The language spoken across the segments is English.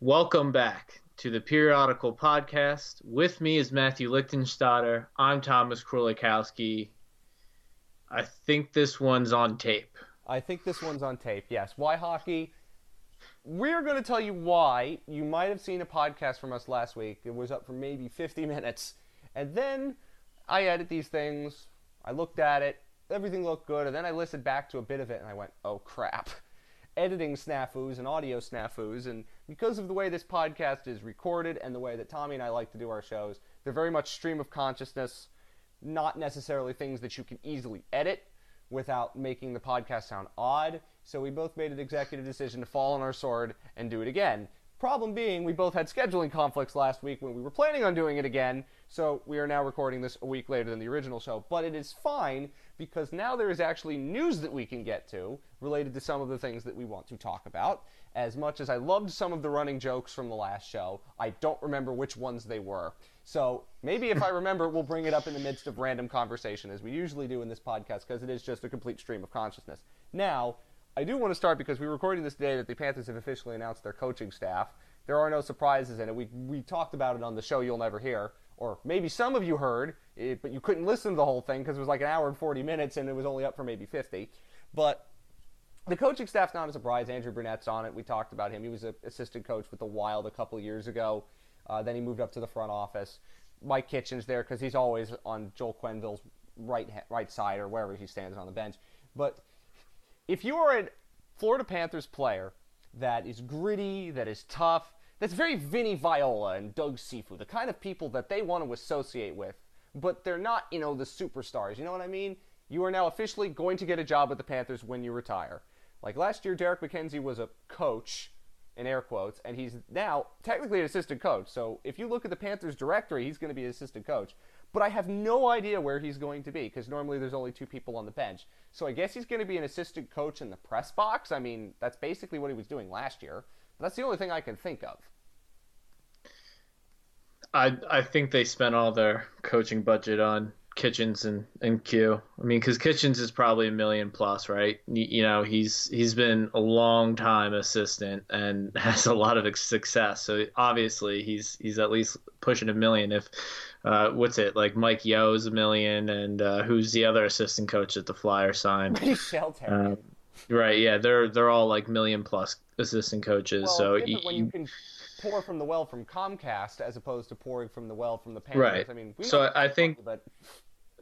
Welcome back to the Periodical Podcast. With me is Matthew Lichtenstader. I'm Thomas Krulikowski. I think this one's on tape. I think this one's on tape, yes. Why hockey? We're going to tell you why. You might have seen a podcast from us last week. It was up for maybe 50 minutes. And then I edit these things. I looked at it. Everything looked good. And then I listened back to a bit of it and I went, oh crap editing snafus and audio snafus. And because of the way this podcast is recorded and the way that Tommy and I like to do our shows, they're very much stream of consciousness, not necessarily things that you can easily edit without making the podcast sound odd. So we both made an executive decision to fall on our sword and do it again. Problem being, we both had scheduling conflicts last week when we were planning on doing it again, so we are now recording this a week later than the original show. But it is fine because now there is actually news that we can get to related to some of the things that we want to talk about. As much as I loved some of the running jokes from the last show, I don't remember which ones they were. So maybe if I remember, we'll bring it up in the midst of random conversation, as we usually do in this podcast, because it is just a complete stream of consciousness. Now, I do want to start because we're recording this day that the Panthers have officially announced their coaching staff. There are no surprises in it. We, we talked about it on the show you'll never hear or maybe some of you heard, it, but you couldn't listen to the whole thing because it was like an hour and 40 minutes and it was only up for maybe 50. But the coaching staff's not a surprise. Andrew Brunette's on it. We talked about him. He was an assistant coach with the Wild a couple years ago. Uh, then he moved up to the front office. Mike Kitchen's there because he's always on Joel Quenneville's right right side or wherever he stands on the bench. But if you are a Florida Panthers player that is gritty, that is tough, that's very Vinny Viola and Doug Cifu, the kind of people that they want to associate with, but they're not, you know, the superstars. You know what I mean? You are now officially going to get a job with the Panthers when you retire. Like last year, Derek MacKenzie was a coach, in air quotes, and he's now technically an assistant coach. So if you look at the Panthers directory, he's going to be an assistant coach. But I have no idea where he's going to be because normally there's only two people on the bench. So I guess he's going to be an assistant coach in the press box. I mean, that's basically what he was doing last year. That's the only thing I can think of. I I think they spent all their coaching budget on Kitchens and, and Q. I mean, because Kitchens is probably a million plus, right? You, you, know, he's he's been a long time assistant and has a lot of success. So obviously, he's he's at least pushing a million. If uh, what's it like? Mike Yeo's a million, and uh, who's the other assistant coach that the Flyers signed? Um, right? Yeah, they're they're all like million plus assistant coaches. Well, so when you can pour from the well from Comcast as opposed to pouring from the well from the Panthers. Right. I mean, so I think but...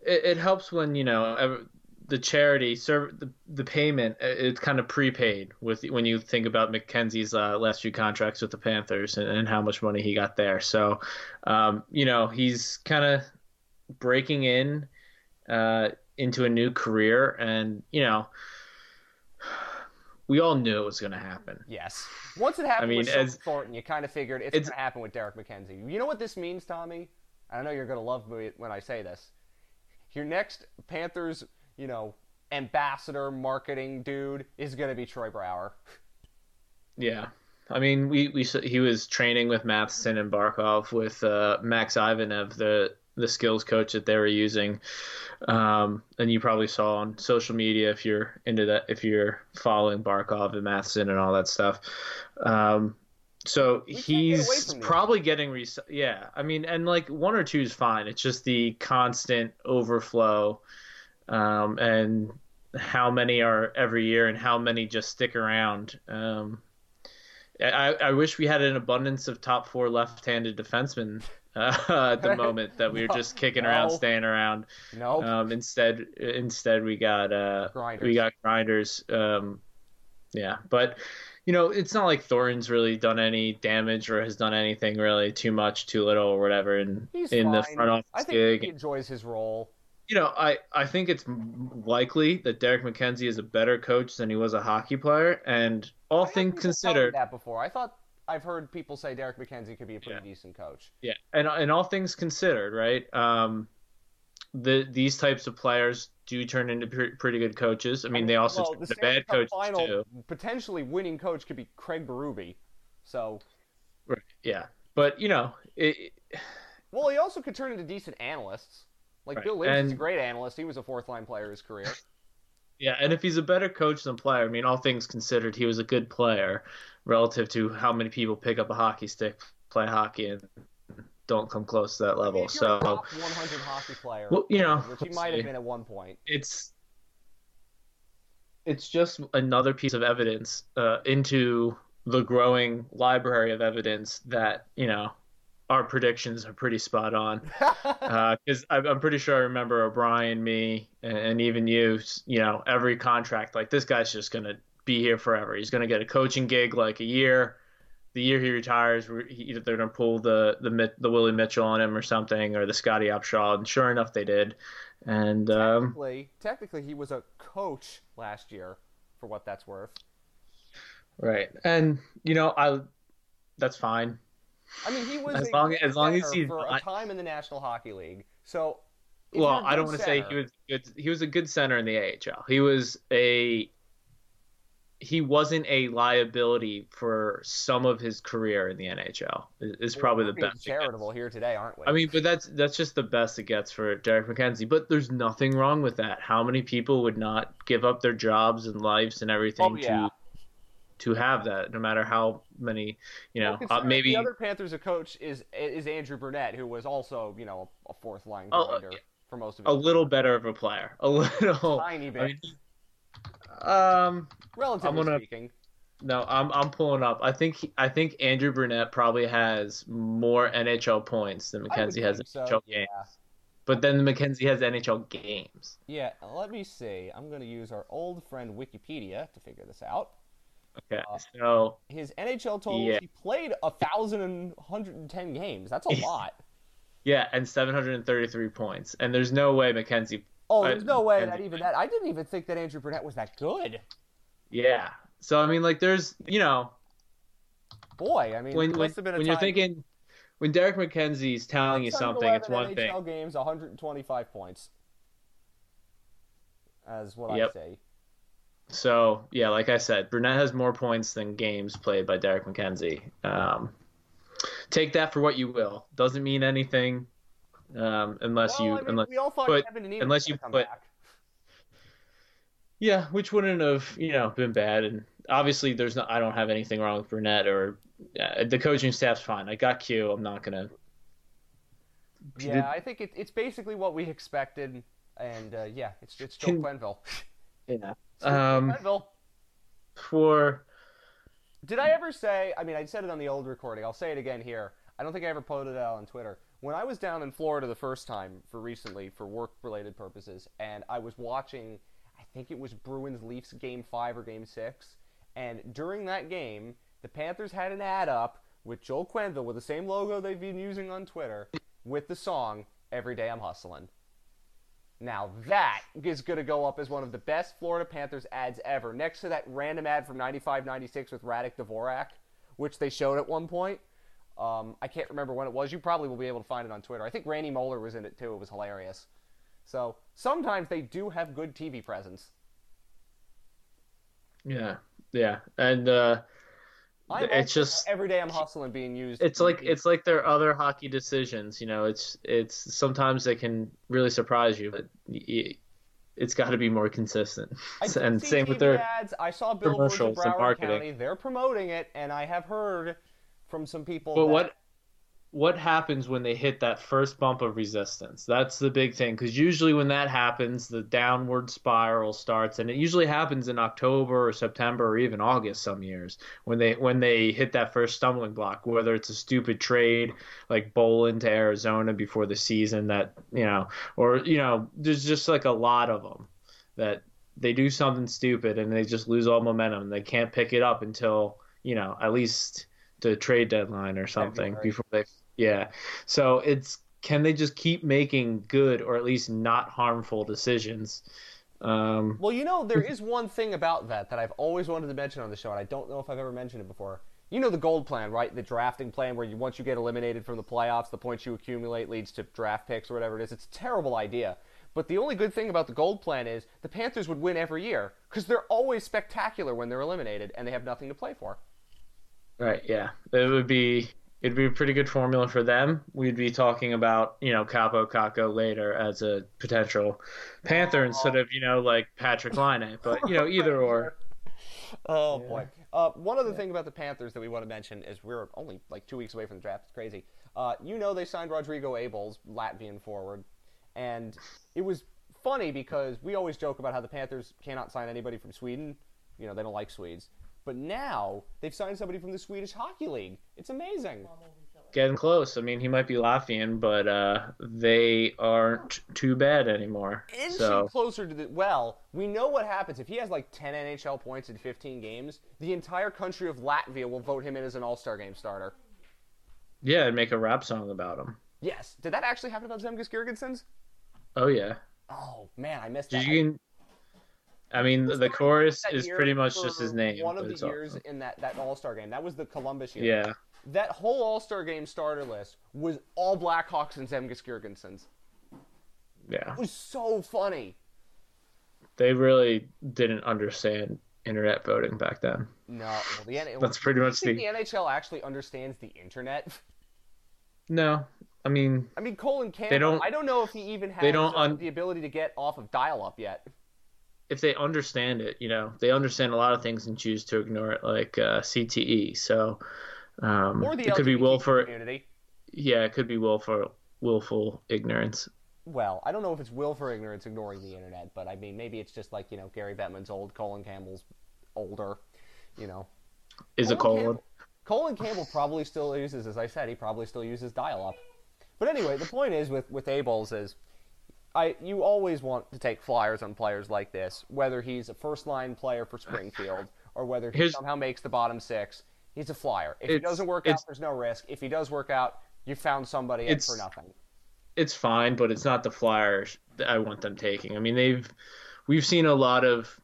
it, it, helps when you know the charity serve the, the payment it's kind of prepaid with when you think about MacKenzie's uh, last few contracts with the Panthers and, and, how much money he got there. So, um, you know, he's kind of breaking in uh, into a new career, and you know we all knew it was going to happen. Yes. Once it happened I mean, with as, Thornton, you kind of figured it's, it's going to happen with Derek MacKenzie. You know what this means, Tommy? I know you're going to love me when I say this. Your next Panthers, you know, ambassador marketing dude is going to be Troy Brouwer. Yeah. I mean, we, we he was training with Matheson and Barkov with uh, Max Ivanev, the the skills coach that they were using. Um, and you probably saw on social media if you're into that, if you're following Barkov and Matheson and all that stuff. Um, so he's probably getting re- yeah. I mean, and like one or two is fine. It's just the constant overflow, um, and how many are every year and how many just stick around. Um, I, I wish we had an abundance of top four left-handed defensemen uh, at the moment that we were just kicking no. around, staying around. No. Nope. Um, instead, instead we got uh, grinders. we got grinders. Um, yeah, but you know, it's not like Thornton's really done any damage or has done anything really too much, too little, or whatever in He's in fine. the front office I think gig. He enjoys his role. You know, I, I think it's likely that Derek MacKenzie is a better coach than he was a hockey player, and all things considered, that before I thought I've heard people say Derek MacKenzie could be a pretty yeah. decent coach. Yeah, and and all things considered, right? Um, the these types of players do turn into pre- pretty good coaches. I mean, they also well, the, the bad coaches final, too. Potentially winning coach could be Craig Berube. So, right, yeah, but you know, it, well, he also could turn into decent analysts. Like right. Bill Lynch is a great analyst. He was a fourth line player his career. Yeah, and if he's a better coach than player, I mean, all things considered, he was a good player relative to how many people pick up a hockey stick, play hockey, and don't come close to that level. You're a so, top 100 hockey player, well, you know, which he might have been at one point. it's it's just another piece of evidence uh, into the growing library of evidence that you know our predictions are pretty spot on. Because I'm I'm pretty sure I remember O'Brien, me, and, and even you. You know, every contract like this guy's just gonna be here forever. He's gonna get a coaching gig like a year. The year he retires, he, they're gonna pull the the the Willie Mitchell on him or something, or the Scottie Upshall. And sure enough, they did. And um, technically, technically, he was a coach last year, for what that's worth. right, and you know, I that's fine. I mean, he was As long- as long as he's for a time in the National Hockey League. So, well, I don't want to say he was good. He was a good center in the AHL. He was a he wasn't a liability for some of his career in the NHL. Is probably the best. charitable here today, aren't we? I mean, but that's that's just the best it gets for Derek MacKenzie. But there's nothing wrong with that. How many people would not give up their jobs and lives and everything Oh, yeah. to to have that, no matter how many, you know, Well, uh, maybe the other Panthers' coach is is Andrew Brunette, who was also you know a fourth line Oh, grinder for most of a little better of a player, a little. tiny bit, I mean, um, relatively gonna- speaking. No, I'm I'm pulling up. I think he, I think Andrew Brunette probably has more NHL points than MacKenzie has so, NHL yeah. games. But then MacKenzie has NHL games. Yeah, let me see. I'm going to use our old friend Wikipedia to figure this out. Okay, Uh, so His NHL totals, Yeah. he played a thousand and hundred and ten games. That's a lot. yeah, and 733 points, and there's no way MacKenzie. Oh, there's no way that even that. I didn't even think that Andrew Brunette was that good. Yeah, so I mean, like, there's you know Boy, I mean, when when, must have been a when you're thinking when Derek MacKenzie's telling you something, it's 611 one thing. Games, 125 points. As what Yep. I say. So yeah, like I said, Brunette has more points than games played by Derek MacKenzie. Um, take that for what you will. Doesn't mean anything um, unless well, you I mean, unless we all thought but Kevin and Ian unless you come put- back. yeah, which wouldn't have you know been bad. And obviously, there's no I don't have anything wrong with Brunette or uh, the coaching staff's fine. I got Q. I'm not gonna. Yeah, I think it, it's basically what we expected, and uh, yeah, it's it's Joe Quenneville. Yeah. It's Joe Um, Quenneville. for Did I ever say? I mean, I said it on the old recording. I'll say it again here. I don't think I ever posted it out on Twitter. When I was down in Florida the first time for recently for work-related purposes, and I was watching, I think it was Bruins Leafs game five or game six, and during that game, the Panthers had an ad up with Joel Quenneville with the same logo they've been using on Twitter with the song "Every Day I'm Hustling." Now that is going to go up as one of the best Florida Panthers ads ever, next to that random ad from 95-96 with Radek Dvorak, which they showed at one point. Um, I can't remember when it was. You probably will be able to find it on Twitter. I think Randy Moller was in it too. It was hilarious. So sometimes they do have good TV presence. yeah yeah and uh, it's just every day I'm hustling being used. it's like it's like their other hockey decisions you know it's it's sometimes they can really surprise you but it's got to be more consistent and same with their ads. I saw billboards in commercials and marketing. County. They're promoting it, and I have heard from some people. but that- what what happens when they hit that first bump of resistance that's the big thing because usually when that happens the downward spiral starts and it usually happens in october or september or even august some years when they when they hit that first stumbling block whether it's a stupid trade like Bolin to arizona before the season that you know or you know there's just like a lot of them that they do something stupid and they just lose all momentum and they can't pick it up until you know at least the trade deadline or something before they yeah so it's can they just keep making good or at least not harmful decisions um Well, you know, there is one thing about that that I've always wanted to mention on the show, and I don't know if I've ever mentioned it before. You know the gold plan, right? The drafting plan where you once you get eliminated from the playoffs, the points you accumulate leads to draft picks or whatever it is. It's a terrible idea. But the only good thing about the gold plan is the Panthers would win every year because they're always spectacular when they're eliminated and they have nothing to play for. Right yeah it would be it'd be a pretty good formula for them. We'd be talking about you know Kaapo Kakko later as a potential Panther instead of you know like Patrik Laine. But you know either or. Oh boy. Uh, one other thing about the Panthers that we want to mention is we're only like two weeks away from the draft. It's crazy. Uh, you know they signed Rodrigo Abols, Latvian forward, and it was funny because we always joke about how the Panthers cannot sign anybody from Sweden. You know they don't like Swedes. But now they've signed somebody from the Swedish Hockey League. It's amazing. Getting close. I mean, he might be Latvian, but uh, they aren't too bad anymore. Inching so closer to the well, we know what happens if he has like 10 NHL points in 15 games. The entire country of Latvia will vote him in as an All Star Game starter. yeah, and make a rap song about him. Yes. Did that actually happen about Zemgus Girgensons? Oh yeah. Oh man, I missed Did that. you? I mean, the chorus is pretty much just his name. One of the years awesome. in that, that All Star game. That was the Columbus year. Yeah. That whole All Star game starter list was all Blackhawks and Zemgus Girgensons. Yeah. It was so funny. They really didn't understand internet voting back then. No, well, the N- That's pretty much think the. the NHL actually understands the internet. No, I mean, I mean, Colin Campbell. don't- I don't know if he even has they don't uh, un- the ability to get off of dial-up yet. If they understand it, you know, they understand a lot of things and choose to ignore it, like uh, CTE. So um, Or the it could be willful. community. Yeah, it could be willful, willful ignorance. Well, I don't know if it's willful ignorance ignoring the internet, but I mean, maybe it's just like you know Gary Bettman's old, Colin Campbell's older, you know. Is a Colin colon. Campbell, Colin Campbell probably still uses, as I said, he probably still uses dial-up. But anyway, the point is with with Abols is, I you always want to take flyers on players like this, whether he's a first line player for Springfield or whether he Here's- somehow makes the bottom six. He's a flyer. If he doesn't work out, there's no risk. If he does work out, you found somebody in for nothing. it's fine, but it's not the Flyers that I want them taking. I mean, they've we've seen a lot of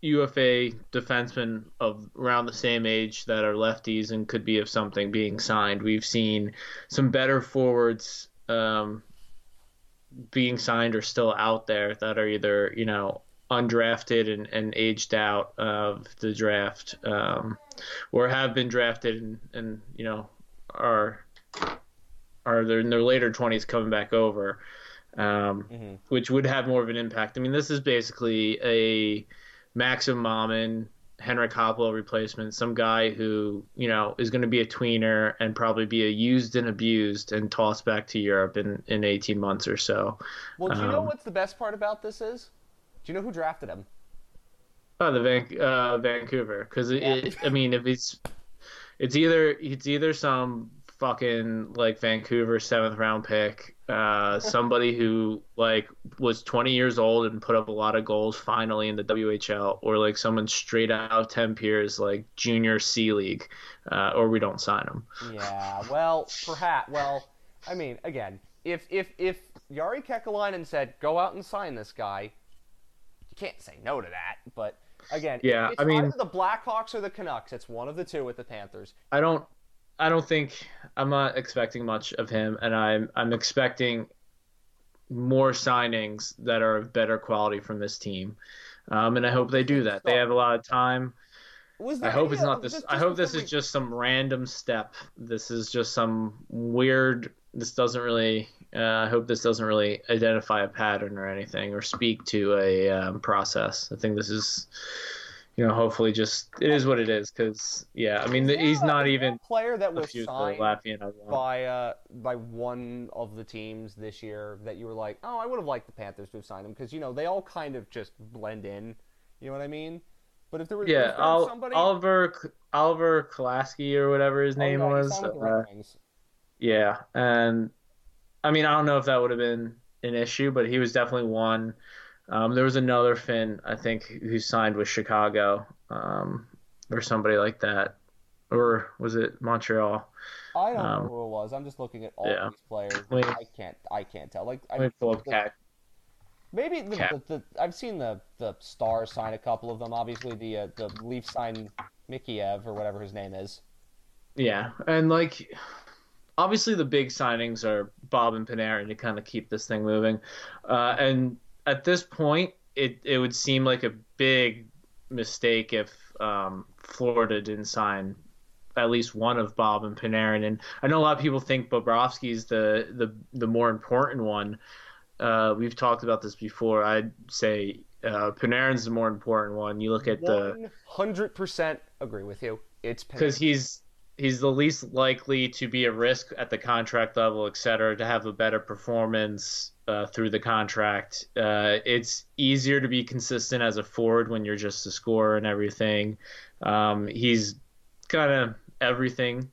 UFA defensemen of around the same age that are lefties and could be of something being signed. We've seen some better forwards um, being signed or still out there that are either you know undrafted and, and aged out of the draft um, or have been drafted and, and you know are are in their later 20s coming back over um, Mm-hmm. which would have more of an impact i mean this is basically a maxim Mammon, henrik Haapala replacement some guy who you know is going to be a tweener and probably be a used and abused and tossed back to europe in, in 18 months or so Well, do you know Um, what's the best part about this is? Do you know who drafted him? Oh, the Van, uh, Vancouver, because Yeah. I mean, if it's, it's either it's either some fucking like Vancouver seventh round pick, uh, somebody who like was 20 years old and put up a lot of goals finally in the WHL, or like someone straight out of 10 peers like junior C league, uh, or we don't sign them. Yeah, well, perhaps. Well, I mean, again, if if if Yari Kekalainen said go out and sign this guy, you can't say no to that. But again, Yeah, it's I mean- either the Blackhawks or the Canucks. It's one of the two with the Panthers. I don't I don't think I'm not expecting much of him and I'm I'm expecting more signings that are of better quality from this team. Um, and I hope they do that. They have a lot of time. Was I hope it's not this just- I hope this is just some random step. This is just some weird this doesn't really uh, I hope this doesn't really identify a pattern or anything or speak to a um, process. I think this is you know, hopefully just it is what it is because yeah, I mean he's not a- is there even a player that was signed Latvian I want. by uh by one of the teams this year that you were like, oh, I would have liked the Panthers to have signed him because you know they all kind of just blend in. You know what I mean? But if there was, Yeah, Ol- somebody, Oliver Oliver Kolaski or whatever his Oh, name he was. signed with the uh, yeah, and I mean I don't know if that would have been an issue, but he was definitely one. Um, there was another Finn I think who signed with Chicago um, or somebody like that, or was it Montreal? I don't Um, know who it was. I'm just looking at all yeah. these players. Wait. I can't. I can't tell. Like, I, Let me pull the- Cat. maybe the, the, the I've seen the the Stars sign a couple of them. Obviously, the uh, the Leafs sign Mikheyev or whatever his name is. Yeah, and like obviously the big signings are Bob and Panarin to kind of keep this thing moving, uh, and at this point, it it would seem like a big mistake if um, Florida didn't sign at least one of Bob and Panarin. And I know a lot of people think Bobrovsky's the the the more important one. Uh, we've talked about this before. I'd say uh, Panarin's the more important one. You look at the 100% agree with you. It's because he's he's the least likely to be a risk at the contract level, et cetera, to have a better performance uh, through the contract. Uh, it's easier to be consistent as a forward when you're just a scorer and everything. Um, he's kind of everything.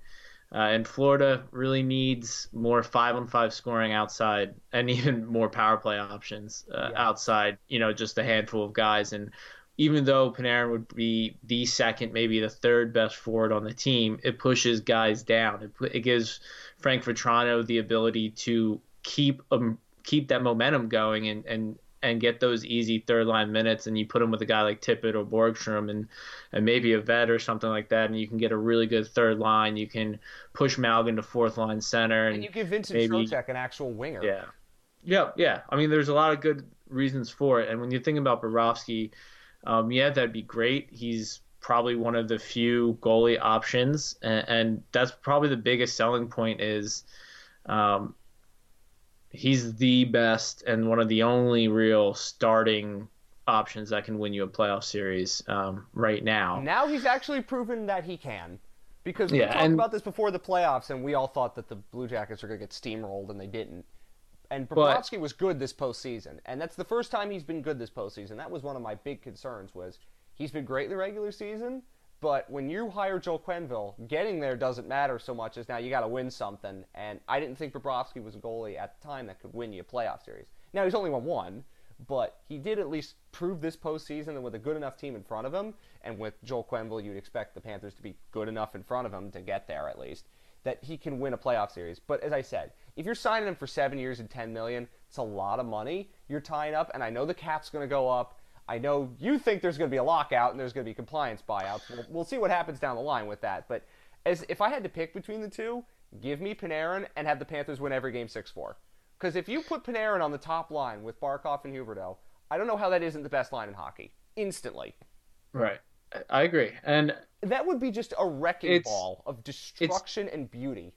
Uh, and Florida really needs more five on five scoring outside and even more power play options uh, yeah. outside, you know, just a handful of guys. And even though Panarin would be the second, maybe the third best forward on the team, it pushes guys down. It, it gives Frank Vatrano the ability to keep um, keep that momentum going and, and and get those easy third line minutes and you put him with a guy like Tippett or Borgstrom and and maybe a vet or something like that and you can get a really good third line. You can push Malgin to fourth line center and, and you give Vincent maybe, Trocheck an actual winger. Yeah. Yeah, yeah. I mean there's a lot of good reasons for it. And when you think about Bobrovsky, um, yeah, that'd be great. He's probably one of the few goalie options, and, and that's probably the biggest selling point is um, he's the best and one of the only real starting options that can win you a playoff series um, right now. Now he's actually proven that he can. Because we yeah, talked and, about this before the playoffs, and we all thought that the Blue Jackets were going to get steamrolled, and they didn't. And Bobrovsky was good this postseason, and that's the first time he's been good this postseason. That was one of my big concerns. Was he's been great in the regular season, but when you hire Joel Quenneville, getting there doesn't matter so much as now you got to win something. And I didn't think Bobrovsky was a goalie at the time that could win you a playoff series. Now he's only won one, but he did at least prove this postseason that with a good enough team in front of him, and with Joel Quenneville, you'd expect the Panthers to be good enough in front of him to get there at least, that he can win a playoff series. But as I said, if you're signing him for seven years and ten million, it's a lot of money you're tying up, and I know the cap's going to go up. I know you think there's going to be a lockout and there's going to be compliance buyouts. We'll, we'll see what happens down the line with that. But as if I had to pick between the two, give me Panarin and have the Panthers win every game 6 4. Because if you put Panarin on the top line with Barkov and Huberdeau, I don't know how that isn't the best line in hockey. Instantly. Right. I agree. And that would be just a wrecking ball of destruction and beauty.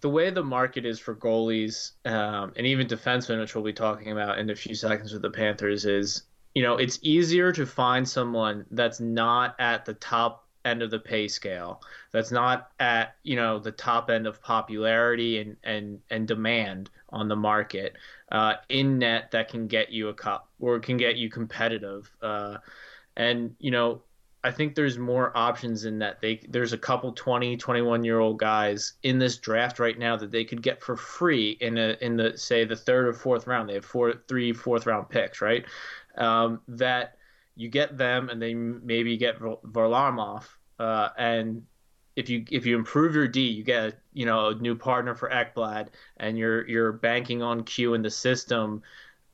The way the market is for goalies um, and even defensemen, which we'll be talking about in a few seconds with the Panthers, is you know, it's easier to find someone that's not at the top end of the pay scale, that's not at, you know, the top end of popularity and, and, and demand on the market uh, in net that can get you a cup or can get you competitive. Uh, and, you know, I think there's more options in that they there's a couple 20, 21 year old guys in this draft right now that they could get for free in a in the say the third or fourth round. They have four three fourth round picks, right? um, that you get them and then maybe get Varlamov, uh, and if you if you improve your D, you get you know a new partner for Ekblad, and you're you're banking on Q in the system,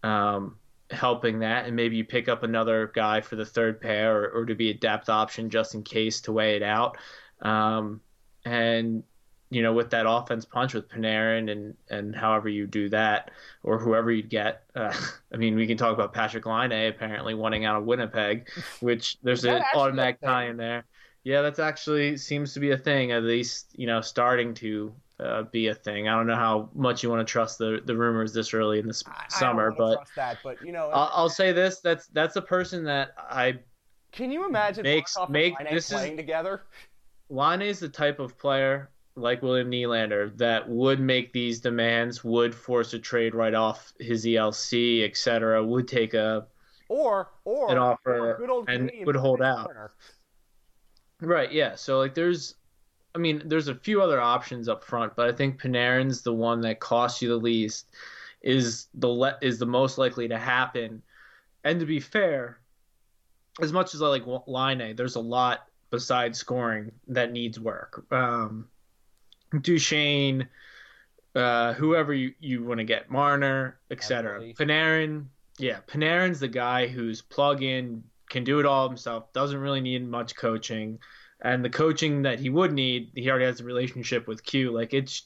um, helping that, and maybe you pick up another guy for the third pair or, or to be a depth option just in case to weigh it out, um, and you know, with that offense punch with Panarin and and however you do that, or whoever you get. Uh, I mean, we can talk about Patrik Laine apparently wanting out of Winnipeg, which there's an automatic tie in there. Yeah, that's actually seems to be a thing, at least you know, starting to uh, be a thing. I don't know how much you want to trust the the rumors this early in the I, summer, I but that, but you know, I'll, I'll, say this: that's that's a person that I. Can you imagine makes make this playing is, together? Laine is the type of player like William Nylander that would make these demands, would force a trade right off his ELC, etc., would take a or or an offer or and would hold out. Right, yeah. So like there's I mean, there's a few other options up front, but I think Panarin's the one that costs you the least, is the le- is the most likely to happen. And to be fair, as much as I like Laine, there's a lot besides scoring that needs work. Um, Duchene, uh, whoever you, you want to get, Marner, etc. Panarin, yeah, Panarin's the guy who's plug in, can do it all himself, doesn't really need much coaching, and the coaching that he would need, he already has a relationship with Q. Like it's,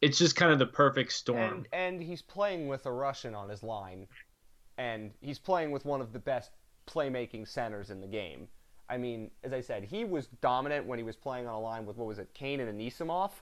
it's just kind of the perfect storm. And, and he's playing with a Russian on his line, and he's playing with one of the best playmaking centers in the game. I mean, as I said, he was dominant when he was playing on a line with what was it, Kane and Anisimov,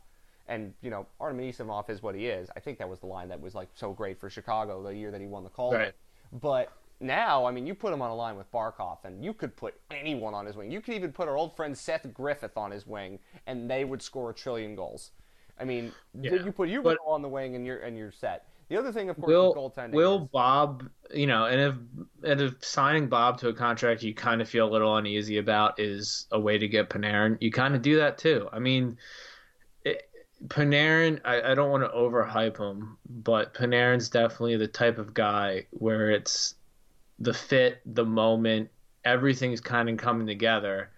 and you know Artem Anisimov is what he is. I think that was the line that was like so great for Chicago the year that he won the call. Right. But now, I mean, you put him on a line with Barkov, and you could put anyone on his wing. You could even put our old friend Seth Griffith on his wing, and they would score a trillion goals. I mean, Yeah, you put you but- on the wing, and you're and you're set. The other thing, of course, Will goaltending. Will is- Bob, you know, and if and if signing Bob to a contract you kind of feel a little uneasy about is a way to get Panarin, you kind of do that too. I mean, it, Panarin, I, I don't want to overhype him, but Panarin's definitely the type of guy where it's the fit, the moment, everything's kind of coming together.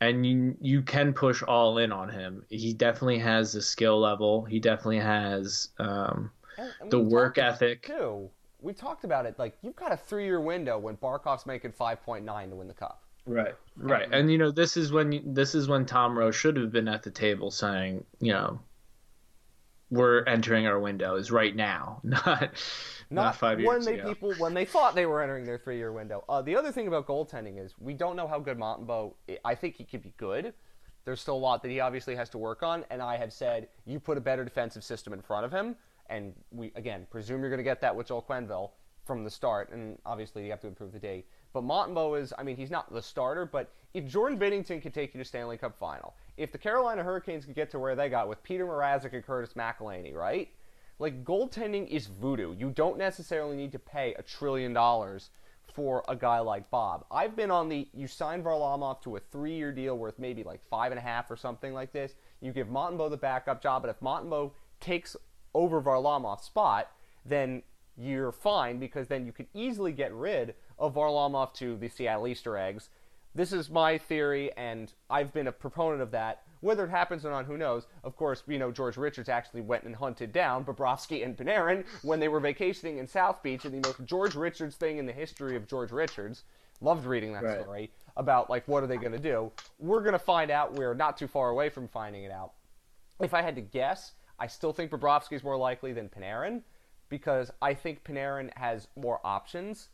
And you you can push all in on him. He definitely has the skill level. He definitely has um, and- and the work ethic. too. We talked about it. Like you've got a three-year window when Barkov's making five point nine to win the cup. Right, right, and you know this is when you, this is when Tom Rowe should have been at the table saying, you know, we're entering our window is right now, not not, five when they ago. people when they thought they were entering their three-year window. Uh, the other thing about goaltending is we don't know how good Montembeault. I think he could be good. There's still a lot that he obviously has to work on, and I have said you put a better defensive system in front of him, and we again presume you're going to get that with Joel Quenneville from the start, and obviously you have to improve the day. But Montembeault is, I mean, he's not the starter, but if Jordan Binnington could take you to Stanley Cup final, if the Carolina Hurricanes could get to where they got with Petr Mrazek and Curtis McElhinney, right? Like goaltending is voodoo. You don't necessarily need to pay a trillion dollars for a guy like Bob. I've been on the you sign Varlamov to a three-year deal worth maybe like five and a half or something like this. You give Montembeault the backup job, but if Montembeault takes over Varlamov's spot, then you're fine because then you could easily get rid of Varlamov to the Seattle Easter eggs. This is my theory, and I've been a proponent of that. Whether it happens or not, who knows? Of course, you know George Richards actually went and hunted down Bobrovsky and Panarin when they were vacationing in South Beach, and the most George Richards thing in the history of George Richards. Loved reading that Right. story about like what are they going to do. We're going to find out. We're not too far away from finding it out. If I had to guess, I still think Bobrovsky is more likely than Panarin because I think Panarin has more options.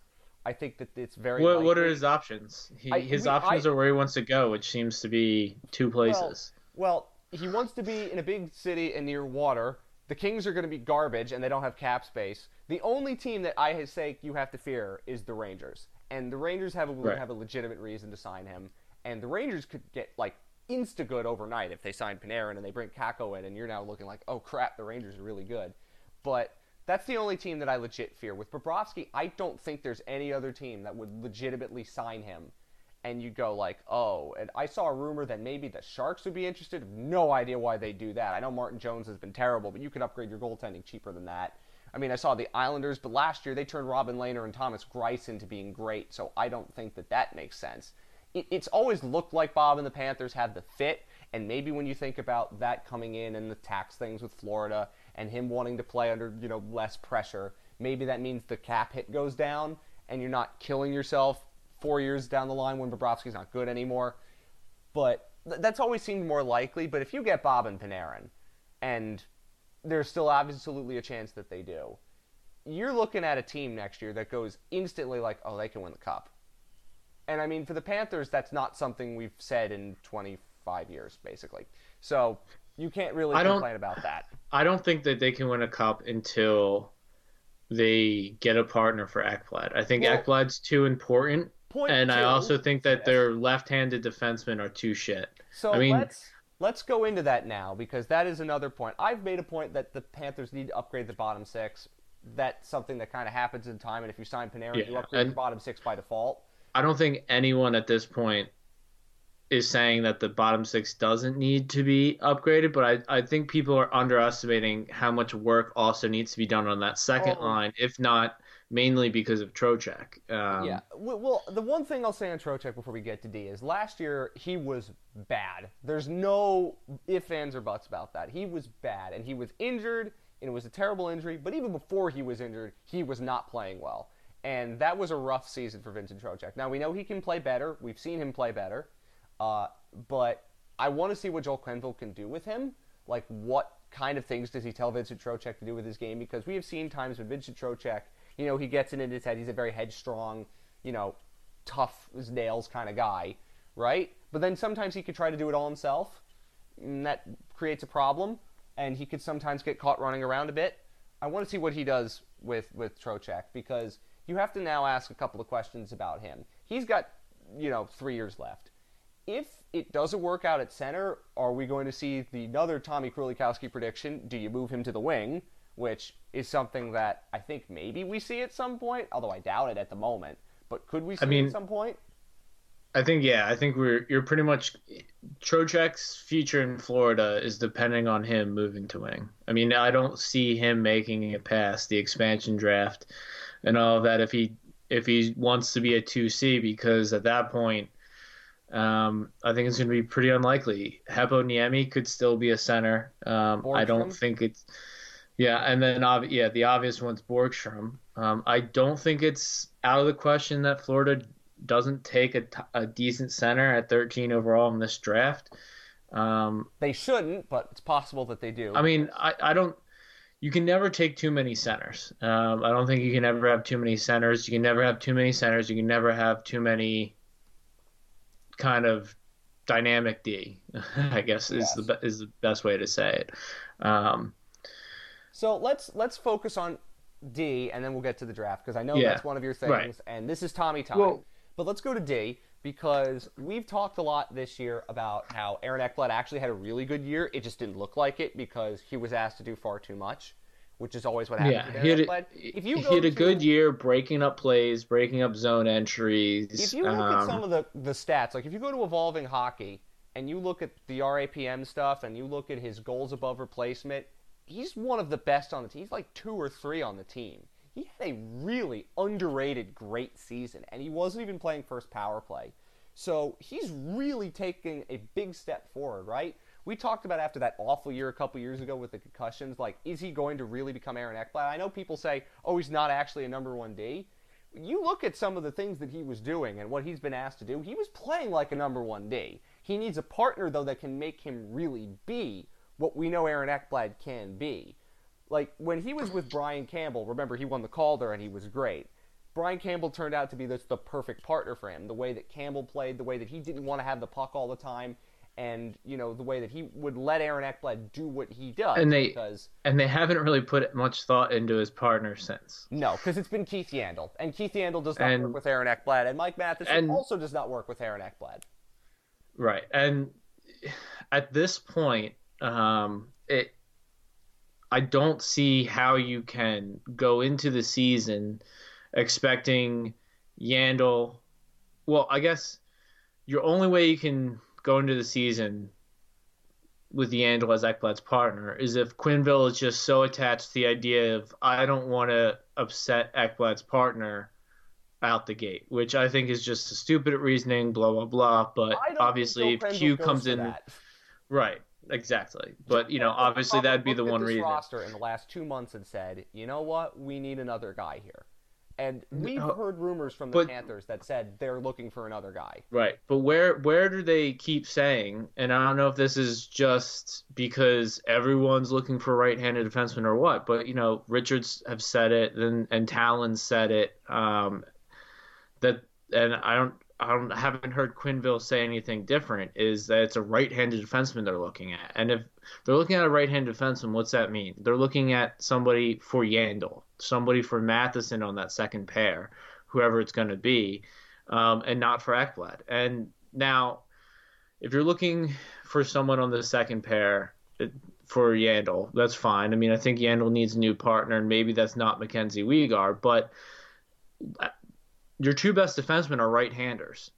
I think that it's very. What what are his options? He, I- his we- options I- are where he wants to go, which seems to be two places. Well, he wants to be in a big city and near water. The Kings are going to be garbage, and they don't have cap space. The only team that I say you have to fear is the Rangers, and the Rangers have a, Right. have a legitimate reason to sign him. And the Rangers could get like insta good overnight if they sign Panarin and they bring Kakko in, and you're now looking like, oh crap, the Rangers are really good. But that's the only team that I legit fear. With Bobrovsky, I don't think there's any other team that would legitimately sign him and you go like, oh, and I saw a rumor that maybe the Sharks would be interested. No idea why they do that. I know Martin Jones has been terrible, but you could upgrade your goaltending cheaper than that. I mean, I saw the Islanders, but last year they turned Robin Lehner and Thomas Greiss into being great, so I don't think that that makes sense. It, it's always looked like Bob and the Panthers have the fit, and maybe when you think about that coming in and the tax things with Florida and him wanting to play under you know less pressure, maybe that means the cap hit goes down and you're not killing yourself four years down the line when Bobrovsky's not good anymore. But th- that's always seemed more likely. But if you get Bob and Panarin, and there's still absolutely a chance that they do, you're looking at a team next year that goes instantly like, oh, they can win the cup. And I mean, for the Panthers, that's not something we've said in 25 years, basically. So you can't really I complain about that. I don't think that they can win a cup until they get a partner for Ekblad. I think Well- Ekblad's too important, Point and I also think that their left-handed defensemen are too shit. So I mean- let's let's go into that now because that is another point. I've made a point that the Panthers need to upgrade the bottom six. That's something that kind of happens in time, and if you sign Panarin, you Yeah, upgrade and- your bottom six by default. I don't think anyone at this point is saying that the bottom six doesn't need to be upgraded, but I, I think people are underestimating how much work also needs to be done on that second Oh. line, if not mainly because of Trocheck. Um, yeah. Well, the one thing I'll say on Trocheck before we get to D is last year he was bad. There's no ifs, ands, or buts about that. He was bad, and he was injured, and it was a terrible injury. But even before he was injured, he was not playing well, and that was a rough season for Vincent Trocheck. Now we know he can play better. We've seen him play better, uh, but I want to see what Joel Quenneville can do with him. Like, what kind of things does he tell Vincent Trocheck to do with his game? Because we have seen times when Vincent Trocheck, you know, he gets it in his head. He's a very headstrong, you know, tough as nails kind of guy. right? But then sometimes he could try to do it all himself, and that creates a problem. And he could sometimes get caught running around a bit. I want to see what he does with with Trocheck because you have to now ask a couple of questions about him. He's got you know three years left. If it doesn't work out at center, are we going to see the another Tommy Krulikowski prediction? Do you move him to the wing, which is something that I think maybe we see at some point, although I doubt it at the moment. But could we see I mean, it at some point? I think yeah, I think we're you're pretty much Trocheck's future in Florida is depending on him moving to wing. I mean, I don't see him making it past the expansion draft and all of that if he if he wants to be a two C because at that point, um, I think it's going to be pretty unlikely. Heponiemi could still be a center. Um, I don't think it's yeah, and then yeah, the obvious one's Borgstrom. Um, I don't think it's out of the question that Florida doesn't take a, t- a decent center at 13 overall in this draft. Um, They shouldn't, but it's possible that they do. I mean, I, I don't. You can never take too many centers. Um, I don't think you can ever have too many centers. You can never have too many centers. You can never have too many kind of dynamic D. I guess is the is the best way to say it. Um, So let's let's focus on D, and then we'll get to the draft because I know Yeah, that's one of your things, right. and this is Tommy time. Well- but let's go to D because we've talked a lot this year about how Aaron Ekblad actually had a really good year. It just didn't look like it because he was asked to do far too much, which is always what happens yeah, with he had, a, If you he had a to- good year breaking up plays, breaking up zone entries. If you look at um, some of the, the stats, like if you go to Evolving Hockey and you look at the RAPM stuff and you look at his goals above replacement, he's one of the best on the team. He's like two or three on the team. He had a really underrated great season, and he wasn't even playing first power play. So he's really taking a big step forward, right? We talked about after that awful year a couple years ago with the concussions, like, is he going to really become Aaron Ekblad? I know people say, oh, he's not actually a number one D you look at some of the things that he was doing and what he's been asked to do, he was playing like a number one D. He needs a partner, though, that can make him really be what we know Aaron Ekblad can be. Like, when he was with Brian Campbell, remember, he won the Calder and he was great. Brian Campbell turned out to be the, the perfect partner for him. The way that Campbell played, the way that he didn't want to have the puck all the time, and, you know, the way that he would let Aaron Ekblad do what he does. And they- because and they haven't really put much thought into his partner since. No, because it's been Keith Yandle, and Keith Yandle does not And- work with Aaron Ekblad, and Mike Matheson and- also does not work with Aaron Ekblad. Right. And at this point, um, it I don't see how you can go into the season expecting Yandle. Well, I guess your only way you can go into the season with Yandle as Ekblad's partner is if Quenneville is just so attached to the idea of I don't want to upset Ekblad's partner out the gate, which I think is just a stupid reasoning, blah blah blah. But obviously, if Q comes in, that. right, exactly. But you know, obviously that'd be the one reason. roster in the last two months and said, you know what, we need another guy here. And we've No, heard rumors from the but- Panthers that said they're looking for another guy. Right, but where where do they keep saying? And I don't know if this is just because everyone's looking for right-handed defensemen or what. But you know, Richards have said it, and and Tallon said it. Um, that and I don't I don't haven't heard Quenneville say anything different. Is that it's a right-handed defenseman they're looking at, and if they're looking at a right-handed defenseman, what's that mean? They're looking at somebody for Yandle, somebody for Matheson on that second pair, whoever it's going to be um, and not for Ekblad. And now, if you're looking for someone on the second pair it, for Yandle, that's fine. I mean, I think Yandle needs a new partner, and maybe that's not Mackenzie Weegar, but your two best defensemen are right-handers.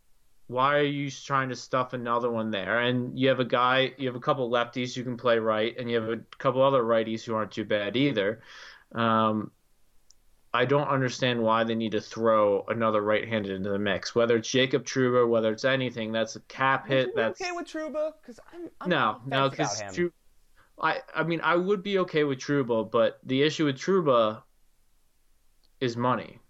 Why are you trying to stuff another one there? And you have a guy, you have a couple lefties who can play right, and you have a couple other righties who aren't too bad either. Um, I don't understand why they need to throw another right-handed into the mix. Whether it's Jacob Trouba, whether it's anything, that's a cap hit. That's okay with Trouba? Because I'm, I'm no, no, because. Tru- I, I mean, I would be okay with Trouba, but the issue with Trouba is money,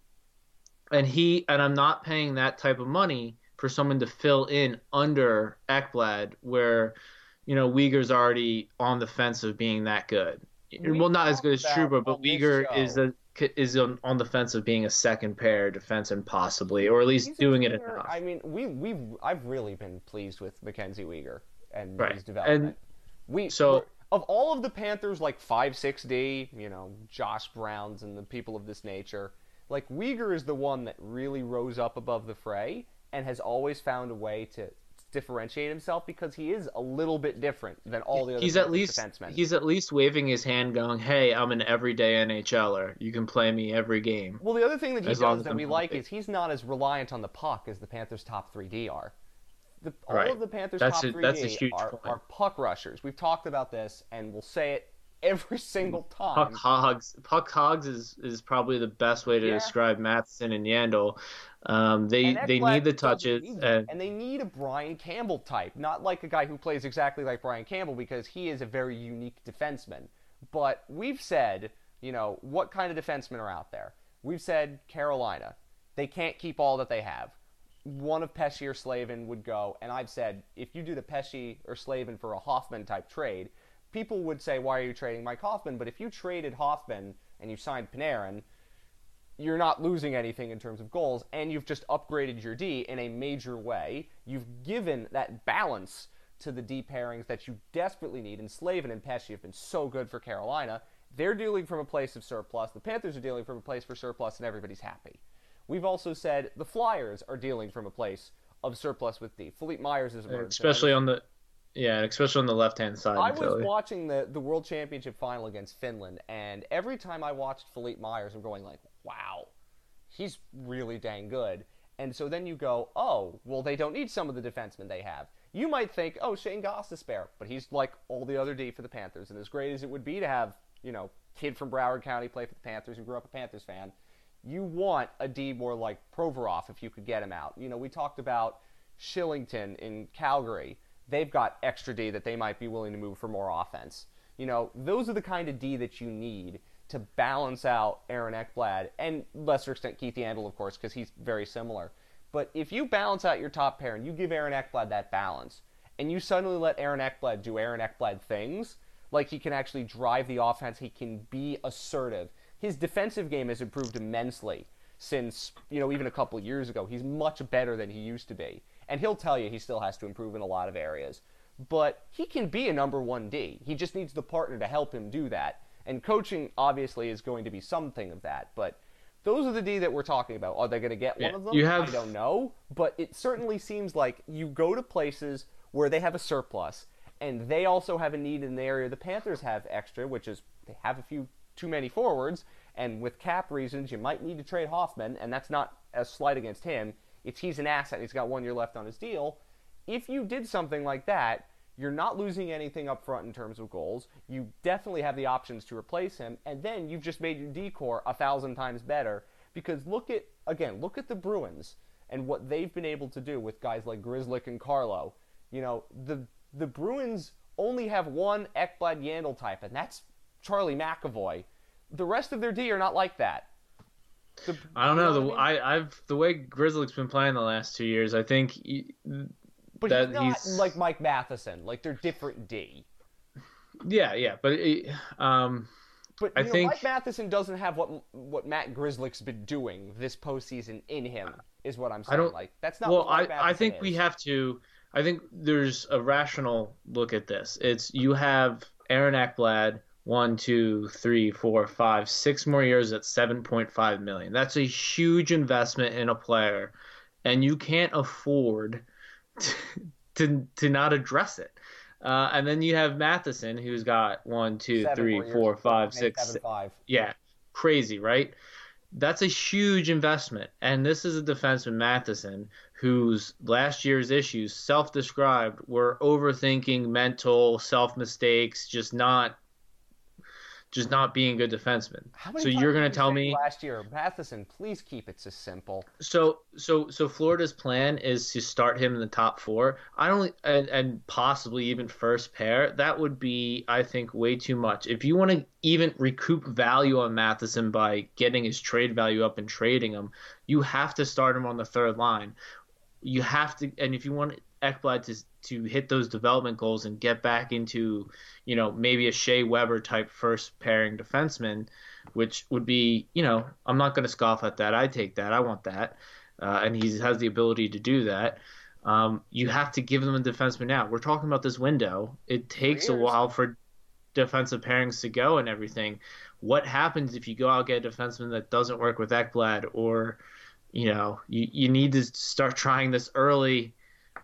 and he and I'm not paying that type of money for someone to fill in under Ekblad, where you know Weegar's already on the fence of being that good. We well, not as good as Trouba, but Weegar is a is on, on the fence of being a second pair defenseman possibly, or at least He's doing it enough. I mean, we we've I've really been pleased with Mackenzie Weegar and Right. his development. we so- of all of the Panthers, like five six D, you know, Josh Browns and the people of this nature, like Weegar is the one that really rose up above the fray and has always found a way to differentiate himself because he is a little bit different than all the other he's at least defensemen. he's at least waving his hand, going, "Hey, I'm an everyday NHLer. You can play me every game." Well, the other thing that he As does that I'm we like is he's not as reliant on the puck as the Panthers' top three D are. The, all Right. of the Panthers' That's top a- three a D are, are puck rushers. We've talked about this, and we'll say it every single time. Puck hogs. Puck hogs is, is probably the best way to Yeah. describe Matheson and Yandle. Um, they they need the touches, need and and they need a Brian Campbell type, not like a guy who plays exactly like Brian Campbell because he is a very unique defenseman. But we've said, you know, what kind of defensemen are out there? We've said Carolina. They can't keep all that they have. One of Pesce or Slavin would go, and I've said if you do the Pesce or Slavin for a Hoffman type trade, people would say, why are you trading Mike Hoffman? But if you traded Hoffman and you signed Panarin, you're not losing anything in terms of goals, and you've just upgraded your D in a major way. You've given that balance to the D pairings that you desperately need, and Slavin and Pesce have been so good for Carolina. They're dealing from a place of surplus. The Panthers are dealing from a place for surplus, and everybody's happy. We've also said the Flyers are dealing from a place of surplus with D. Philippe Myers is especially on the yeah, especially on the left hand side. I was Philly. watching the, the World Championship final against Finland, and every time I watched Philippe Myers, I'm going like, wow, he's really dang good. And so then you go, oh, well, they don't need some of the defensemen they have. You might think, oh, Shane Goss is spare, but he's like all the other D for the Panthers. And as great as it would be to have, you know, kid from Broward County play for the Panthers who grew up a Panthers fan, you want a D more like Provorov if you could get him out. You know, we talked about Kylington in Calgary. They've got extra D that they might be willing to move for more offense. You know, those are the kind of D that you need to balance out Aaron Ekblad and lesser extent Keith Yandle, of course, because he's very similar. But if you balance out your top pair and you give Aaron Ekblad that balance, and you suddenly let Aaron Ekblad do Aaron Ekblad things, like he can actually drive the offense, he can be assertive. His defensive game has improved immensely since, you know, even a couple years ago. He's much better than he used to be. And he'll tell you he still has to improve in a lot of areas. But he can be a number one D. He just needs the partner to help him do that. And coaching obviously is going to be something of that. But those are the D that we're talking about. Are they going to get Yeah, one of them? you have- I don't know. But it certainly seems like you go to places where they have a surplus and they also have a need in the area the Panthers have extra, which is they have a few too many forwards. And with cap reasons, you might need to trade Hoffman, and that's not a slight against him. It's he's an asset. and He's got one year left on his deal. If you did something like that, you're not losing anything up front in terms of goals. You definitely have the options to replace him, and then you've just made your decor a thousand times better. Because look at again, look at the Bruins and what they've been able to do with guys like Grzelcyk and Carlo. You know, the the Bruins only have one Ekblad Yandle type, and that's Charlie McAvoy. The rest of their D are not like that. The- I don't you know. the I mean? I, I've the way Grzelcyk's been playing the last two years. I think he, But that he's not he's- like Mike Matheson. Like they're different D. yeah, yeah. But it, um, But I know, think- Mike Matheson doesn't have what what Matt Grzelcyk's been doing this postseason in him. Is what I'm saying. I don't- like that's not. well, what Mike I, I think is. we have to. I think there's a rational look at this. It's you have Aaron Ekblad, one, two, three, four, five, six more years at seven point five million. That's a huge investment in a player, and you can't afford to to, to not address it. Uh, and then you have Matheson, who's got one, two, Seven three, more years, four, five, six, seven, five. yeah, crazy, right? That's a huge investment. And this is a defenseman, Matheson, whose last year's issues, self described, were overthinking, mental, self mistakes, just not just not being a good defenseman. How many So you're gonna tell me last year, Matheson? Please keep it so simple. so so so Florida's plan is to start him in the top four. I don't and, and possibly even first pair. That would be I think way too much. If you want to even recoup value on Matheson by getting his trade value up and trading him, you have to start him on the third line. You have to, and if you want Ekblad to to hit those development goals and get back into, you know, maybe a Shea Weber type first pairing defenseman, which would be, you know, I'm not going to scoff at that. I take that. I want that, uh, and he has the ability to do that. Um, you have to give them a defenseman now. We're talking about this window. It takes a while for defensive pairings to go and everything. What happens if you go out and get a defenseman that doesn't work with Ekblad or, you know, you, you need to start trying this early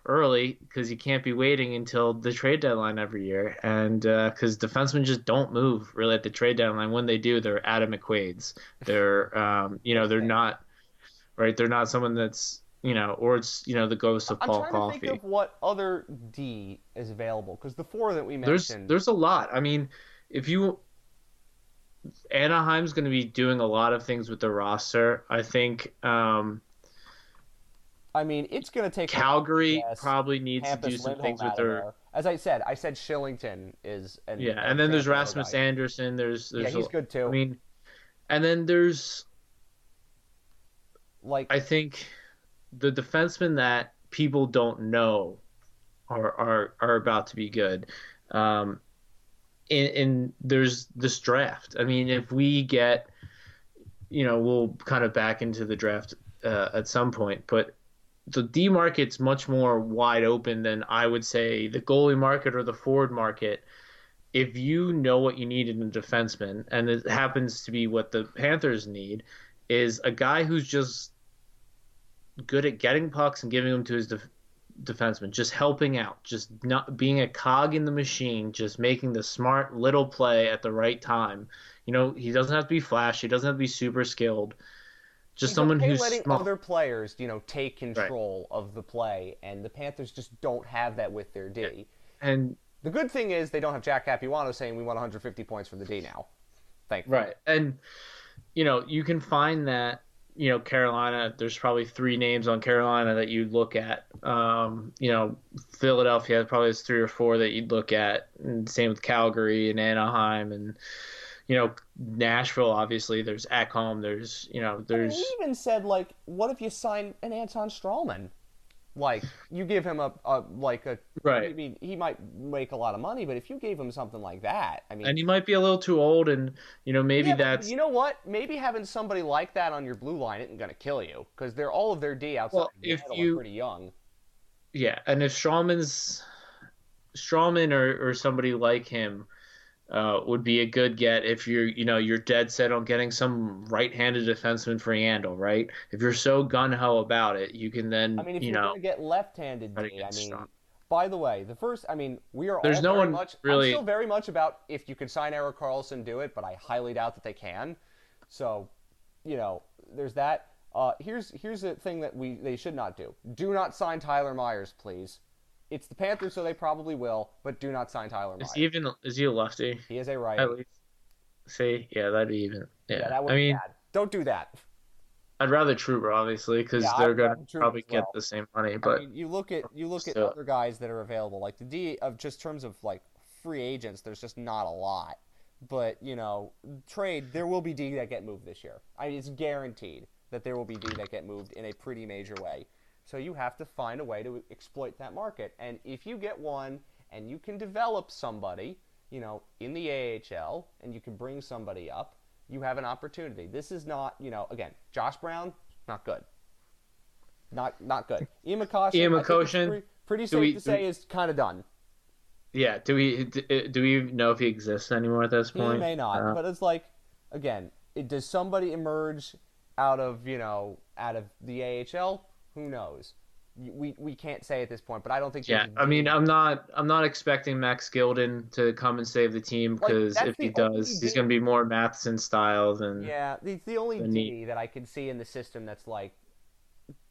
early because you can't be waiting until the trade deadline every year. And because uh, defensemen just don't move really at the trade deadline. When they do, they're Adam McQuaid's. They're, um, you know, they're not, right? They're not someone that's, you know, or it's, you know, the ghost of I'm Paul trying Coffey. to think of what other D is available because the four that we there's mentioned. there's a lot. I mean, if you Anaheim's going to be doing a lot of things with the roster. I think um, I mean, it's going to take Calgary probably needs Hampus to do some Lindholm things with their. As I said, I said Kylington is an, yeah, and then there's Rasmus guy. Andersson. There's Yeah, he's a- good too. I mean, and then there's like I think the defensemen that people don't know are are, are about to be good. Um, and, and there's this draft. I mean, if we get, you know, we'll kind of back into the draft uh, at some point, but the D market's much more wide open than I would say the goalie market or the forward market. If you know what you need in a defenseman, and it happens to be what the Panthers need, is a guy who's just good at getting pucks and giving them to his def- defenseman, just helping out, just not being a cog in the machine, just making the smart little play at the right time. You know, he doesn't have to be flashy, he doesn't have to be super skilled. Just he's someone okay who's letting smart. other players, you know, take control of the play, and the Panthers just don't have that with their D. And The good thing is they don't have Jack Capuano saying we want 150 points from the D now. Thankfully. Right. And you know, you can find that, you know, Carolina, there's probably three names on Carolina that you'd look at. Um, you know, Philadelphia probably has three or four that you'd look at. And same with Calgary and Anaheim and you know, Nashville obviously there's Ekholm, there's you know, there's he even said like, what if you sign an Anton Stralman? Like you give him a, a like a Right. I mean, he might make a lot of money, but if you gave him something like that, I mean, and he might be a little too old and you know, maybe yeah, that's you know what? Maybe having somebody like that on your blue line isn't going to kill you because they're all of their D outside Well, if you- pretty young. Yeah, and if Stralman's Strawman or, or somebody like him uh, would be a good get if you're you know you're dead set on getting some right-handed defenseman for Yandle, right? If you're so gun ho about it, you can then I mean, if you you're know to get left-handed D, get I mean, strong. by the way, the first, I mean, we are There's all no very one much. really- I'm still very much about if you could sign Erik Karlsson, do it, but I highly doubt that they can. So, you know, there's that. Uh, here's here's the thing that we they should not do. Do not sign Tyler Myers, please. It's the Panthers, so they probably will, but do not sign Tyler Myers. is he even is he a lefty? He is a righty. At least, see, yeah, that'd be even. Yeah, yeah, that would I be mean, bad. Don't do that. I'd rather Trouba obviously because Yeah, they're I'd gonna probably well. get the same money, I but mean, you look at you look at other guys that are available, like the D of just terms of like free agents. There's just not a lot, but you know, trade there will be D that get moved this year. I mean, it's guaranteed that there will be D that get moved in a pretty major way. So you have to find a way to exploit that market, and if you get one and you can develop somebody, you know, in the AHL, and you can bring somebody up, you have an opportunity. This is not, you know, again, Josh Brown, not good. Not not good. Ian McCoshen, Ian I think it's McCoshen, pretty, pretty safe we- to say we- is kind of done. yeah, do we do, do we know if he exists anymore at this point? He may not, Uh, but it's like, again, it, does somebody emerge out of you know out of the AHL? Who knows? We we can't say at this point, but I don't think. Yeah, I mean, I'm not, I'm not expecting Max Gilden to come and save the team because that's if he does, he's going to be more Matheson style than. Yeah, it's the only D that I can see in the system that's like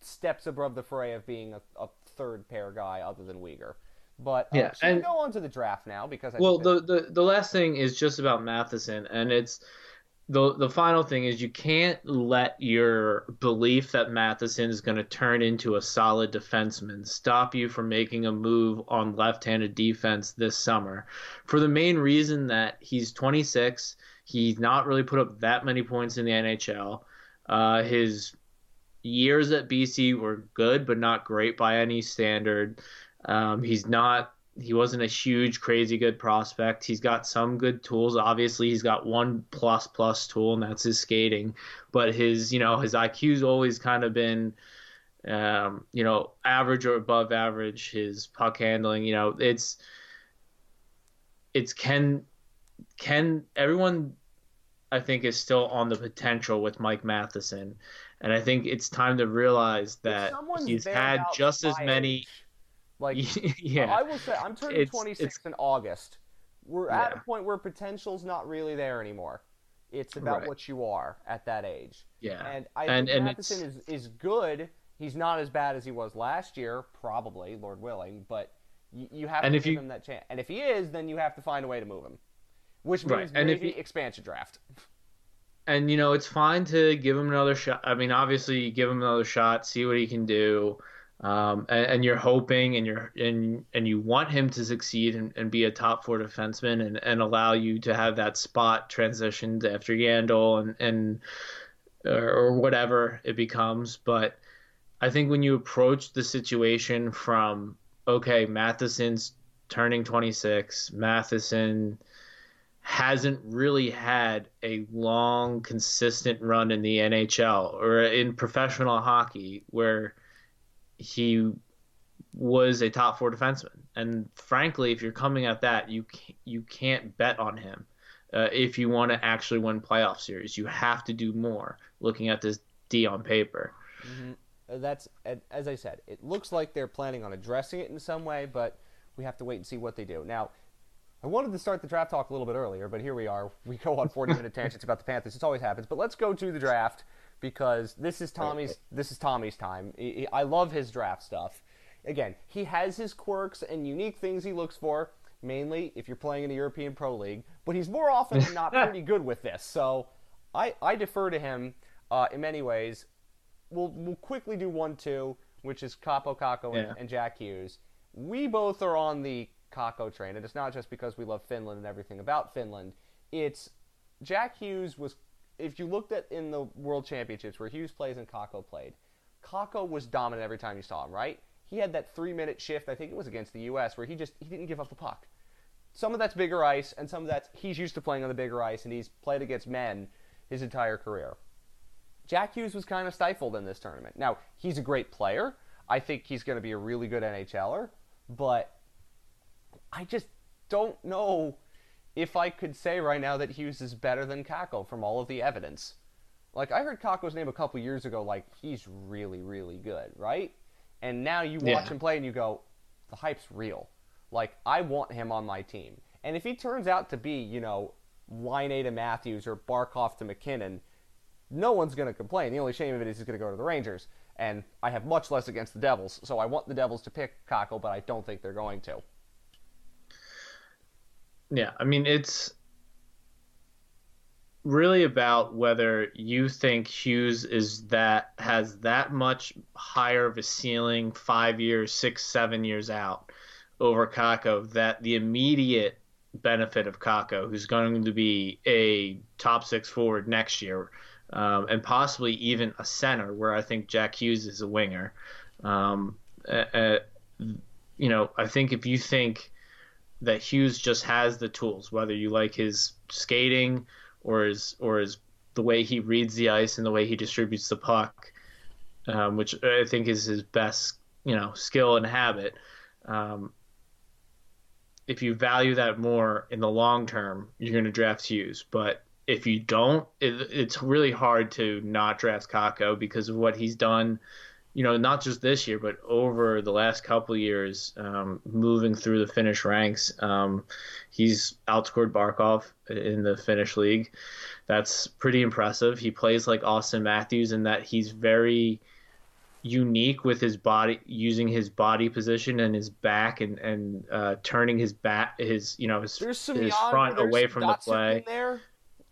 steps above the fray of being a, a third pair guy other than Weegar. But um, Yeah, so we and- go on to the draft now because I Well, the, the the last thing is just about Matheson, and it's the the final thing is you can't let your belief that Matheson is going to turn into a solid defenseman stop you from making a move on left-handed defense this summer, for the main reason that he's 26, he's not really put up that many points in the NHL. Uh, his years at BC were good, but not great by any standard. Um, he's not. He wasn't a huge, crazy good prospect. He's got some good tools. Obviously, he's got one plus plus tool, and that's his skating. But his, you know, his IQ's always kind of been, um, you know, average or above average. His puck handling, you know, it's, it's can, can everyone I think is still on the potential with Mike Matheson, and I think it's time to realize that he's had just as many. Age, like, yeah, I will say, I'm turning it's, 26 it's, in August. We're yeah. at a point where potential's not really there anymore. It's about right. what you are at that age. Yeah, and I and, think and Matheson is is good. He's not as bad as he was last year, probably, Lord willing, but you, you have to give you, him that chance. And if he is, then you have to find a way to move him which means right. and maybe if he, expansion draft. And you know, it's fine to give him another shot. I mean, obviously, give him another shot, see what he can do. Um, and, and, you're hoping and you're and and you want him to succeed and, and be a top four defenseman and, and allow you to have that spot transitioned after Yandle and and or whatever it becomes. But I think when you approach the situation from okay, Matheson's turning 26, Matheson hasn't really had a long, consistent run in the NHL or in professional hockey where he was a top four defenseman. And frankly, if you're coming at that, you can't, you can't bet on him. Uh, if you want to actually win playoff series, you have to do more. Looking at this D on paper. Mm-hmm. Uh, that's as I said. It looks like they're planning on addressing it in some way, but we have to wait and see what they do. Now, I wanted to start the draft talk a little bit earlier, but here we are. We go on 40 minute tangents about the Panthers. It always happens. But let's go to the draft because this is Tommy's. This is Tommy's time. I love his draft stuff. Again, he has his quirks and unique things he looks for. Mainly, if you're playing in the European Pro League, but he's more often than not pretty good with this. So, I I defer to him uh, in many ways. We'll we'll quickly do one two, which is Kaapo Kakko and, yeah. and Jack Hughes. We both are on the Kakko train, and it's not just because we love Finland and everything about Finland. It's Jack Hughes was. If you looked at in the World Championships where Hughes plays and Kakko played, Kakko was dominant every time you saw him. Right? He had that three-minute shift. I think it was against the U.S. where he just he didn't give up the puck. Some of that's bigger ice, and some of that's he's used to playing on the bigger ice, and he's played against men his entire career. Jack Hughes was kind of stifled in this tournament. Now, he's a great player. I think he's going to be a really good NHLer, but I just don't know if I could say right now that Hughes is better than Kakko from all of the evidence. Like I heard Kakko's name a couple years ago, like he's really, really good, right? And now you watch yeah. him play and you go, the hype's real. Like I want him on my team. And if he turns out to be, you know, Laine to Matthews or Barkov to MacKinnon, no one's going to complain. The only shame of it is he's going to go to the Rangers. And I have much less against the Devils, so I want the Devils to pick Kakko, but I don't think they're going to. Yeah, I mean it's really about whether you think Hughes is that has that much higher of a ceiling five years, six, seven years out over Kakko that the immediate benefit of Kakko, who's going to be a top six forward next year, um, and possibly even a center, where I think Jack Hughes is a winger. Um, uh, you know, I think if you think that Hughes just has the tools, whether you like his skating or his or his the way he reads the ice and the way he distributes the puck, um, which I think is his best you know skill and habit. Um, if you value that more in the long term, you're going to draft Hughes. But if you don't, it, it's really hard to not draft Kakko because of what he's done you know, not just this year, but over the last couple years, um, moving through the Finnish ranks, um, he's outscored Barkov in the Finnish league. That's pretty impressive. He plays like Auston Matthews in that he's very unique with his body, using his body position and his back, and and uh, turning his back, his you know his his front away from the play.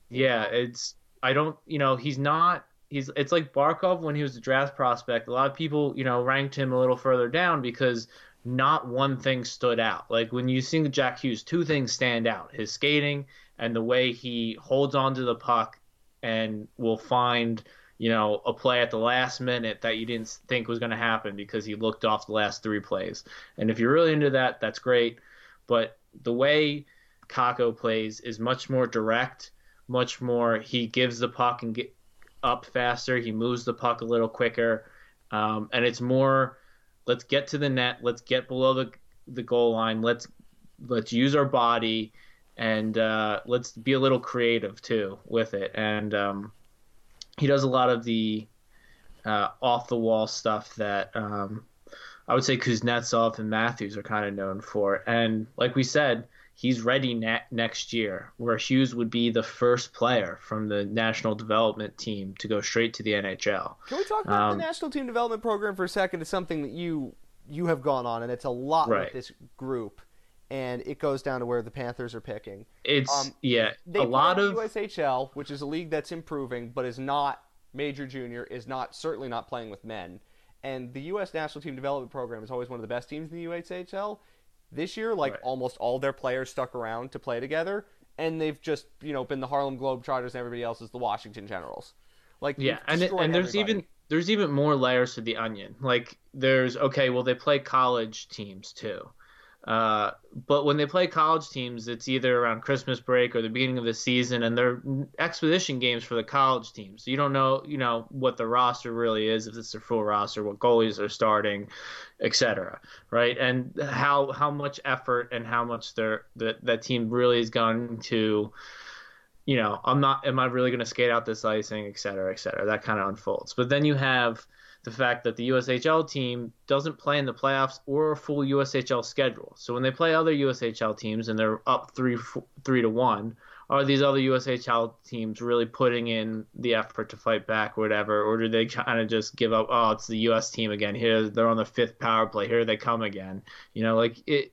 Yeah, it's I don't you know he's not he's it's like Barkov when he was a draft prospect. A lot of people, you know, ranked him a little further down because not one thing stood out. Like when you see Jack Hughes, two things stand out: his skating and the way he holds onto the puck and will find, you know, a play at the last minute that you didn't think was going to happen because he looked off the last three plays. And if you're really into that, that's great. But the way Kakko plays is much more direct, much more. He gives the puck and get up faster. He moves the puck a little quicker, um, and it's more. Let's get to the net. Let's get below the the goal line. Let's let's use our body, and uh, let's be a little creative too with it. And um, he does a lot of the uh, off the wall stuff that um, I would say Kuznetsov and Matthews are kind of known for. And like we said, he's ready ne- next year, where Hughes would be the first player from the national development team to go straight to the NHL. Can we talk about um, the national team development program for a second? It's something that you you have gone on, and it's a lot right. with this group. And it goes down to where the Panthers are picking. It's um, yeah, a lot of USHL, which is a league that's improving, but is not major junior, is not certainly not playing with men. And the U.S. national team development program is always one of the best teams in the USHL. This year, like right. almost all their players stuck around to play together, and they've just you know been the Harlem Globetrotters and everybody else is the Washington Generals. Like yeah, and and there's everybody. even there's even more layers to the onion. Like there's okay, well they play college teams too. Uh, but when they play college teams, it's either around Christmas break or the beginning of the season, and they're exposition games for the college teams. So you don't know, you know, what the roster really is, if it's their full roster, what goalies are starting, etc. Right, and how how much effort and how much their that that team really is going to, you know, I'm not, am I really going to skate out this icing, etc., etc. That kind of unfolds. But then you have the fact that the USHL team doesn't play in the playoffs or a full USHL schedule. So when they play other USHL teams and they're up three three to one, are these other USHL teams really putting in the effort to fight back or whatever, or do they kind of just give up? Oh, it's the US team again. Here they're on the fifth power play. Here they come again. You know, like it.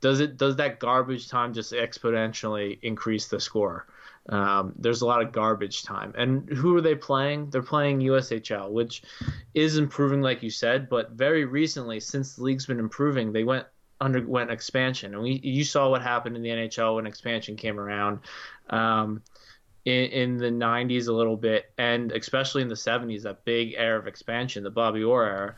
Does it does that garbage time just exponentially increase the score? Um, there's a lot of garbage time. And who are they playing? They're playing USHL, which is improving, like you said. But very recently, since the league's been improving, they went underwent expansion, and we you saw what happened in the NHL when expansion came around. Um, in, in, the 90s a little bit, and especially in the 70s, that big era of expansion, the Bobby Orr era,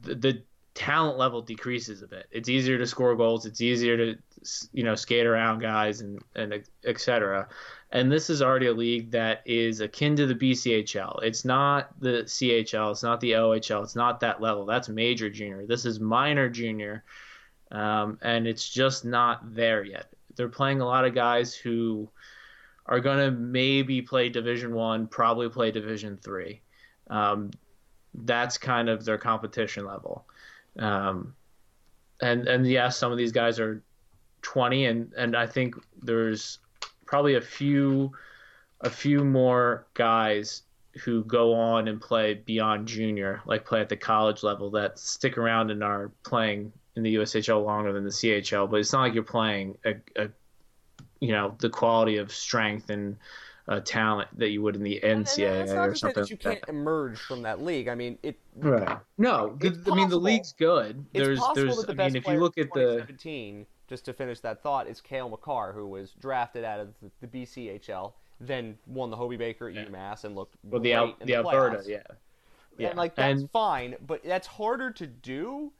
the, the talent level decreases a bit. It's easier to score goals. It's easier to you know skate around guys and and etc and this is already a league that is akin to the BCHL. It's not the CHL, it's not the OHL, it's not that level. That's major junior. This is minor junior, um, and it's just not there yet. They're playing a lot of guys who are going to maybe play Division One, probably play Division Three. Um, that's kind of their competition level. Um, and and yes, some of these guys are 20, and and I think there's probably a few a few more guys who go on and play beyond junior, like play at the college level, that stick around and are playing in the USHL longer than the CHL. But it's not like you're playing a, a you know, the quality of strength and uh, talent that you would in the NCAA and, or something. That you can't emerge from that league. I mean, it. Right. No, the, I mean the league's good. It's there's, possible there's. That the I best mean, if you look at the just to finish that thought, is Cale Makar, who was drafted out of the, the BCHL, then won the Hobey Baker at yeah. UMass and looked well, the, Al- the, the Alberta, yeah, yeah, and like that's and, fine, but that's harder to do,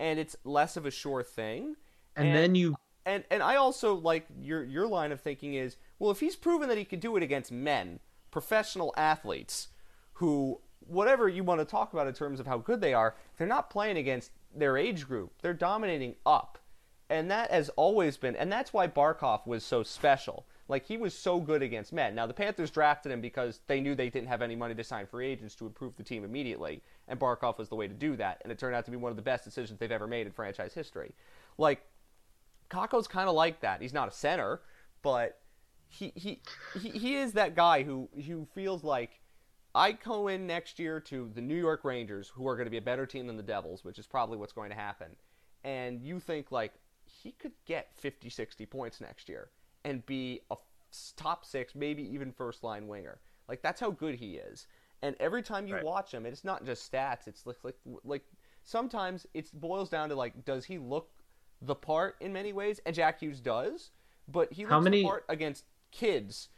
and it's less of a sure thing. And, and then you and and I also like your your line of thinking is well, if he's proven that he can do it against men, professional athletes, who whatever you want to talk about in terms of how good they are, they're not playing against their age group. They're dominating up and that has always been, and that's why Barkov was so special. Like he was so good against men. Now the Panthers drafted him because they knew they didn't have any money to sign free agents to improve the team immediately, and Barkov was the way to do that. And it turned out to be one of the best decisions they've ever made in franchise history. Like Kakko's kind of like that. He's not a center, but he, he he he is that guy who who feels like I go in next year to the New York Rangers, who are going to be a better team than the Devils, which is probably what's going to happen. And you think like, he could get 50, 60 points next year and be a top six, maybe even first line winger. Like that's how good he is. And every time you right. watch him, it's not just stats. It's like, like like sometimes it boils down to like, does he look the part in many ways? And Jack Hughes does, but he looks how many... the part against kids.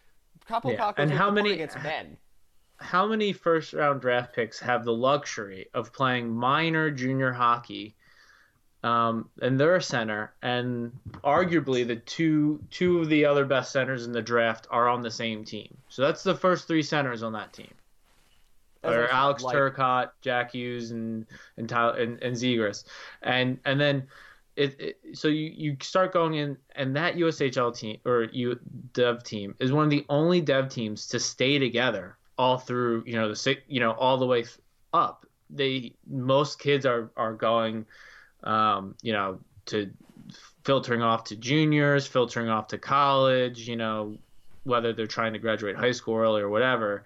Couple yeah. and how many against men. how many first round draft picks have the luxury of playing minor junior hockey um, and they're a center, and arguably the two two of the other best centers in the draft are on the same team. So that's the first three centers on that team. Or Alex like... Turcotte, Jack Hughes, and and Tyler, and, and Zegras, and and then it, it, so you, you start going in, and that USHL team or U Dev team is one of the only Dev teams to stay together all through you know the you know all the way up. They most kids are are going um, you know, to filtering off to juniors, filtering off to college, you know, whether they're trying to graduate high school early or whatever.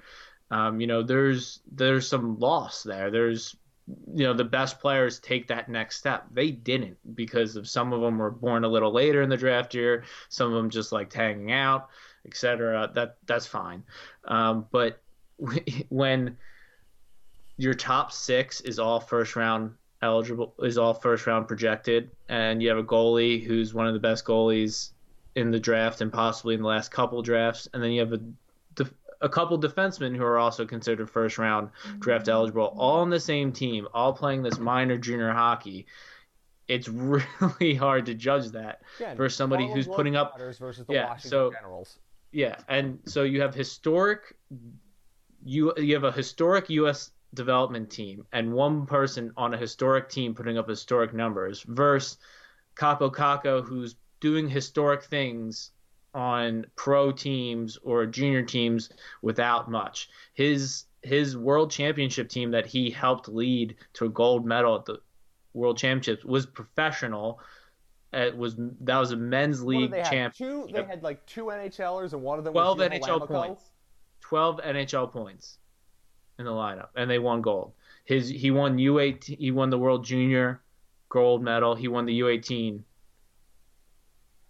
Um, you know, there's there's some loss there. There's you know the best players take that next step. They didn't because of some of them were born a little later in the draft year. Some of them just liked hanging out, etc. That that's fine. Um, but when your top six is all first round eligible is all first round projected, and you have a goalie who's one of the best goalies in the draft and possibly in the last couple drafts, and then you have a a couple defensemen who are also considered first round draft mm-hmm. eligible, all on the same team, all playing this minor junior hockey. It's really hard to judge that yeah, for somebody who's putting up versus the yeah, Washington so, Generals. Yeah, and so you have historic you you have a historic U.S development team and one person on a historic team putting up historic numbers versus Kaapo Kakko who's doing historic things on pro teams or junior teams without much. His his world championship team that he helped lead to a gold medal at the world championships was professional. It was that was a men's league champ. Two, they had like two NHLers, and one of them twelve was NHL points. Twelve NHL points in the lineup, and they won gold. His he won U18, he won the World Junior gold medal. He won the U18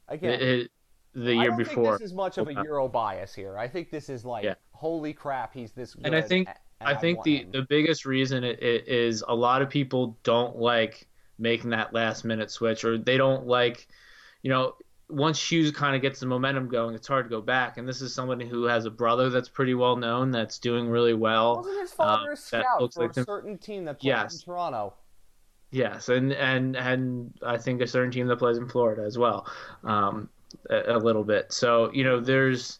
again the, the year before. this is much of a Euro bias here. I think this is like yeah. holy crap, he's this good. And I think and I think the him. the biggest reason it, it is a lot of people don't like making that last minute switch or they don't like you know once Hughes kind of gets the momentum going, it's hard to go back. And this is somebody who has a brother that's pretty well known, that's doing really well. Wasn't his father uh, a scout for like a certain team that plays yes. in Toronto? Yes, and and and I think a certain team that plays in Florida as well, um, a, a little bit. So you know, there's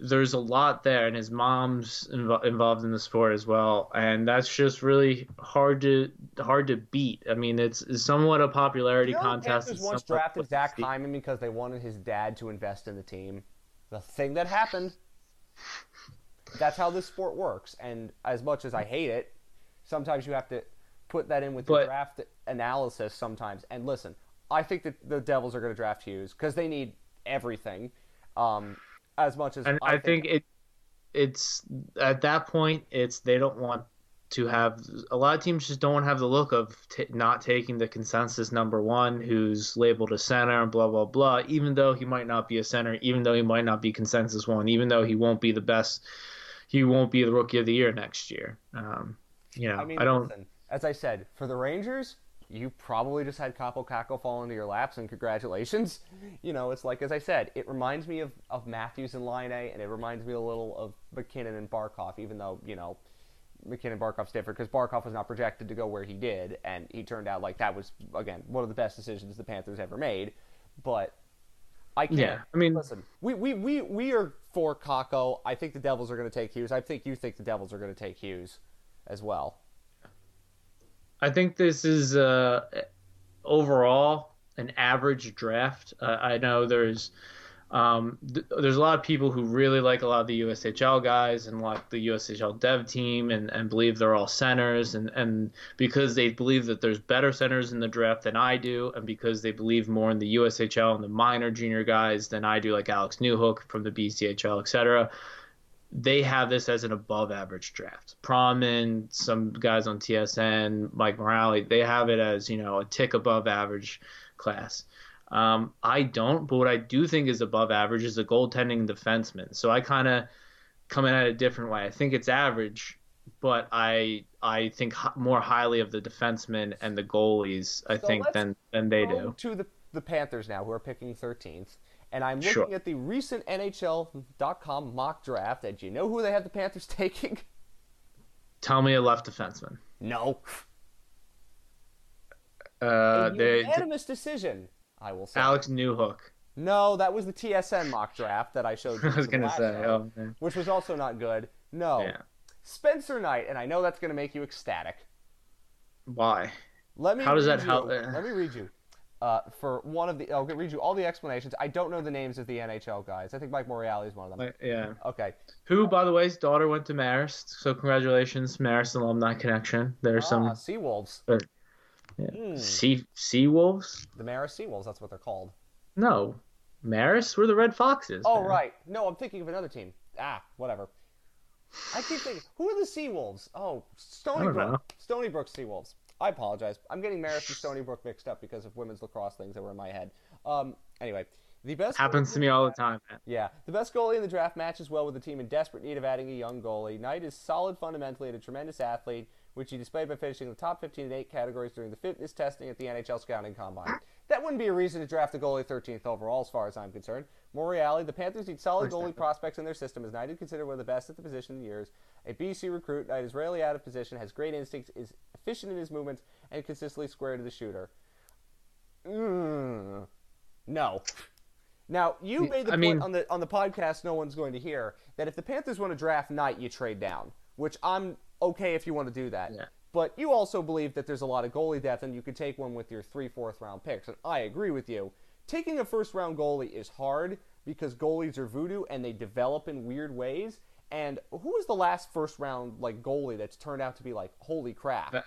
there's a lot there, and his mom's inv- involved in the sport as well, and that's just really hard to hard to beat. I mean, it's, it's somewhat a popularity you know, contest. The Panthers once drafted Zach Hyman because they wanted his dad to invest in the team. The thing that happened. That's how this sport works, and as much as I hate it, sometimes you have to put that in with the draft analysis. Sometimes, and listen, I think that the Devils are going to draft Hughes because they need everything. Um, as much as and I, I think, think it it's at that point it's they don't want to have a lot of teams just don't have the look of t- not taking the consensus number one who's labeled a center and blah blah blah even though he might not be a center even though he might not be consensus one even though he won't be the best he won't be the rookie of the year next year. Um, you know i, mean, I don't listen, as i said for the rangers you probably just had Kaapo Kakko fall into your laps, and congratulations. You know, it's like, as I said, it reminds me of, of Matthews and Laine, and it reminds me a little of MacKinnon and Barkov, even though, you know, MacKinnon Barkov's different because Barkov was not projected to go where he did, and he turned out like that was, again, one of the best decisions the Panthers ever made. But I can't. Yeah, I mean, listen, we, we, we, we are for Kakko. I think the Devils are going to take Hughes. I think you think the Devils are going to take Hughes as well. I think this is uh, overall an average draft. Uh, I know there's um, th- there's a lot of people who really like a lot of the USHL guys and like the USHL dev team and, and believe they're all centers and, and because they believe that there's better centers in the draft than I do and because they believe more in the USHL and the minor junior guys than I do like Alex Newhook from the BCHL, etc they have this as an above average draft. Prom some guys on TSN, Mike Morreale, they have it as, you know, a tick above average class. Um, I don't, but what I do think is above average is a goaltending defenseman. So I kind of come in at a different way. I think it's average, but I I think more highly of the defensemen and the goalies. I so think than than they do. To the the Panthers now, who are picking 13th, And I'm looking Sure. at the recent NHL.com mock draft, and do you know who they have the Panthers taking? Tell me a left defenseman. No. Uh, A they unanimous decision, I will say. Alex Newhook. No, that was the TSN mock draft that I showed you. I was gonna last say, show, oh. Which was also not good. No. Yeah. Spencer Knight, and I know that's going to make you ecstatic. Why? Let me How does that you, help- Let me read you. Uh, for one of the, I'll read you all the explanations. I don't know the names of the NHL guys. I think Mike Morreale is one of them. Like, yeah. Okay. Who, by the way, his daughter went to Marist, so congratulations, Marist alumni connection. There's Ah, some Seawolves. yeah. Hmm. sea sea wolves. The Maris Seawolves. That's what they're called. No, Marist. We're the Red Foxes. Oh man. right. No, I'm thinking of another team. Ah, whatever. I keep thinking, who are the Seawolves? Oh, Stony Brook. know. Stony Brook Seawolves. I apologize. I'm getting Maris and Stony Brook mixed up because of women's lacrosse things that were in my head. Um. Anyway, the best Happens to me all the time, man. Yeah, the best goalie in the draft matches well with the team in desperate need of adding a young goalie. Knight is solid fundamentally and a tremendous athlete, which he displayed by finishing in the top 15 in eight categories during the fitness testing at the NHL Scouting Combine. That wouldn't be a reason to draft a goalie 13th overall, as far as I'm concerned. More reality, the Panthers need solid goalie prospects in their system, as Knight is considered one of the best at the position in years. A BC recruit, Knight is rarely out of position, has great instincts, is efficient in his movements, and consistently square to the shooter. Mm, no. Now you made the I point mean- on the on the podcast no one's going to hear that if the Panthers want to draft Knight, you trade down, which I'm okay if you want to do that. Yeah. But you also believe that there's a lot of goalie depth, and you could take one with your three fourth round picks, and I agree with you. Taking a first round goalie is hard because goalies are voodoo and they develop in weird ways. And who was the last first round like goalie that's turned out to be like holy crap? Va-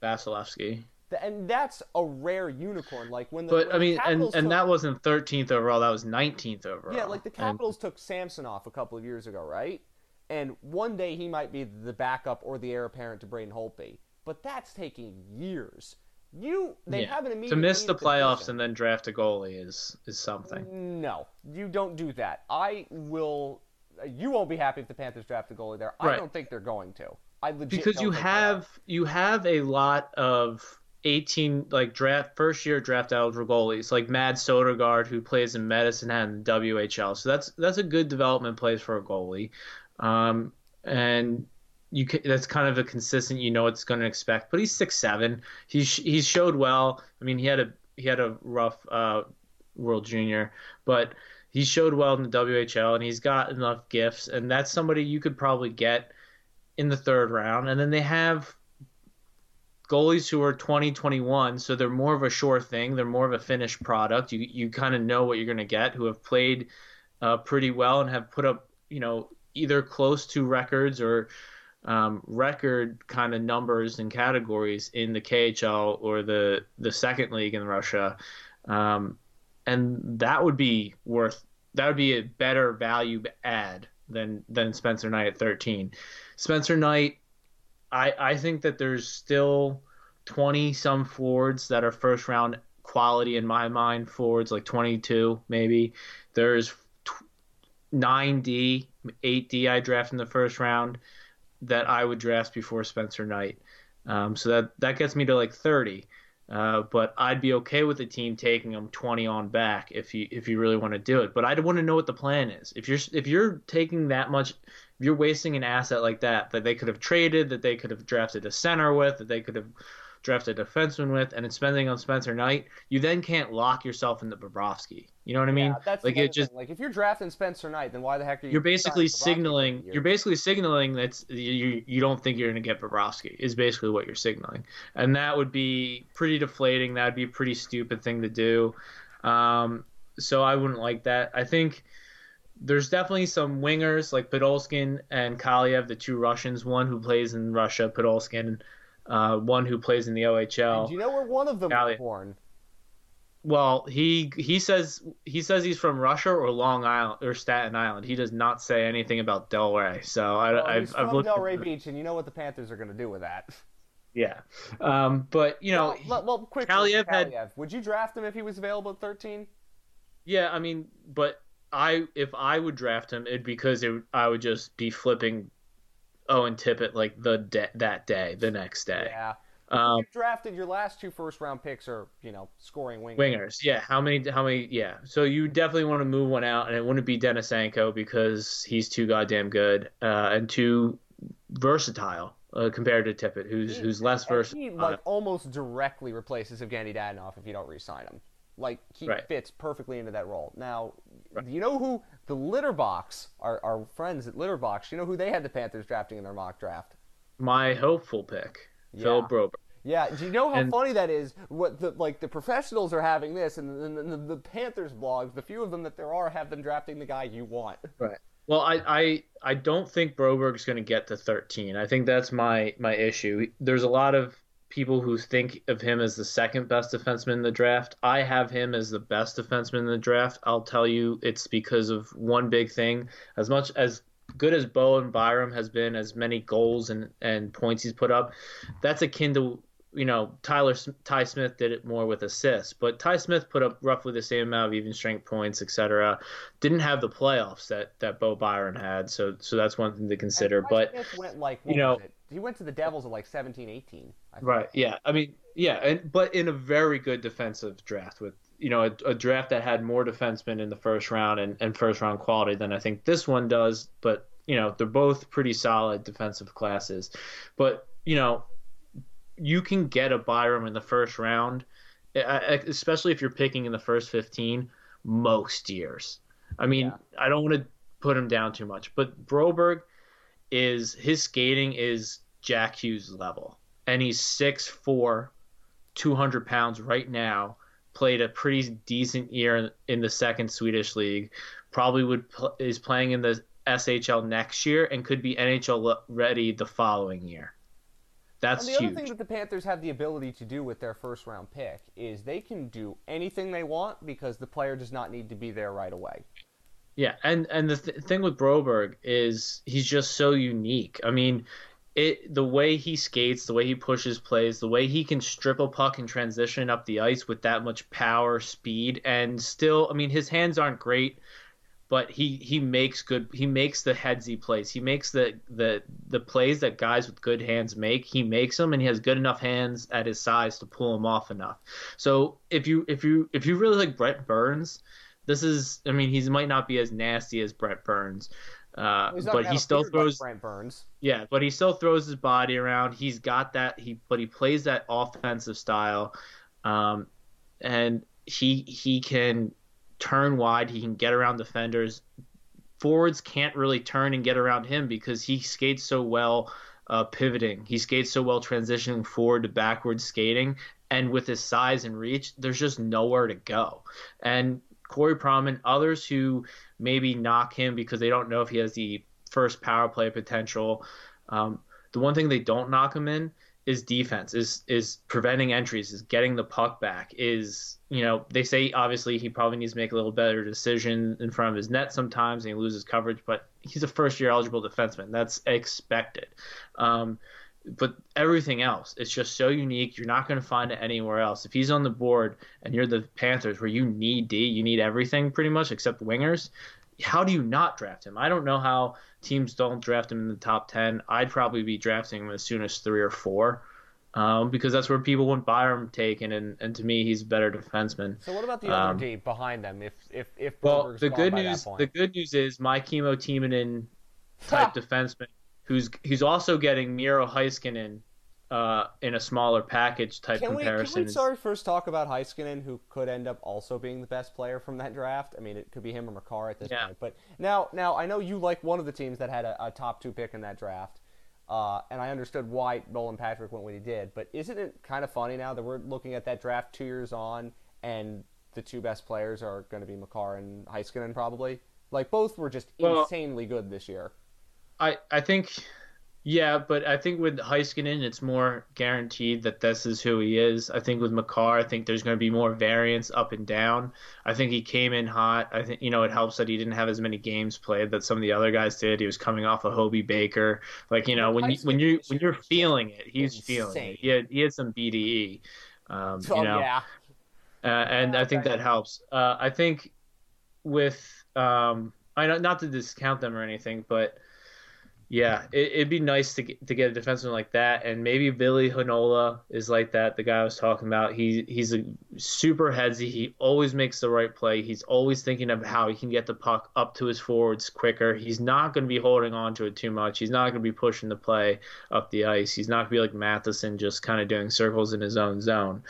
Vasilevskiy. And that's a rare unicorn. Like when the But when I mean, and and took- that wasn't 13th overall. That was 19th overall. Yeah, like the And- Capitals took Samsonov a couple of years ago, right? And one day he might be the backup or the heir apparent to Braden Holtby, but that's taking years. You they yeah. have an immediate to miss the playoffs position. and then draft a goalie is is something. no, you don't do that. I will. You won't be happy if the Panthers draft a goalie there. I Right. don't think they're going to. I legit because you think they are. have you have a lot of 18 like draft first year draft eligible goalies like Mad Sodergaard who plays in Medicine Hat in the WHL. So that's that's a good development place for a goalie. Um, and you that's kind of a consistent you know what's going to expect. But he's six seven. He's he's showed well. I mean he had a he had a rough uh, World Junior, but he showed well in the WHL and he's got enough gifts and that's somebody you could probably get in the third round. And then they have goalies who are 20, 21, so they're more of a sure thing. They're more of a finished product. You you kind of know what you're going to get. Who have played uh, pretty well and have put up you know either close to records or um, record kind of numbers and categories in the KHL or the the second league in Russia. Um, and that would be worth that would be a better value add than than Spencer Knight at 13. Spencer Knight, I I think that there's still 20 some forwards that are first round quality in my mind. Forwards like 22 maybe. There's 9D, 8D I draft in the first round that I would draft before Spencer Knight. Um, so that that gets me to like 30. Uh, but I'd be okay with the team taking them 20 on back if you if you really want to do it. But I'd want to know what the plan is. If you're if you're taking that much, if you're wasting an asset like that that they could have traded, that they could have drafted a center with, that they could have drafted a defenseman with, and it's spending on Spencer Knight, you then can't lock yourself into Bobrovsky. You know what I mean? Yeah, that's like it just thing. like if you're drafting Spencer Knight, then why the heck are you? you're basically signing Bobrovsky for signaling you're basically signaling that you you don't think you're going to get Bobrovsky is basically what you're signaling, and that would be pretty deflating. That'd be a pretty stupid thing to do. Um, so I wouldn't like that. I think there's definitely some wingers like Podkolzin and Kaliyev, the two Russians, one who plays in Russia, Podkolzin, uh, one who plays in the OHL. And do you know where one of them Cali- was born? Well, he he says he says he's from Russia or Long Island or Staten Island. He does not say anything about Delray. So I, Well, I've he's I've from looked. Delray Beach, and you know what the Panthers are going to do with that. Yeah, um, but you know, well, well, quick. Kaliyev had- Kaliyev. Would you draft him if he was available at 13? yeah. I mean, but I if I would draft him, it'd because it, I would just be flipping Owen Tippett like the de- that day, the next day. Yeah. Um, you drafted your last two first round picks are you know scoring wingers. Wingers, yeah. How many? How many? Yeah. So you definitely want to move one out, and it wouldn't be Denisenko because he's too goddamn good uh, and too versatile uh, compared to Tippett, who's who's less versatile. He like almost directly replaces Evgeny Dadonov if you don't re-sign him. Like he right. fits perfectly into that role. Now, right. you know who the litter box, our, our friends at litter box, you know who they had the Panthers drafting in their mock draft? My hopeful pick, yeah. Phil Broberg. Yeah, do you know how and, funny that is? What the like the professionals are having this, and the, the, Panthers blogs, the few of them that there are, have them drafting the guy you want. Right. Well, I I, I don't think Broberg's going to get to 13. I think that's my my issue. There's a lot of people who think of him as the second best defenseman in the draft. I have him as the best defenseman in the draft. I'll tell you, it's because of one big thing. As much as good as Bo and Byram has been, as many goals and, and points he's put up, that's akin to you know, Tyler Ty Smith did it more with assists, but Ty Smith put up roughly the same amount of even strength points, etc. Didn't have the playoffs that that Bo Byram had, so so that's one thing to consider. but Smith went like you know, he went to the Devils at like 17, 18. Right. Yeah. I mean, yeah, and but in a very good defensive draft with you know a, a draft that had more defensemen in the first round and, and first round quality than I think this one does, but you know they're both pretty solid defensive classes, but you know you can get a Byram in the first round, especially if you're picking in the first 15 most years. I mean, yeah. I don't want to put him down too much, but Broberg is his skating is Jack Hughes level, and he's 6'4", 200 pounds right now. Played a pretty decent year in the second Swedish league. Probably would is playing in the SHL next year and could be NHL ready the following year. That's and the huge. other thing that the Panthers have the ability to do with their first round pick is they can do anything they want because the player does not need to be there right away. Yeah, and and the th- thing with Broberg is he's just so unique. I mean, it the way he skates, the way he pushes plays, the way he can strip a puck and transition up the ice with that much power, speed, and still, I mean, his hands aren't great, but he he makes good he makes the headsy plays. He makes the the the plays that guys with good hands make. He makes them and he has good enough hands at his size to pull them off enough. So if you if you if you really like Brent Burns this is I mean he might not be as nasty as Brent Burns uh, but he still throws Burns. Yeah, but he still throws his body around. He's got that. He but he plays that offensive style, um, and he he can turn wide. He can get around defenders. Forwards can't really turn and get around him because he skates so well uh, pivoting. He skates so well transitioning forward to backward skating. And with his size and reach, there's just nowhere to go. And Corey Pronman, others who maybe knock him because they don't know if he has the first power play potential. Um, the one thing they don't knock him in is defense, is is preventing entries, is getting the puck back, is you know they say obviously he probably needs to make a little better decision in front of his net sometimes and he loses coverage, but he's a first year eligible defenseman. That's expected. Um, but everything else, it's just so unique. You're not going to find it anywhere else. If he's on the board and you're the Panthers, where you need D, you need everything pretty much except wingers. How do you not draft him? I don't know how teams don't draft him in the top 10, I'd probably be drafting him as soon as three or four. Um, because that's where people want Byram taken, and, and to me, he's a better defenseman. So what about the other um, D behind them? If if if well, the good news the good news is my Kimmo Timonen type defenseman, who's who's also getting Miro Heiskanen uh, in a smaller package type can comparison. We, can we sorry first talk about Heiskanen, who could end up also being the best player from that draft? I mean, it could be him or Makar at this yeah. point. But now, now I know you like one of the teams that had a, a top two pick in that draft, uh, and I understood why Nolan Patrick went when he did. But isn't it kind of funny now that we're looking at that draft two years on, and the two best players are going to be Makar and Heiskanen probably? Like both were just well, insanely good this year. I I think yeah, but I think with Heiskanen, it's more guaranteed that this is who he is. I think with Makar, I think there's going to be more variance up and down. I think he came in hot. I think you know it helps that he didn't have as many games played that some of the other guys did. He was coming off a of Hobey Baker. Like you know when you when you when you're feeling it, he's insane. feeling it. He had he had some BDE. Um, oh, you know, yeah. Uh, and I think that helps. Uh, I think with um, I not to discount them or anything, but Yeah, it, would be nice to get, to get a defenseman like that, and maybe Ville Heinola is like that. The guy I was talking about, he he's a super headsy. He always makes the right play. He's always thinking of how he can get the puck up to his forwards quicker. He's not going to be holding on to it too much. He's not going to be pushing the play up the ice. He's not going to be like Matheson, just kind of doing circles in his own zone.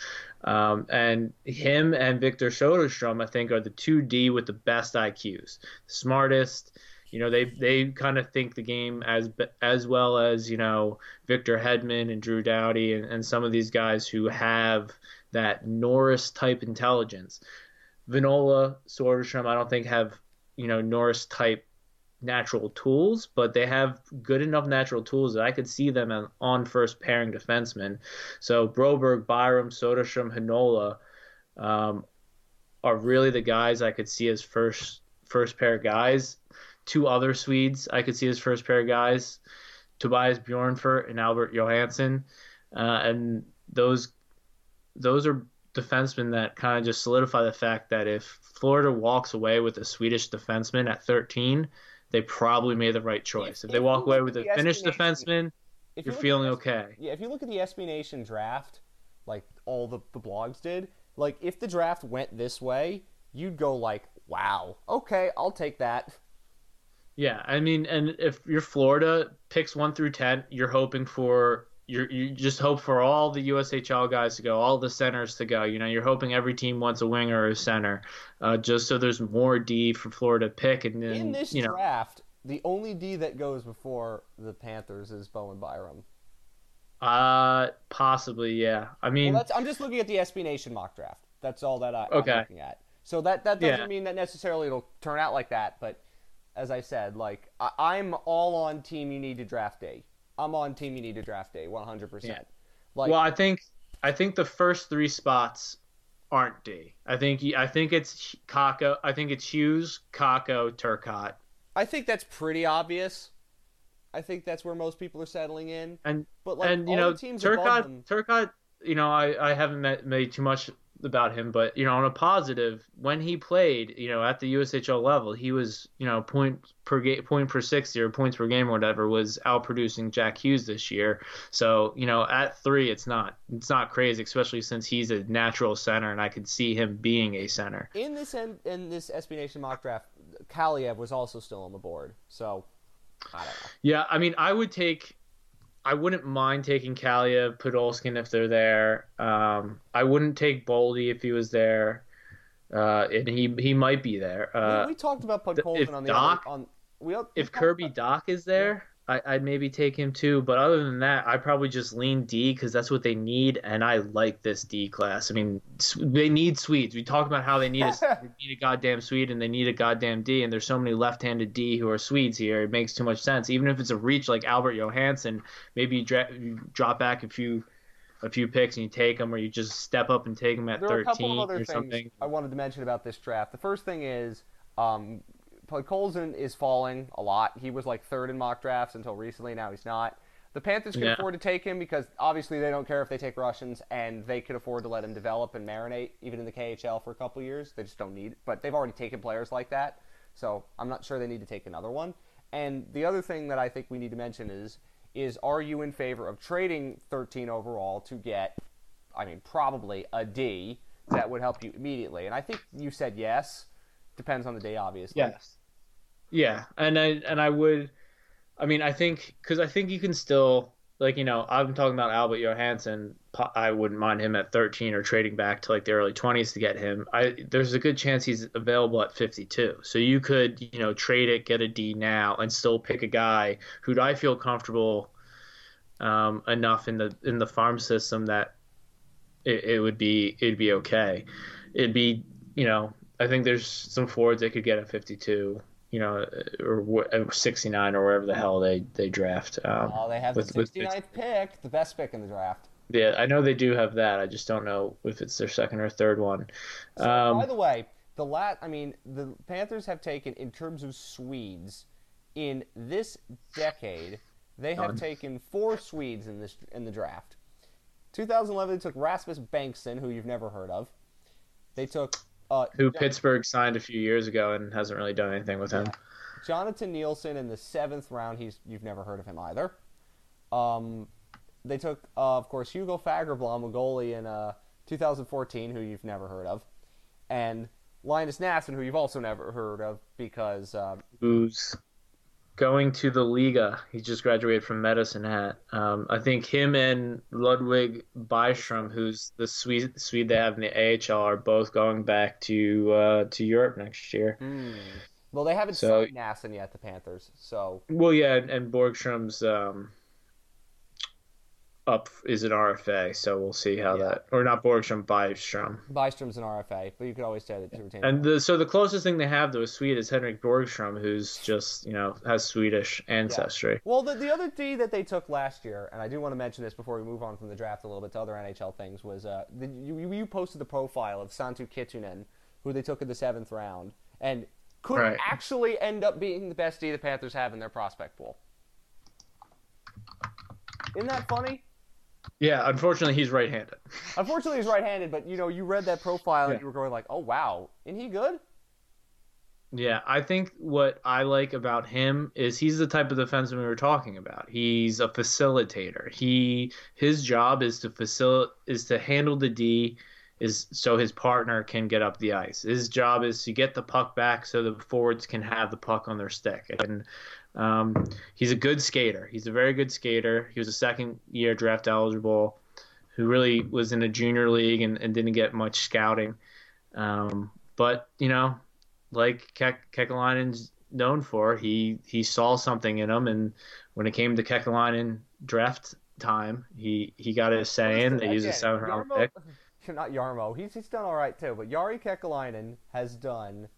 Um, and him and Victor Soderstrom, I think, are the two D with the best IQs, smartest you know they they kind of think the game as as well as you know Victor Hedman and Drew Doughty and, and some of these guys who have that Norris type intelligence. Heinola, Soderstrom, I don't think have you know Norris type natural tools, but they have good enough natural tools that I could see them on first pairing defensemen. So Broberg, Byram, Soderstrom, Heinola um, are really the guys I could see as first first pair guys two other Swedes I could see as first pair of guys, Tobias Bjornfot and Albert Johansson, uh, and those those are defensemen that kind of just solidify the fact that if Florida walks away with a Swedish defenseman at 13, they probably made the right choice. If, if they walk away with a Finnish defenseman, if you're feeling okay. Yeah, if you look at the SB Nation draft, like all the, the blogs did, like if the draft went this way, you'd go like, wow, okay, I'll take that. Yeah, I mean, and if you're Florida, picks one through ten, you're hoping for you you just hope for all the USHL guys to go, all the centers to go. You know, you're hoping every team wants a winger or a center, uh, just so there's more D for Florida to pick. And then, in this you know, draft, the only D that goes before the Panthers is Bowen Byram. Uh, possibly, yeah. I mean, well, I'm just looking at the SB Nation mock draft. That's all that I, okay. am looking at. So that that doesn't yeah. mean that necessarily it'll turn out like that, but as I said, like I, am all on team. You need to draft day. I'm on team. You need to draft day. 100. Yeah. percent Like, well, I think I think the first three spots aren't D. I think I think it's Kakko. I think it's Hughes, Kakko, Turcotte. I think that's pretty obvious. I think that's where most people are settling in. And but like and you know, Turcotte, Turcotte. You know, I I haven't met, made too much about him, but you know, on a positive, when he played, you know, at the USHL level, he was, you know, point per game, point per sixty or points per game or whatever, was outproducing Jack Hughes this year. So, you know, at three, it's not, it's not crazy, especially since he's a natural center, and I could see him being a center. In this in, in this SB Nation mock draft, Kaliyev was also still on the board, so I don't know. Yeah, I mean, I would take I wouldn't mind taking Kaliyev, Podkolzin if they're there. Um, I wouldn't take Boldy if he was there, uh, and he he might be there. Uh, we, we, talked about Podkolzin on the Dach, other, on. We, if Kirby about, Dach is there, I, would maybe take him too. But other than that, I probably just lean D because that's what they need, and I like this D class. I mean, they need Swedes. We talk about how they need a, they need a goddamn Swede and they need a goddamn D, and there's so many left-handed D who are Swedes here. It makes too much sense. Even if it's a reach like Albert Johansson, maybe you, dra- you drop back a few a few picks and you take them, or you just step up and take them at there 13 or something. I wanted to mention about this draft. The first thing is um, Colson is falling a lot. He was like third in mock drafts until recently. Now he's not. The Panthers can yeah. afford to take him because obviously they don't care if they take Russians, and they can afford to let him develop and marinate even in the KHL for a couple years. They just don't need it. But they've already taken players like that, so I'm not sure they need to take another one. And the other thing that I think we need to mention is is are you in favor of trading 13 overall to get, I mean, probably a D that would help you immediately? And I think you said yes. Depends on the day, obviously. Yes. Yeah, and I and I would, I mean, I think because I think you can still like you know I'm talking about Albert Johansson. I wouldn't mind him at 13 or trading back to like the early 20s to get him. I there's a good chance he's available at 52. So you could you know trade it, get a D now, and still pick a guy who I feel comfortable um, enough in the in the farm system that it, it would be it'd be okay. It'd be you know I think there's some forwards they could get at 52, you know, or 69 or wherever the hell they they draft. Um, oh, they have with, the 69th with, pick, the best pick in the draft. Yeah, I know they do have that. I just don't know if it's their second or third one. So, um, by the way, the lat I mean, the Panthers have taken in terms of Swedes in this decade, they have taken four Swedes in this in the draft. 2011 they took Rasmus Bengtsson, who you've never heard of. They took uh, Who Pittsburgh signed a few years ago and hasn't really done anything with him. Jonathan Nielsen in the seventh round. He's you've never heard of him either. Um, they took, uh, of course, Hugo Fagerblom, a goalie in uh, 2014, who you've never heard of, and Linus Nassen, who you've also never heard of because uh, who's going to the Liga. He just graduated from Medicine Hat. Um, I think him and Ludwig Byström, who's the Swede, Swede they have in the AHL, are both going back to uh, to Europe next year. Mm. Well, they haven't so, signed Nassen yet, the Panthers. So. Well, yeah, and Borgstrom's um, up is an RFA, so we'll see how yeah. that or not Borgstrom, Byström. Bystrom's an RFA, but you could always say that to retain. And the, so the closest thing they have to a Swede is Henrik Borgstrom, who's just you know has Swedish ancestry. Yeah. Well, the the other D that they took last year, and I do want to mention this before we move on from the draft a little bit to other NHL things, was uh, the, you you posted the profile of Santtu Kinnunen, who they took in the seventh round, and could right. actually end up being the best D the Panthers have in their prospect pool. Isn't that funny? Yeah, unfortunately, he's right-handed. Unfortunately, he's right-handed, but you know, you read that profile and you were going like, "Oh wow, isn't he good?" Yeah, I think what I like about him is he's the type of defenseman we were talking about. He's a facilitator. He his job is to facil is to handle the D is so his partner can get up the ice. His job is to get the puck back so the forwards can have the puck on their stick. And um, he's a good skater. He's a very good skater. He was a second year draft eligible who really was in a junior league and, and didn't get much scouting. Um, but, you know, like Ke- Kekalainen's known for, he, he saw something in him. And when it came to Kekalainen draft time, he, he got his say in. They used a seven round pick. Not Jarmo. He's, he's done all right, too. But Jari Kekalainen has done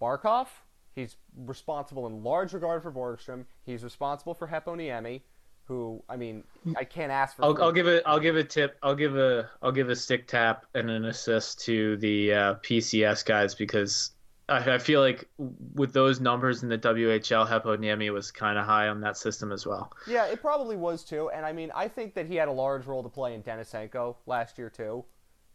Barkov, He's responsible in large regard for Borgstrom. He's responsible for Heponiemi, who I mean, I can't ask for. I'll, I'll, give a I'll give a tip. I'll give a I'll give a stick tap and an assist to the uh, PCS guys because I, I, feel like with those numbers in the WHL, Heponiemi was kind of high on that system as well. Yeah, it probably was too. And I mean, I think that he had a large role to play in Denisenko last year too.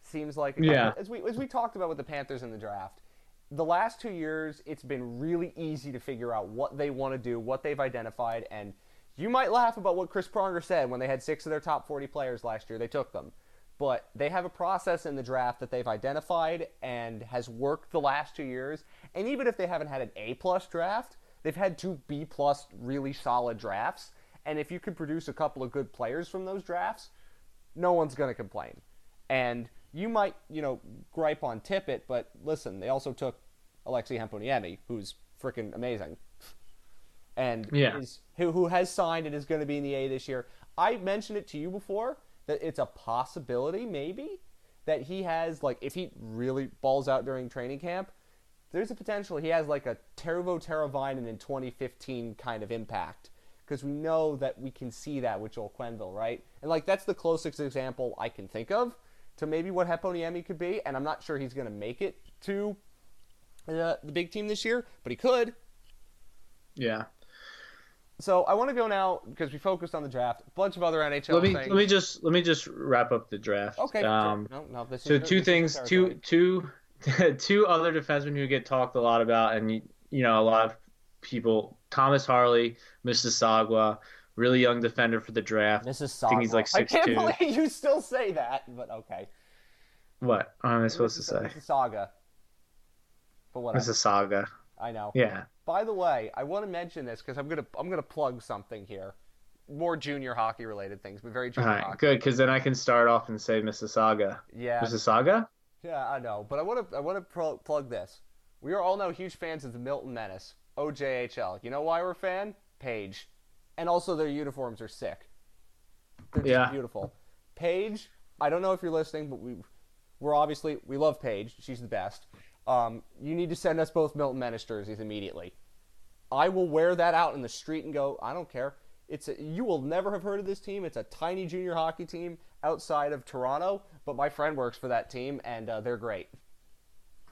Seems like yeah. As we as we talked about with the Panthers in the draft the last two years, it's been really easy to figure out what they want to do, what they've identified, and you might laugh about what Chris Pronger said when they had six of their top 40 players last year. They took them. But they have a process in the draft that they've identified and has worked the last two years. And even if they haven't had an A plus draft, they've had two B plus really solid drafts. And if you could produce a couple of good players from those drafts, no one's going to complain. And you might, you know, gripe on Tippett, but listen, they also took Aleksi Heponiemi, who's freaking amazing, and yeah. is, who who has signed and is going to be in the A this year. I mentioned it to you before that it's a possibility, maybe, that he has like if he really balls out during training camp, there's a potential he has like a Teuvo Teravainen in 2015 kind of impact because we know that we can see that with Joel Quenneville, right? And like that's the closest example I can think of to maybe what Heponiemi could be, and I'm not sure he's going to make it to uh, the big team this year, but he could. Yeah. So I want to go now because we focused on the draft. A bunch of other NHL let me, things. Let me just let me just wrap up the draft. Okay. Um, no, no, so is, two things, two two two other defensemen who get talked a lot about, and you know a lot of people. Thomas Harley, Mississauga, really young defender for the draft. Mississauga. I think he's like six I can't believe you still say that, but okay. What am I supposed to say? Saga. But what? saga. I know. Yeah. By the way, I want to mention this because I'm gonna I'm gonna plug something here. More junior hockey related things, but very junior All right, hockey. good, because then I can start off and say Mississauga. Yeah. Mississauga. Yeah, I know, but I want to I want to pro- plug this. We are all now huge fans of the Milton Menace, OJHL. You know why we're a fan? Page and also their uniforms are sick. They're yeah. beautiful. Paige, I don't know if you're listening, but we we're obviously we love Paige. She's the best. Um, you need to send us both Milton Menace jerseys immediately. I will wear that out in the street and go. I don't care. It's a, you will never have heard of this team. It's a tiny junior hockey team outside of Toronto, but my friend works for that team and uh, they're great.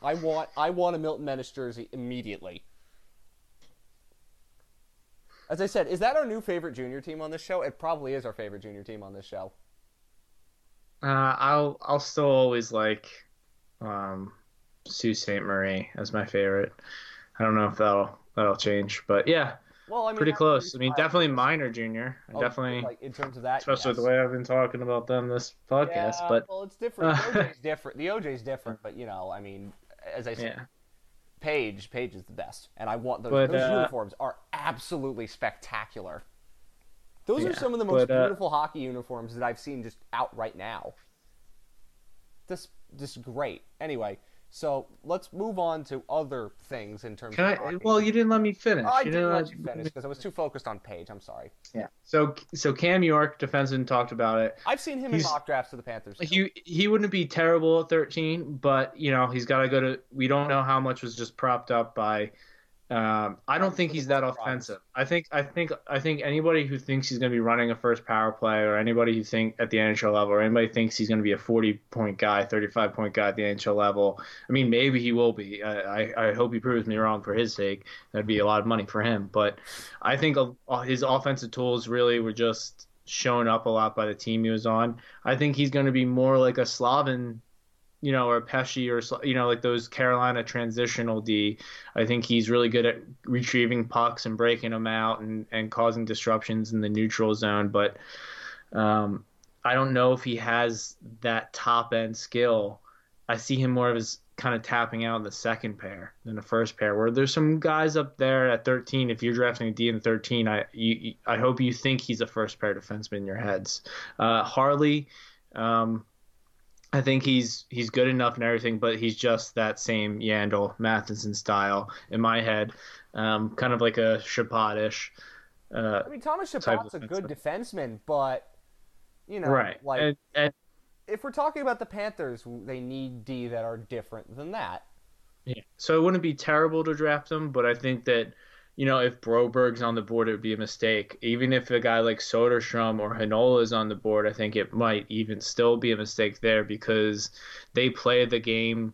I want I want a Milton Menace jersey immediately. As I said, is that our new favorite junior team on this show? It probably is our favorite junior team on this show. Uh, I'll I'll still always like um, Sault Ste. Marie as my favorite. I don't know if that'll that'll change. But yeah, Well, I mean, pretty close. I mean, definitely minor junior. Oh, definitely, like in terms of that, especially yes. the way I've been talking about them this podcast. Yeah, but well, it's different. The OJ's different. The OJ's different, but you know, I mean, as I said, yeah, Page, Page is the best, and I want those. But, those uh, uniforms are absolutely spectacular. Those are some of the most but, uh, beautiful hockey uniforms that I've seen just out right now. Just, just great. Anyway, so let's move on to other things in terms can of I? hockey. Well, you didn't let me finish. I you didn't let you finish because I was too focused on Page. I'm sorry. Yeah. So so Cam York, defenseman, talked about it. I've seen him in mock drafts to the Panthers. He he wouldn't be terrible at 13, but you know he's got to go to. We don't know how much was just propped up by. Um, I don't think he's that offensive. I think I think I think anybody who thinks he's going to be running a first power play, or anybody who think at the NHL level, or anybody thinks he's going to be a 40 point guy, 35 point guy at the NHL level. I mean, maybe he will be. I I, hope he proves me wrong for his sake. That'd be a lot of money for him. But I think his offensive tools really were just shown up a lot by the team he was on. I think he's going to be more like a Slavin, you know, or Pesce or you know, like those Carolina transitional D. I think he's really good at retrieving pucks and breaking them out and and causing disruptions in the neutral zone. But um, I don't know if he has that top end skill. I see him more of as kind of tapping out in the second pair than the first pair. Where there's some guys up there at 13. If you're drafting a D in 13, I you, I hope you think he's a first pair defenseman in your heads. Uh, Harley, um, I think he's he's good enough and everything, but he's just that same Yandle Matheson style in my head, um, kind of like a Chabot-ish. Uh, I mean, Thomas type a good defenseman, but you know, right. like and, and if we're talking about the Panthers, they need D that are different than that. Yeah. So it wouldn't be terrible to draft him, but I think that, you know, if Broberg's on the board, it would be a mistake. Even if a guy like Soderstrom or Heinola is on the board, I think it might even still be a mistake there because they play the game.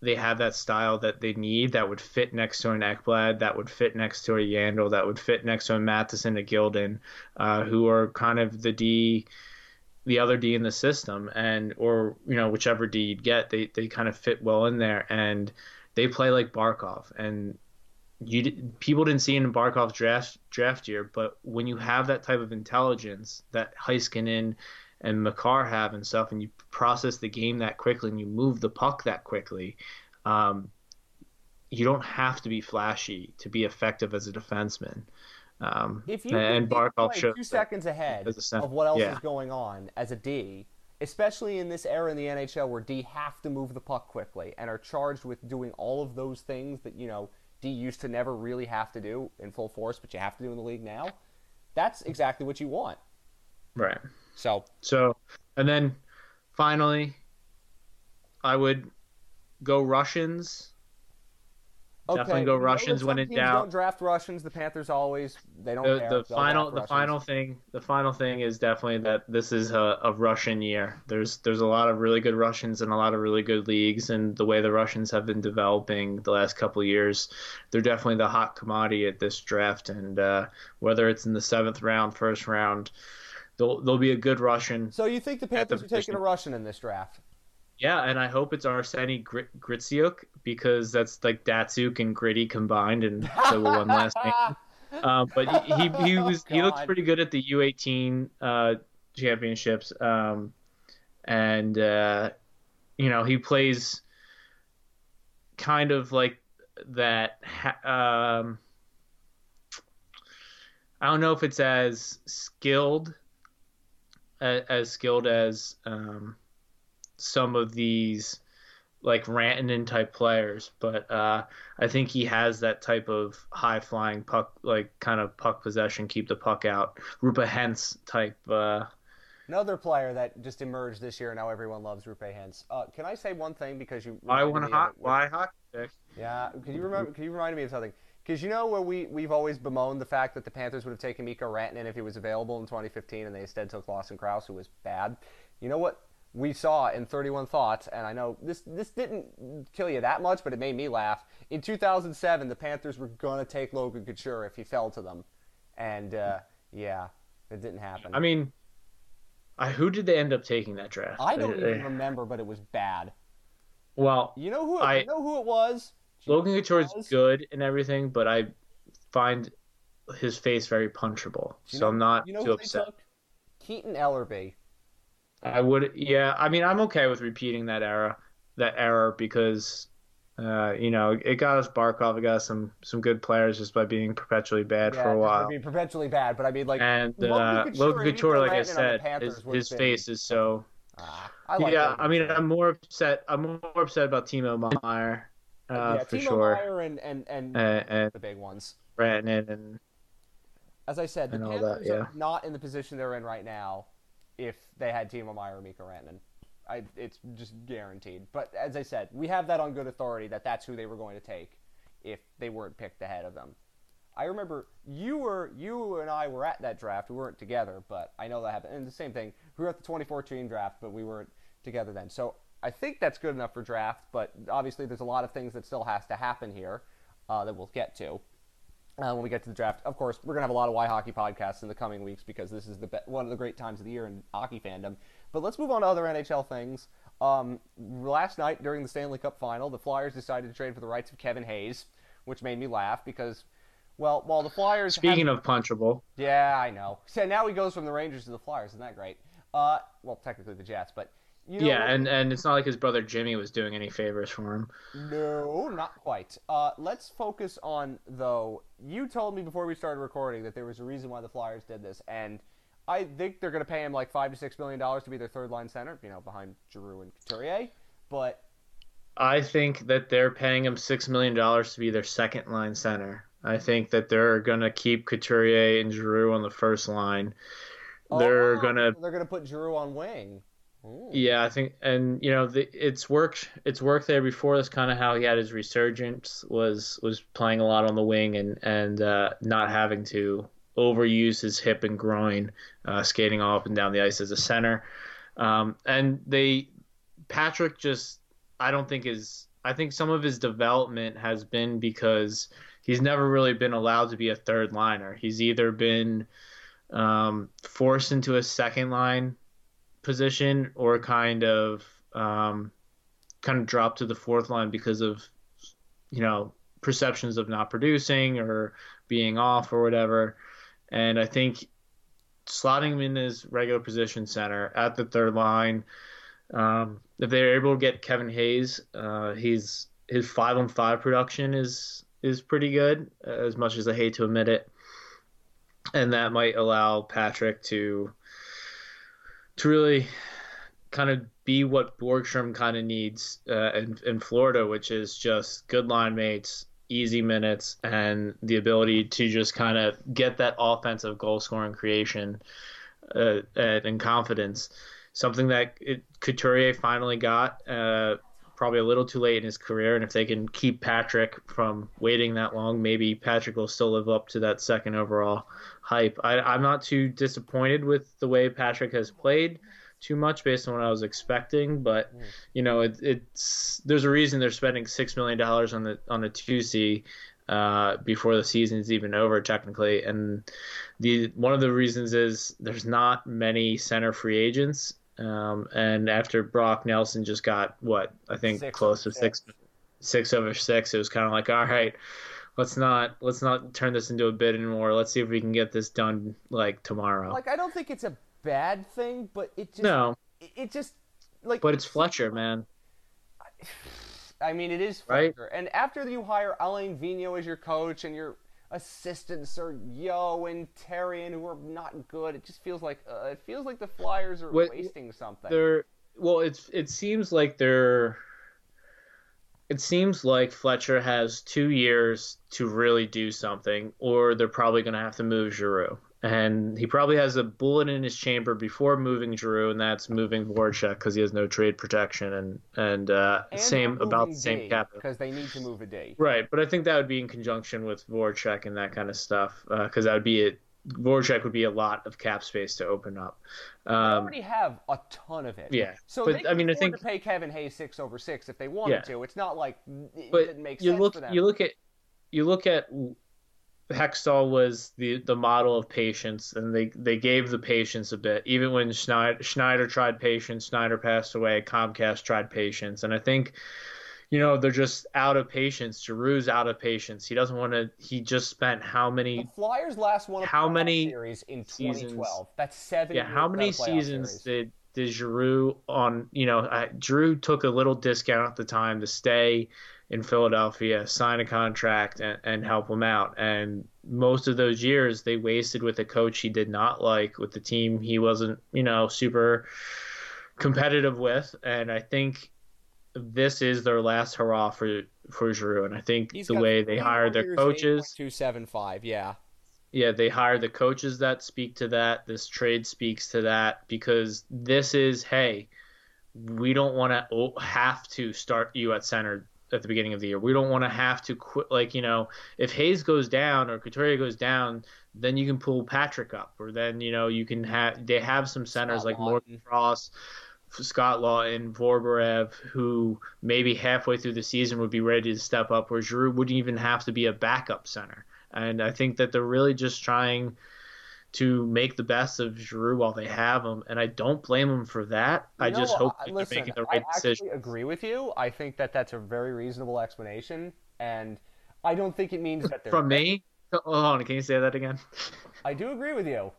They have that style that they need that would fit next to an Ekblad, that would fit next to a Yandle, that would fit next to a Matheson, a Gilden, uh, who are kind of the D the other D in the system and or you know whichever D you'd get they they kind of fit well in there and they play like Barkov and you people didn't see it in Barkov's draft draft year but when you have that type of intelligence that Heiskanen and Makar have and stuff and you process the game that quickly and you move the puck that quickly um, you don't have to be flashy to be effective as a defenseman um, If you and Barkov shows two seconds ahead as a center. of what else Yeah. is going on as a D, especially in this era in the NHL where D have to move the puck quickly and are charged with doing all of those things that you know D used to never really have to do in full force, but you have to do in the league now. That's exactly what you want. right So So, and then finally, I would go Russians. Okay, Definitely go we know that Russians when in doubt. Don't draft Russians. The Panthers always they don't The, care. the They'll final, the Russians. final thing, the final thing is definitely that this is a, a Russian year. There's there's a lot of really good Russians and a lot of really good leagues, and the way the Russians have been developing the last couple of years, they're definitely the hot commodity at this draft. And uh, whether it's in the seventh round, first round, they'll they'll be a good Russian. So you think the Panthers are taking a Russian in this draft? Yeah, and I hope it's Arseny Grit- Gritsyuk because that's like Datsyuk and Gritty combined, and so the one last name. Um, but he, he, he Oh, was he looks pretty good at the U18 uh, championships, um, and uh, you know he plays kind of like that. ha- Um, I don't know if it's as skilled as, as skilled as um, some of these like Rantanen type players, but uh, I think he has that type of high flying puck, like kind of puck possession, keep the puck out, Rupa Hens type. Uh, Another player that just emerged this year, and now everyone loves Rupe Hens. Uh, can I say one thing because you? why one hot? Why hockey? Yeah, can you remember? Can you remind me of something? Because you know where we we've always bemoaned the fact that the Panthers would have taken Mikko Rantanen if he was available in 2015, and they instead took Lawson Crouse, who was bad. You know what we saw in 31 Thoughts, and I know this this didn't kill you that much, but it made me laugh. In 2007, the Panthers were gonna take Logan Couture if he fell to them, and uh, yeah, it didn't happen. I mean, I, who did they end up taking that draft? I don't They- even they- remember, but it was bad. well, You know who? I- you know who it was? Logan Couture is good and everything, but I find his face very punchable, You so know- I'm not You know too upset. Keaton Ellerby. I would, yeah. I mean, I'm okay with repeating that era, that error, because, uh, you know, it got us Barkov. It got us some some good players just by being perpetually bad for a while. I mean, perpetually bad, but I mean, like, and Logan uh, Logan Couture, like I said, his, his face is so. ah, I like yeah, I mean. I'm more upset. I'm more upset about Timo Meier, uh, yeah, for Timo sure, Meier and and and and, and the big ones. Rantanen and As I said, the Panthers that, yeah. are not in the position they're in right now if they had Timo Meier or Mikko Rantanen. I, it's just guaranteed. But as I said, we have that on good authority that that's who they were going to take if they weren't picked ahead of them. I remember you were you and I were at that draft. We weren't together, but I know that happened. And the same thing, we were at the 2014 draft, but we weren't together then. So I think that's good enough for draft. But obviously, there's a lot of things that still has to happen here uh, that we'll get to uh, when we get to the draft. Of course, we're gonna have a lot of WhyHockey podcasts in the coming weeks because this is the be- one of the great times of the year in hockey fandom. But let's move on to other NHL things. Um, last night during the Stanley Cup Final, the Flyers decided to trade for the rights of Kevin Hayes, which made me laugh because, well, while the Flyers speaking have- of punchable, yeah, I know. So now he goes from the Rangers to the Flyers. Isn't that great? Uh, well, technically the Jets, but you know, yeah, and and it's not like his brother Jimmy was doing any favors for him. No, not quite. Uh, let's focus on though. You told me before we started recording that there was a reason why the Flyers did this, and I think they're going to pay him like five to six million dollars to be their third line center, you know, behind Giroux and Couturier. But I think that they're paying him six million dollars to be their second line center. I think that they're gonna keep Couturier and Giroux on the first line. They're Oh, gonna they're going to put Giroux on wing. Ooh. Yeah, I think, and you know, the, it's worked. It's worked there before. That's kind of how he had his resurgence. Was was playing a lot on the wing and and uh, not having to overuse his hip and groin, uh, skating all up and down the ice as a center. Um, and they, Patrick just, I don't think is. I think some of his development has been because he's never really been allowed to be a third liner. He's either been um, forced into a second line position or kind of um, kind of drop to the fourth line because of you know perceptions of not producing or being off or whatever. And I think slotting him in his regular position center at the third line. Um, if they're able to get Kevin Hayes, uh, he's his five on five production is is pretty good, as much as I hate to admit it, and that might allow Patrick to to really kind of be what Borgstrom kind of needs uh, in, in Florida, which is just good line mates, easy minutes, and the ability to just kind of get that offensive goal scoring creation uh, and, confidence. Something that it, Couturier finally got, uh, probably a little too late in his career. And if they can keep Patrick from waiting that long, maybe Patrick will still live up to that second overall hype. I, I'm not too disappointed with the way Patrick has played too much based on what I was expecting, but you know it, it's there's a reason they're spending six million dollars on the on the two C uh, before the season's even over technically, and the one of the reasons is there's not many center free agents, um, and after Brock Nelson just got what I think Six close to six six over six, it was kind of like all right. Let's not let's not turn this into a bid anymore. Let's see if we can get this done like tomorrow. Like I don't think it's a bad thing, but it just no, it, it just like but it's Fletcher, man. I mean, it is Right? And after you hire Alain Vigneault as your coach and your assistants are Yeo and Therrien who are not good, it just feels like uh, it feels like the Flyers are What- wasting something. They're well, it's it seems like they're. It seems like Fletcher has two years to really do something, or they're probably going to have to move Giroux. And he probably has a bullet in his chamber before moving Drew, and that's moving Voracek because he has no trade protection and and, uh, And same about the same cap. because they need to move a a D. Right, but I think that would be in conjunction with Voracek and that kind of stuff because that would be it. Voracek would be a lot of cap space to open up. They Um, already have a ton of it. yeah, So but they I mean, I think to pay Kevin Hayes six over six if they wanted Yeah. to. It's not like it but didn't make you sense look for them. you look at you look at Hextall was the the model of patience, and they they gave the patience a bit. Even when Snider, Snider tried patience, Snider passed away. Comcast tried patience, and I think, you know, they're just out of patience. Giroux's out of patience. He doesn't want to. He just spent how many? The Flyers last one How many series in seasons- 2012. That's seven. Yeah, how many a playoff seasons series. did did Giroux on? You know, uh, Giroux took a little discount at the time to stay in Philadelphia, sign a contract, and, and help him out. And most of those years they wasted with a coach he did not like, with the team he wasn't, you know, super competitive with. And I think this is their last hurrah for for Giroux. And I think He's the way they hired their coaches. two seven five, Yeah. yeah, they hire the coaches that speak to that. This trade speaks to that because this is, hey, we don't want to have to start you at center at the beginning of the year. We don't want to have to quit. Like, you know, if Hayes goes down or Couturier goes down, then you can pull Patrick up, or then, you know, you can have, they have some centers Scott like Laughton. Morgan Frost, Scott Laughton, Vorobyev, who maybe halfway through the season would be ready to step up, where Giroux wouldn't even have to be a backup center. And I think that they're really just trying to make the best of Giroux while they have him, and I don't blame them for that. I You just know, hope that listen, they're making the right I decision. actually agree with you. I think that that's a very reasonable explanation, and I don't think it means that they're. From me, oh, hold on, can you say that again? I do agree with you.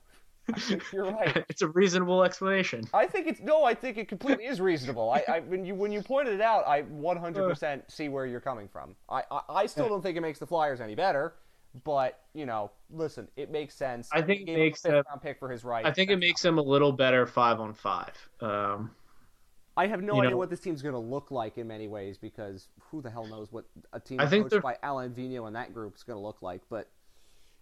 You're right. it's a reasonable explanation. I think it's no. I think it completely is reasonable. I, I when you when you pointed it out, I 100% see where you're coming from. I, I I still don't think it makes the Flyers any better, but you know, listen, it makes sense. I think it makes round pick for his right. I think it makes them a little better five on five. Um, I have no idea know- what this team's going to look like in many ways because who the hell knows what a team I think coached by Alain Vigneault and that group is going to look like. But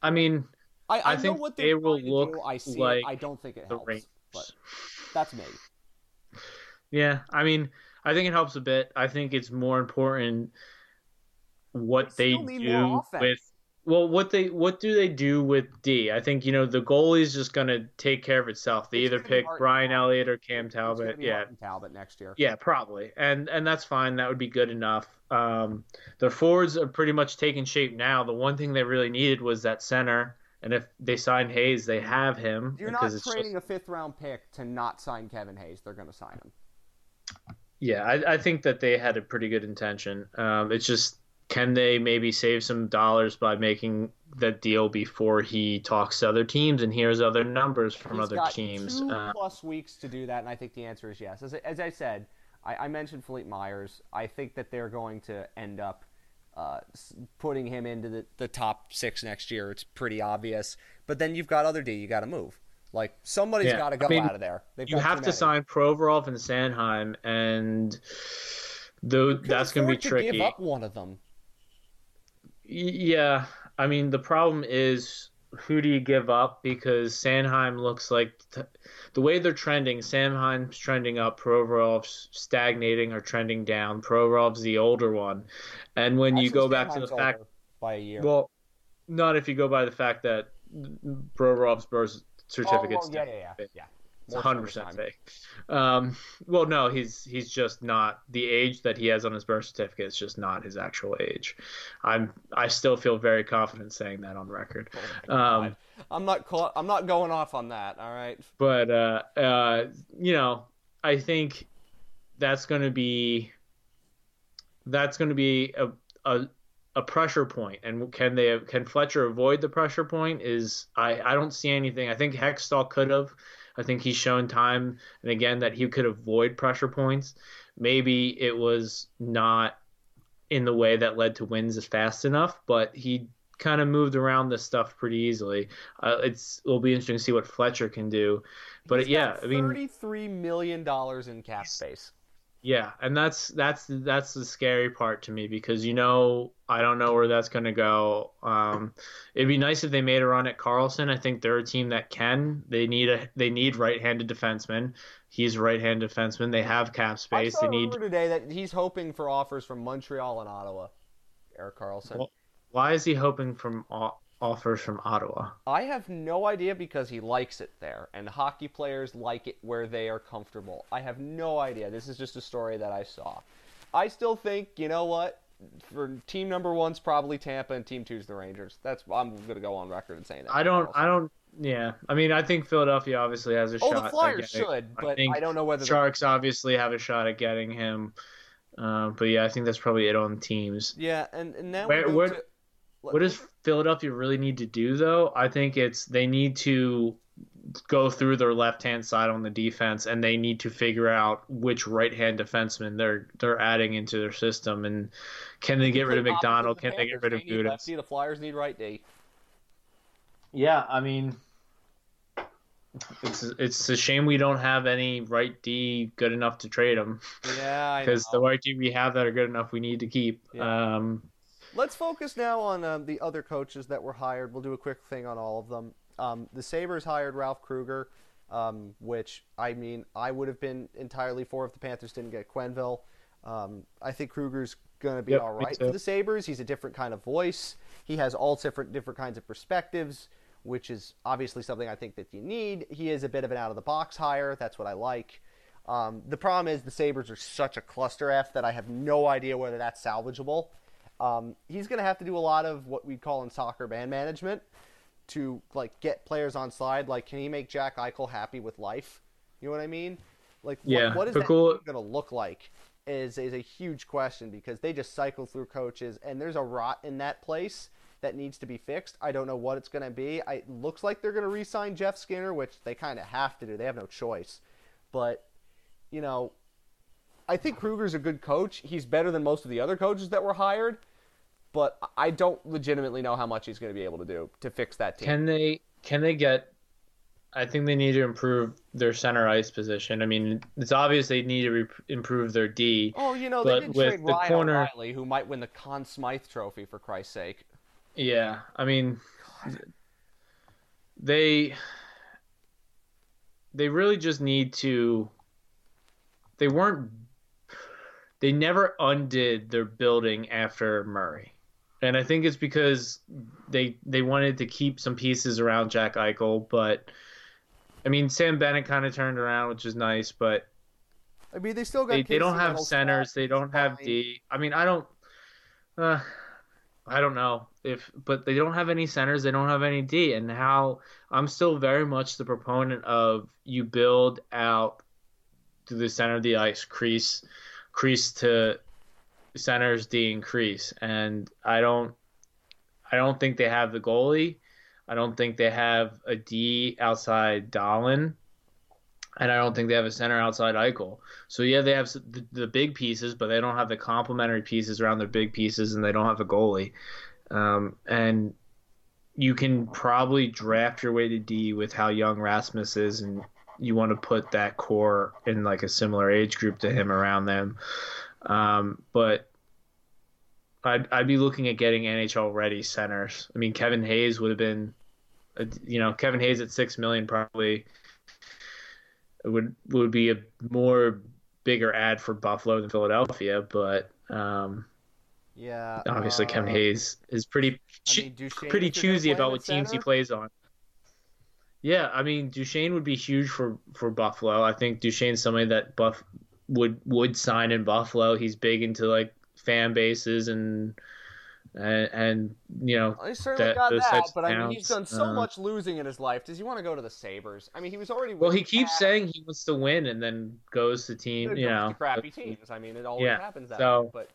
I mean, I, I, I think what they will look do. I see like it. I don't think it helps. Rangers. But that's me. Yeah, I mean, I think it helps a bit. I think it's more important what They they do with well, what they what do they do with D? I think you know the goalie's just gonna take care of itself. They It's either pick Brian Talbot. Elliott or Cam Talbot. Yeah, Martin Talbot next year. yeah, probably, and and that's fine. That would be good enough. Um, the forwards are pretty much taking shape now. The one thing they really needed was that center, and if they sign Hayes, they have him You're not trading just a fifth round pick to not sign Kevin Hayes. They're going to sign him. Yeah, I, I think that they had a pretty good intention. Um, it's just can they maybe save some dollars by making that deal before he talks to other teams and hears other numbers from He's other got teams? Two Uh, plus weeks to do that, and I think the answer is yes. As, I- as I said, I, I mentioned Philippe Myers. I think that they're going to end up uh, putting him into the, the top six next year. It's pretty obvious. But then you've got other D. You got to move. Like somebody's Yeah, got to I go mean, out of there. They've you have to sign Provorov and Sanheim, and though that's going to be tricky. Give up one of them. Yeah, I mean the problem is who do you give up because Sanheim looks like t- the way they're trending. Sanheim's trending up, Provorov's stagnating or trending down. Provorov's the older one, and when you Actually, go back to the fact, by a year. well, not if you go by the fact that Provorov's birth certificate's oh, well, yeah, yeah, yeah, yeah. It's hundred percent fake. Um, well, no, he's he's just not the age that he has on his birth certificate. Is just not his actual age. I'm I still feel very confident saying that on record. Oh Um, I'm not I'm not going off on that. All right. But uh, uh, you know, I think that's going to be that's going to be a, a a pressure point. And can they can Fletcher avoid the pressure point? Is I I don't see anything. I think Hextall could have. I think he's shown time and again that he could avoid pressure points. Maybe it was not in the way that led to wins as fast enough, but he kind of moved around this stuff pretty easily. Uh, it's it'll be interesting to see what Fletcher can do. But He's yeah, I mean, thirty-three million dollars in cap space. Yeah, and that's that's that's the scary part to me because you know I don't know where that's going to go. Um, it'd be nice if they made a run at Karlsson. I think they're a team that can. They need a they need right-handed defensemen. He's a right-handed defenseman. They have cap space. They need. today that he's hoping for offers from Montreal and Ottawa. Erik Karlsson. Well- Why is he hoping from offers from Ottawa? I have no idea because he likes it there, and hockey players like it where they are comfortable. I have no idea. This is just a story that I saw. I still think, you know what? For team number one's probably Tampa, and team two's the Rangers. That's I'm gonna go on record and saying that. I don't. I don't. Yeah, I mean, I think Philadelphia obviously has a Oh, shot. the Flyers should, I but I don't know whether. the- Sharks obviously have a shot at getting him. Uh, but yeah, I think that's probably it on teams. Yeah, and, and now Where- where- to- What does Philadelphia really need to do though? I think it's they need to go through their left hand side on the defense and they need to figure out which right hand defenseman they're they're adding into their system and can they get rid of MacDonald? Can they get rid of They need Gudas? lefty, The Flyers need right D. Yeah, I mean it's it's a shame we don't have any right D good enough to trade them Yeah, because the right D we have that are good enough we need to keep. Yeah. Um, Let's focus now on um, the other coaches that were hired. We'll do a quick thing on all of them. Um, the Sabres hired Ralph Krueger, um, which, I mean, I would have been entirely for if the Panthers didn't get Quenneville. Um, I think Krueger's going to be Yep, all right for the Sabres. He's a different kind of voice. He has all different different kinds of perspectives, which is obviously something I think that you need. He is a bit of an out of the box hire. That's what I like. Um, the problem is the Sabres are such a cluster F that I have no idea whether that's salvageable. Um, he's going to have to do a lot of what we call in soccer man management to like get players on side. Like, can he make Jack Eichel happy with life? You know what I mean? Like, what, Yeah, what is but that going to look like? Is is a huge question because they just cycle through coaches and there's a rot in that place that needs to be fixed. I don't know what it's going to be. I, it looks like they're going to re-sign Jeff Skinner, which they kind of have to do. They have no choice. But you know, I think Krueger's a good coach. He's better than most of the other coaches that were hired, but I don't legitimately know how much he's going to be able to do to fix that team. Can they can they get I think they need to improve their center ice position. I mean, it's obvious they need to re- improve their D. oh, you know, they did trade the Ryan corner- O'Reilly, who might win the Conn Smythe Trophy for Christ's sake. Yeah, I mean, they they really just need to. They weren't. They never undid their building after Murray, and I think it's because they they wanted to keep some pieces around Jack Eichel, but. I mean, Sam Bennett kind of turned around, which is nice, but I mean, they still got. they, they don't have centers. They don't who's have fine. D. I mean, I don't. Uh, I don't know if, but they don't have any centers. They don't have any D. And how I'm still very much the proponent of you build out to the center of the ice, crease, crease to centers D increase. And I don't, I don't think they have the goalie. I don't think they have a D outside Dahlin and I don't think they have a center outside Eichel. So yeah, they have the, the big pieces, but they don't have the complementary pieces around their big pieces, and they don't have a goalie. Um, and you can probably draft your way to D with how young Rasmus is, and you want to put that core in like a similar age group to him around them. Um, but I'd, I'd be looking at getting NHL ready centers. I mean, Kevin Hayes would have been, you know, Kevin Hayes at six million probably would would be a more bigger ad for Buffalo than Philadelphia, but um, Yeah. obviously Kevin uh, Hayes is pretty I mean, pretty if you're gonna choosy about at what teams he plays on. Yeah, I mean Duchene would be huge for for Buffalo. I think Duchene's somebody that Buff would would sign in Buffalo. He's big into like fan bases and and, and you know He certainly that- got that, but I mean, he's done so uh, much losing in his life. Does he want to go to the Sabres? I mean, he was already. well he keeps saying he wants to win and then goes to team you to know crappy teams. I mean, it always Yeah, happens that so- way. But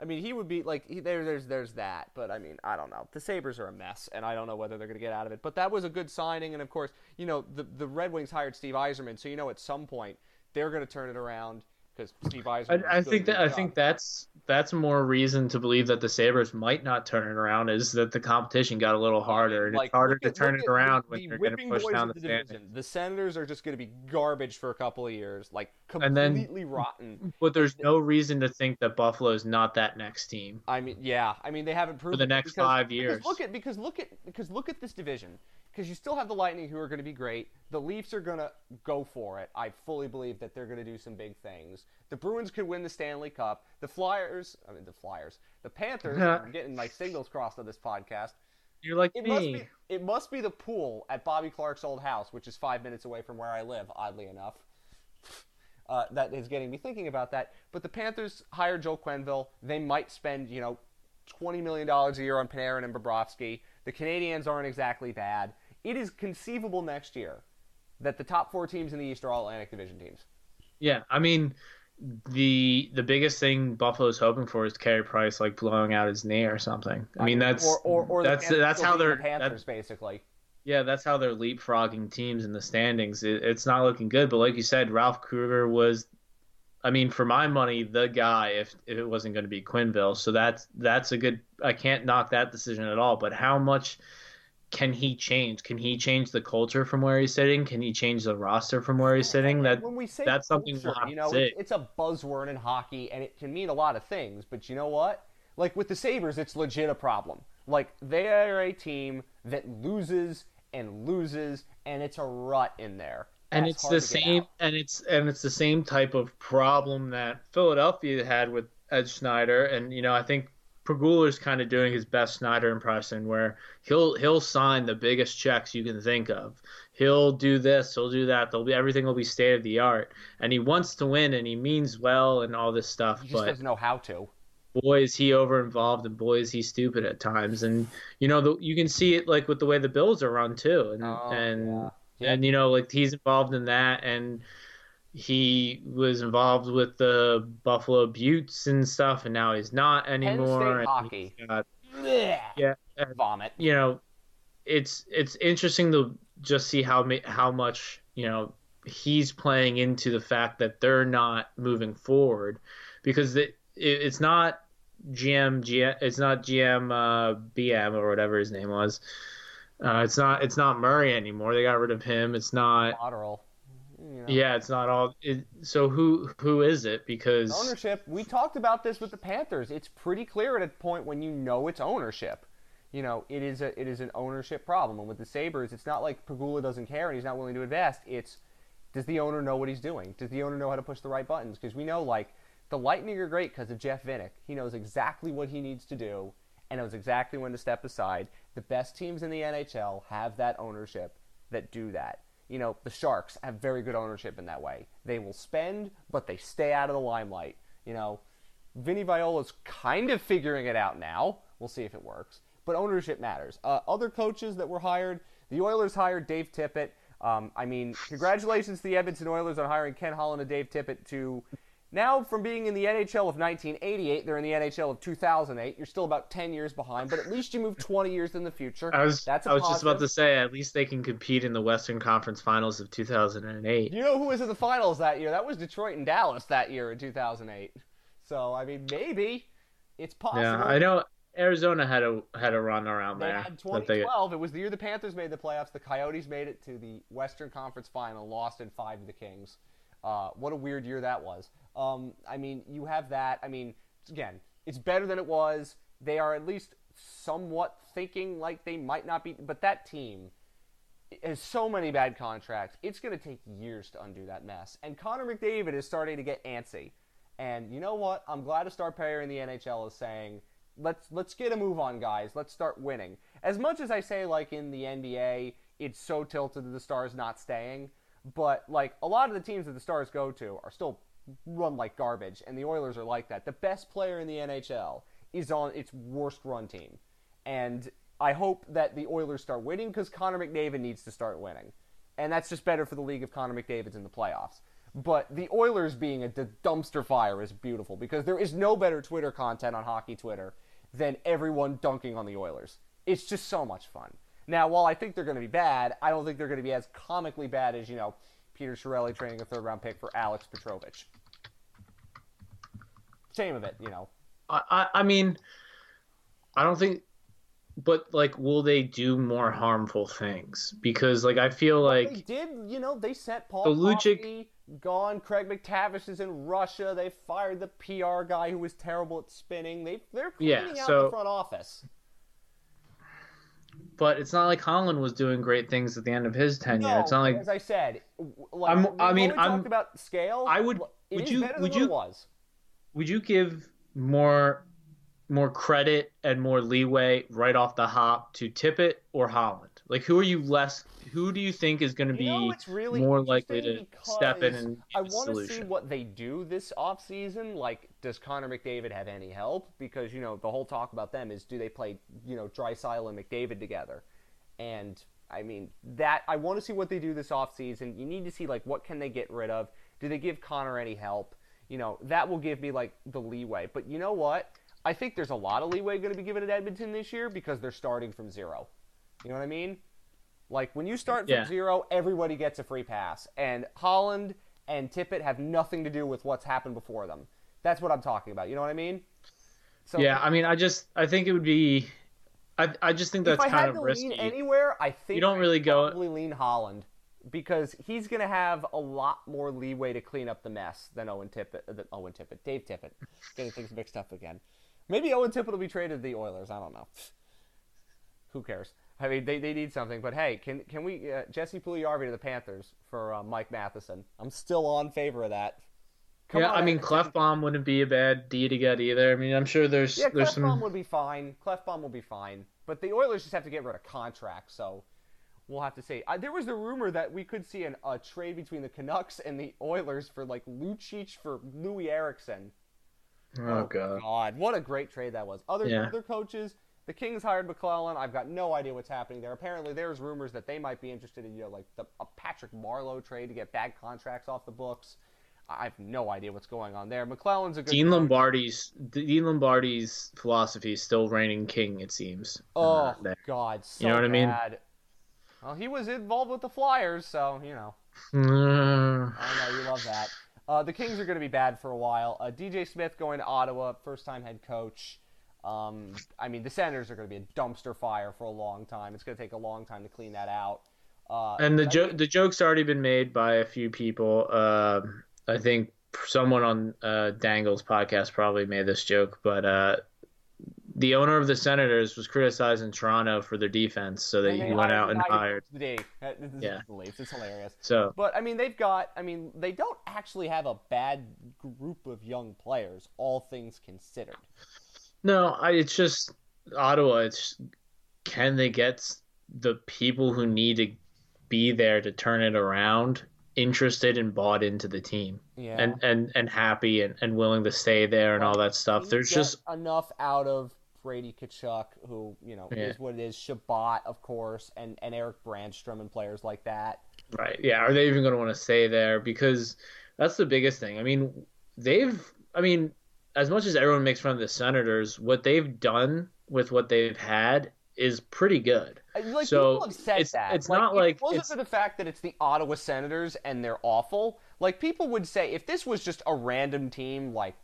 I mean, he would be like he, there. There's there's that. But I mean, I don't know. The Sabres are a mess, and I don't know whether they're going to get out of it. But that was a good signing, and of course, you know, the the Red Wings hired Steve Yzerman, so you know at some point they're going to turn it around because Steve Yzerman. I, I think that I think that's that's more reason to believe that the Sabres might not turn it around is that the competition got a little harder and Like, it's harder look to turn look it around the, when the they're going to push down the the standings. division. The Senators are just going to be garbage for a couple of years, like And then- completely rotten. But there's no reason to think that Buffalo's not that next team. I mean, yeah. I mean, they haven't proven the next because- five because years. look at because look at because look at this division. Because you still have the Lightning, who are going to be great. The Leafs are going to go for it. I fully believe that they're going to do some big things. The Bruins could win the Stanley Cup. The Flyers, I mean the Flyers, the Panthers. I'm getting my signals crossed on this podcast. You're like It me. must be it must be the pool at Bobby Clarke's old house, which is five minutes away from where I live. Oddly enough, uh, that is getting me thinking about that. But the Panthers hired Joe Quenneville. They might spend you know twenty million dollars a year on Panarin and Bobrovsky. The Canadiens aren't exactly bad. It is conceivable next year that the top four teams in the East are all Atlantic Division teams. Yeah, I mean, the the biggest thing Buffalo's hoping for is Carey Price like blowing out his knee or something. I mean that's or, or, or that's the that's how they're the Panthers that's, basically. Yeah, that's how they're leapfrogging teams in the standings. It, it's not looking good, but like you said, Ralph Krueger was, I mean, for my money, the guy if, if it wasn't going to be Quenneville. So that's that's a good. I can't knock that decision at all. But how much can he change? Can he change the culture from where he's sitting? Can he change the roster from where he's sitting? That when we say that's culture, something we'll you know, it's, it's a buzzword in hockey, and it can mean a lot of things. But you know what? Like with the Sabres, it's legit a problem. Like they are a team that loses and loses, and it's a rut in there. and it's the same and it's and it's the same type of problem that Philadelphia had with Ed Snider and you know I think Pegula's kind of doing his best Snider impression where he'll he'll sign the biggest checks you can think of. He'll do this, he'll do that. There'll be everything will be state of the art, and he wants to win and he means well and all this stuff. He just but doesn't know how to. boy is he over involved and boy is he stupid at times. And you know the, you can see it like with the way the Bills are run too, and Oh, and yeah. Yeah. and you know like he's involved in that and he was involved with the buffalo buttes and stuff and now he's not anymore hockey. got- yeah and, Vomit. you know it's it's interesting to just see how how much you know he's playing into the fact that they're not moving forward because it, it it's not GM GM it's not GM uh, BM or whatever his name was. Uh, it's not it's not Murray anymore. They got rid of him. It's not Lateral. You know. yeah. It's not all. It, so who who is it? Because ownership. We talked about this with the Panthers. It's pretty clear at a point when you know it's ownership. You know, it is a it is an ownership problem. And with the Sabres, it's not like Pegula doesn't care and he's not willing to invest. It's does the owner know what he's doing? Does the owner know how to push the right buttons? Because we know like the Lightning are great because of Jeff Vinik. He knows exactly what he needs to do and knows exactly when to step aside. The best teams in the NHL have that ownership that do that. You know, the Sharks have very good ownership in that way. They will spend, but they stay out of the limelight. You know, Vinny Viola's kind of figuring it out now. We'll see if it works. But ownership matters. Uh, other coaches that were hired, the Oilers hired Dave Tippett. Um, I mean, congratulations to the Edmonton Oilers on hiring Ken Holland and Dave Tippett to now from being in the NHL of 1988, they're in the NHL of 2008. You're still about 10 years behind, but at least you move 20 years in the future. I was That's a I was just about to say at least they can compete in the Western Conference Finals of 2008. You know who was in the finals that year? That was Detroit and Dallas that year in 2008. So I mean, maybe it's possible. Yeah, I know Arizona had a had a run around They there. had that they- 2012. It was the year the Panthers made the playoffs. The Coyotes made it to the Western Conference Final, lost in five to the Kings. Uh, what a weird year that was. Um, I mean, you have that. I mean, again, it's better than it was. They are at least somewhat thinking like they might not be. But that team has so many bad contracts. It's going to take years to undo that mess. And Connor McDavid is starting to get antsy. And you know what? I'm glad a star player in the NHL is saying, "Let's let's get a move on, guys. Let's start winning." As much as I say, like in the NBA, it's so tilted to the Stars not staying, but like a lot of the teams that the Stars go to are still run like garbage, and the Oilers are like that. The best player in the NHL is on its worst run team, and I hope that the Oilers start winning because Connor McDavid needs to start winning, and that's just better for the league if Connor McDavid's in the playoffs. But the Oilers being a dumpster fire is beautiful because there is no better Twitter content on hockey Twitter than everyone dunking on the Oilers. It's just so much fun. Now, while I think they're going to be bad, I don't think they're going to be as comically bad as you know Peter Chiarelli trading a third round pick for Alex Petrovic. Shame of it, you know. I, I I mean, I don't think, but like, will they do more harmful things? Because like, I feel like they did, you know, they sent Paul The Lucic- Coffey gone. Craig MacTavish is in Russia. They fired the PR guy who was terrible at spinning. They they're Yeah, cleaning out so- the front office. But it's not like Holland was doing great things at the end of his tenure. No, it's not like as I said, like, I'm- I mean, we I'm- talked about scale. I would- would you- than would you- was. would you give more more credit and more leeway right off the hop to Tippett or Holland? Like, who are you less? Who do you think is going to be You know, really more likely to step in and I want to see what they do this offseason. Like, does Connor McDavid have any help? Because, you know, the whole talk about them is do they play, you know, Draisaitl and McDavid together? And, I mean, that I want to see what they do this offseason. You need to see, like, what can they get rid of? Do they give Connor any help? you know, that will give me like the leeway. But you know what? I think there's a lot of leeway going to be given at Edmonton this year because they're starting from zero. You know what I mean? Like when you start from Yeah. zero, everybody gets a free pass, and Holland and Tippett have nothing to do with what's happened before them. That's what I'm talking about. You know what I mean? So yeah, I mean, I just I think it would be, I I just think if that's I kind had of to risky. lean anywhere, I think You don't I'd really go- lean Holland because he's going to have a lot more leeway to clean up the mess than Owen Tippett. Than Owen Tippett, Dave Tippett, getting things mixed up again. Maybe Owen Tippett will be traded to the Oilers. I don't know. Who cares? I mean, they, they need something. But hey, can can we uh, Jesse Puljujarvi to the Panthers for uh, Mike Matheson? I'm still on favor of that. Come yeah, on, I mean, Edmonton. Klefbom wouldn't be a bad D to get either. I mean, I'm sure there's Yeah, there's Klefbom some. would be fine. Klefbom will be fine. But the Oilers just have to get rid of contracts, so we'll have to see. Uh, there was the rumor that we could see an, a trade between the Canucks and the Oilers for like Lucic for Loui Eriksson. Oh god. God, what a great trade that was. Other Yeah. other coaches, the Kings hired McLellan. I've got no idea what's happening there. Apparently, there's rumors that they might be interested in you know like the a Patrick Marleau trade to get bad contracts off the books. I have no idea what's going on there. McLellan's a good Dean coach. Lombardi's Dean Lombardi's philosophy is still reigning king. It seems. Oh Uh. God, so You know what I mean? Well, he was involved with the Flyers, so you know. Mm, I know you love that. Uh, the Kings are going to be bad for a while. Uh, DJ Smith going to Ottawa, first-time head coach. Um, I mean, the Senators are going to be a dumpster fire for a long time. It's going to take a long time to clean that out. Uh, and the jo- the joke's already been made by a few people. Uh, I think someone on uh, Dangle's podcast probably made this joke, but uh, the owner of the Senators was criticizing Toronto for their defense, so that he they went out and hired. coached The D. This is Yeah. It's hilarious. So But I mean, they've got. I mean, they don't actually have a bad group of young players, all things considered. No, I, it's just Ottawa. It's can they get the people who need to be there to turn it around interested and bought into the team Yeah. and and and happy and, and willing to stay there and all that stuff. There's just enough out of Brady Tkachuk, who you know Yeah. is what it is. Chabot, of course, and and Erik Brannstrom and players like that. Right. Yeah. Are they even going to want to stay there? Because that's the biggest thing. I mean, they've. I mean, as much as everyone makes fun of the Senators, what they've done with what they've had is pretty good. Like So, people have said it's- that. it's not like it wasn't it's- for the fact that it's the Ottawa Senators and they're awful. Like people would say, if this was just a random team like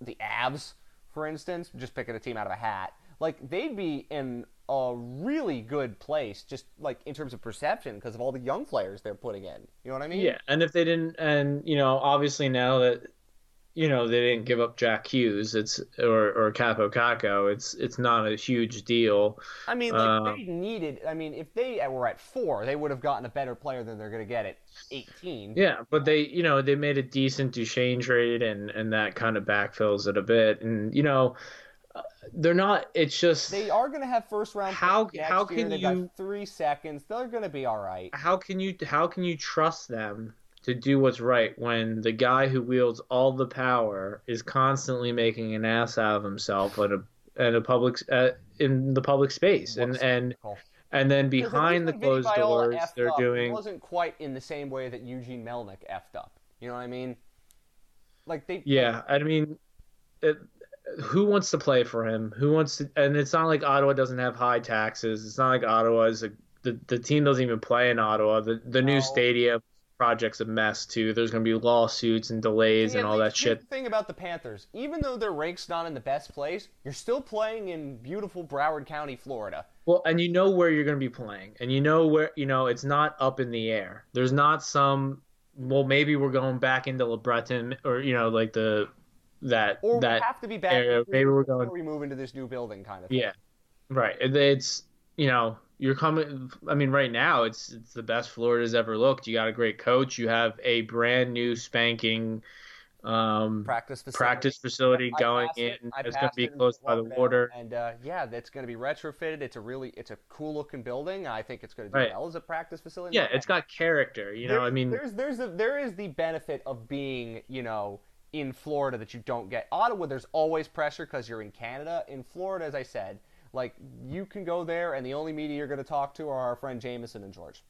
the Avs, for instance, just picking a team out of a hat, like they'd be in a really good place, just like in terms of perception, because of all the young players they're putting in. You know what I mean? Yeah. And if they didn't, and you know, obviously now that you know they didn't give up Jack Hughes, it's or or Kaapo Kakko, it's it's not a huge deal. I mean, like Um, they needed. I mean, if they were at four, they would have gotten a better player than they're going to get at eighteen. Yeah, but they, you know, they made a decent Duchene trade, and and that kind of backfills it a bit. And you know, uh, they're not. It's just They are going to have first round. How- how year. can They've you- got three seconds? They're going to be all right. how can you how can you trust them to do what's right when the guy who wields all the power is constantly making an ass out of himself at a at a public uh, in the public space, and What's and typical. and then behind the least when Vinny closed Viola doors, they're up, It doing wasn't quite in the same way that Eugene Melnyk effed up. You know what I mean? Like they. Yeah, I mean, it, who wants to play for him? Who wants to? And it's not like Ottawa doesn't have high taxes. It's not like Ottawa is a the, the team doesn't even play in Ottawa. The the No. new stadium project's a mess too. There's gonna be lawsuits and delays See, and all that shit. The thing about the Panthers, even though their rank's not in the best place, you're still playing in beautiful Broward County, Florida. Well, and you know where you're gonna be playing, and you know where you know it's not up in the air. There's not some. Well, maybe we're going back into LeBreton, or you know, like the that Or that we have to be back area. Maybe we're going before we move into this new building, kind of. Thing. Yeah, right. It's you know you're coming. I mean, right now it's it's the best Florida's ever looked. You got a great coach. You have a brand new spanking um, Practice facility. practice facility I going in. it. It's going to be close by the water. and uh, yeah, that's going to be retrofitted. It's a really, it's a cool looking building. I think it's going to do Right. well as a practice facility. Yeah, it's got character. You know, There- I mean, there's there's a, there is the benefit of being you know in Florida that you don't get Ottawa. There's always pressure because you're in Canada. In Florida, as I said, like you can go there, and the only media you're going to talk to are our friend Jameson and George.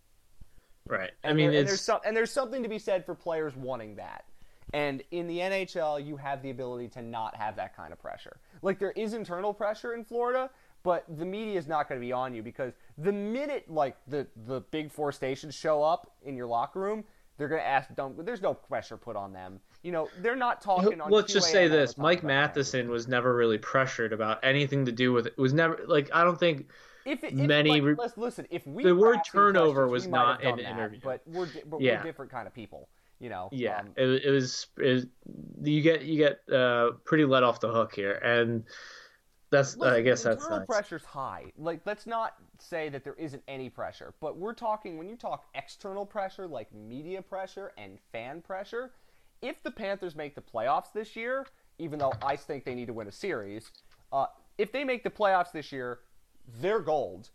right. I And mean, there- and there's some, and there's something to be said for players wanting that. And in the NHL, you have the ability to not have that kind of pressure. Like there is internal pressure in Florida, but the media is not going to be on you because the minute like the the big four stations show up in your locker room, they're going to ask. Don't. There's no pressure put on them. You know, they're not talking. on Let's just say this: Mike Matheson was never really pressured about anything to do with it. Was never like I don't think If, it, if many like, re- let's listen, if we the word turnover was we might have not an that, interview. but we're di- but Yeah. we're different kind of people. You know. Yeah, Um, it, it was. It, you get you get uh, pretty let off the hook here, and that's I guess that's nice. pressure's high. Like, let's not say that there isn't any pressure, but we're talking when you talk external pressure, like media pressure and fan pressure. If the Panthers make the playoffs this year, even though I think they need to win a series, uh, if they make the playoffs this year, they're gold.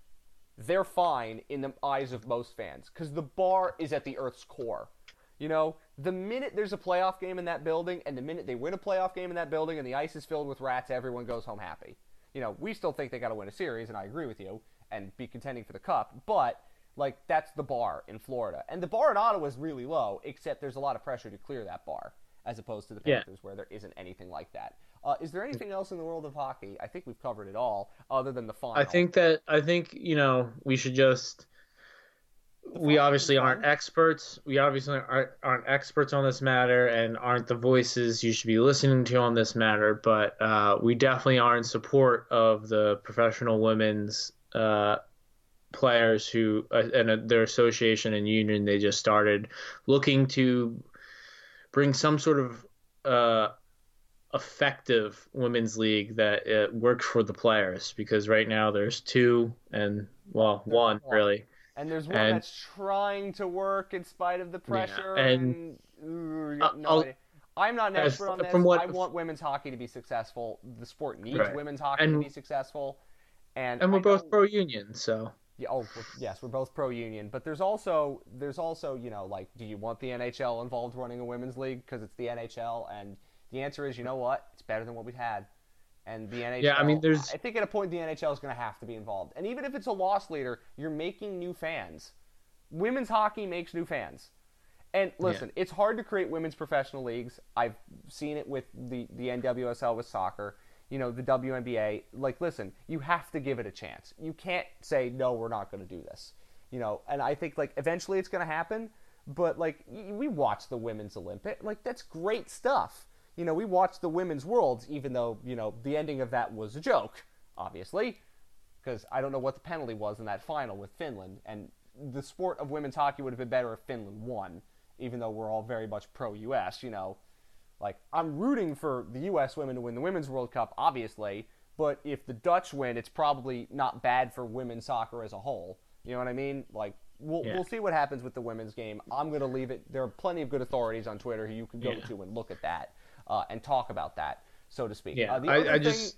They're fine in the eyes of most fans because the bar is at the Earth's core. You know, the minute there's a playoff game in that building, and the minute they win a playoff game in that building, and the ice is filled with rats, everyone goes home happy. You know, we still think they got to win a series, and I agree with you, and be contending for the cup. But like, that's the bar in Florida, and the bar in Ottawa is really low. Except there's a lot of pressure to clear that bar, as opposed to the Yeah. Panthers, where there isn't anything like that. Uh, is there anything else in the world of hockey? I think we've covered it all, other than the final. I think that I think you know we should just. We obviously aren't experts. We obviously aren't, aren't experts on this matter and aren't the voices you should be listening to on this matter. But uh, we definitely are in support of the professional women's uh, players who uh, and uh, their association and union they just started looking to bring some sort of uh, effective women's league that uh, works for the players because right now there's two and well one really And there's one And- that's trying to work in spite of the pressure. and- ooh, got no I'll- idea. I'm not an expert on this. from what- I want women's hockey to be successful. The sport needs Right. women's hockey And- to be successful. And and we're both pro union so Yeah, oh, yes, we're both pro union, but there's also there's also you know like, do you want the NHL involved running a women's league because it's the NHL? And the answer is, you know what, it's better than what we've had. And the NHL. Yeah, I mean, there's- I think at a point the NHL is going to have to be involved. And even if it's a loss leader, you're making new fans. Women's hockey makes new fans. And listen, it's hard to create women's professional leagues. I've seen it with the, the NWSL with soccer, you know, the WNBA. Like, listen, you have to give it a chance. You can't say, no, we're not going to do this. You know, and I think, like, eventually it's going to happen. But, like, we watch the Women's Olympic. Like, that's great stuff. You know, we watched the Women's Worlds, even though, you know, the ending of that was a joke, obviously because I don't know what the penalty was in that final with Finland. And the sport of women's hockey would have been better if Finland won, even though we're all very much pro US, you know. Like, I'm rooting for the US women to win the Women's World Cup, obviously, but if the Dutch win, it's probably not bad for women's soccer as a whole. You know what I mean? Like, we'll, Yeah. we'll see what happens with the women's game. I'm going to leave it. There are plenty of good authorities on Twitter who you can go Yeah. to and look at that uh, and talk about that, so to speak. yeah Uh, I, I thing- just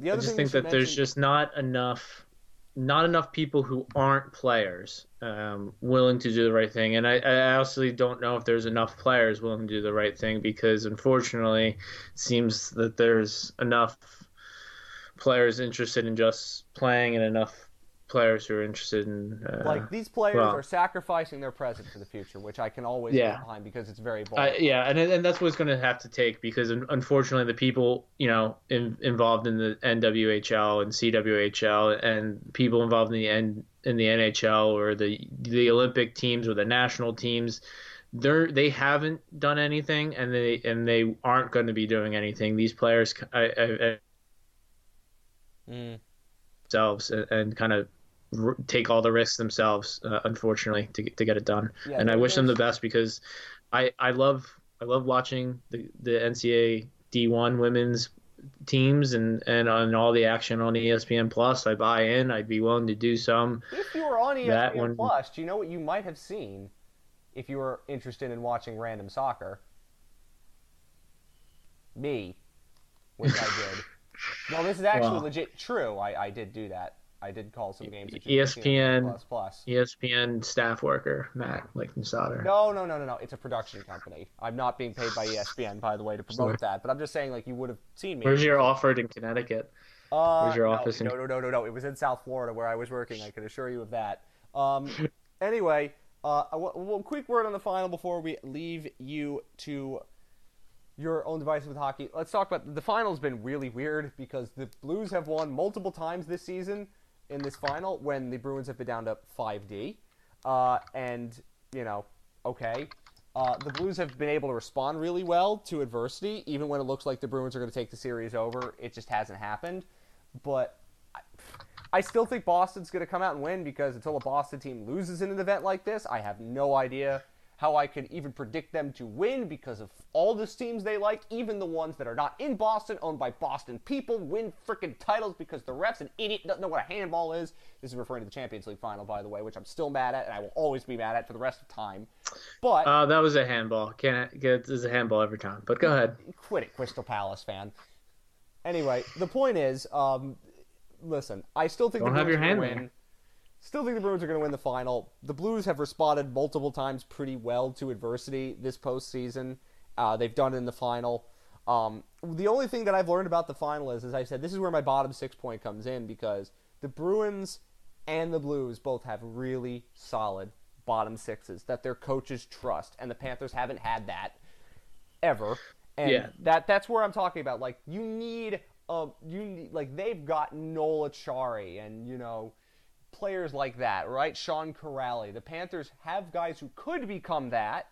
I just think that there's just not enough not enough people who aren't players um, willing to do the right thing. And I, I honestly don't know if there's enough players willing to do the right thing because unfortunately it seems that there's enough players interested in just playing and enough players who are interested in uh, like these players well- are sacrificing their present for the future, which I can always Yeah. get behind because it's very bold. I, yeah, and and that's what it's going to have to take because unfortunately the people you know in, involved in the NWHL and CWHL and people involved in the N, in the NHL or the the Olympic teams or the national teams, they're they haven't done anything and they and they aren't going to be doing anything. These players I, I, I, Mm. themselves and, and kind of r- take all the risks themselves, uh, unfortunately, to get, to get it done. Yeah, and I wish them the best because I I love I love watching the the NCAA D1 women's teams and and on all the action on ESPN Plus. I buy in. I'd be willing to do some. If you were on ESPN one- Plus, do you know what you might have seen if you were interested in watching random soccer? Me, which I did. No, this is actually Wow. legit true. I, I did do that. I did call some games. that you could see on ESPN Plus Plus. ESPN staff worker Matt Lichtenstadter. No, no, no, no, no. It's a production company. I'm not being paid by ESPN, by the way, to promote that. But I'm just saying, like, you would have seen me. Where's your Offord in Connecticut? Uh, Where's your no, office in- No, no, no, no, no. It was in South Florida where I was working. I can assure you of that. Um, anyway, uh, a quick word on the final before we leave you to your own devices with hockey. Let's talk about the final's been really weird because the Blues have won multiple times this season in this final when the Bruins have been down to 5D. Uh, and, you know, okay. Uh, the Blues have been able to respond really well to adversity, even when it looks like the Bruins are going to take the series over. It just hasn't happened. But I, I still think Boston's going to come out and win because until a Boston team loses in an event like this, I have no idea how I could even predict them to win because of all the teams they like, even the ones that are not in Boston, owned by Boston people, win freaking titles because the ref's an idiot, doesn't know what a handball is. This is referring to the Champions League final, by the way, which I'm still mad at, and I will always be mad at for the rest of time. But uh, that was a handball. Can't get it's a handball every time. But go ahead. Quit it, Crystal Palace fan. Anyway, the point is, um, listen, I still think Don't the have your hand win. Still think the Bruins are going to win the final. The Blues have responded multiple times pretty well to adversity this postseason. Uh, they've done it in the final. Um, the only thing that I've learned about the final is, as I said, this is where my bottom six point comes in because the Bruins and the Blues both have really solid bottom sixes that their coaches trust, and the Panthers haven't had that ever. And Yeah. that that's where I'm talking about. Like you need um you need, like they've got Noel Acciari and you know players like that, right? Sean Kuraly. The Panthers have guys who could become that.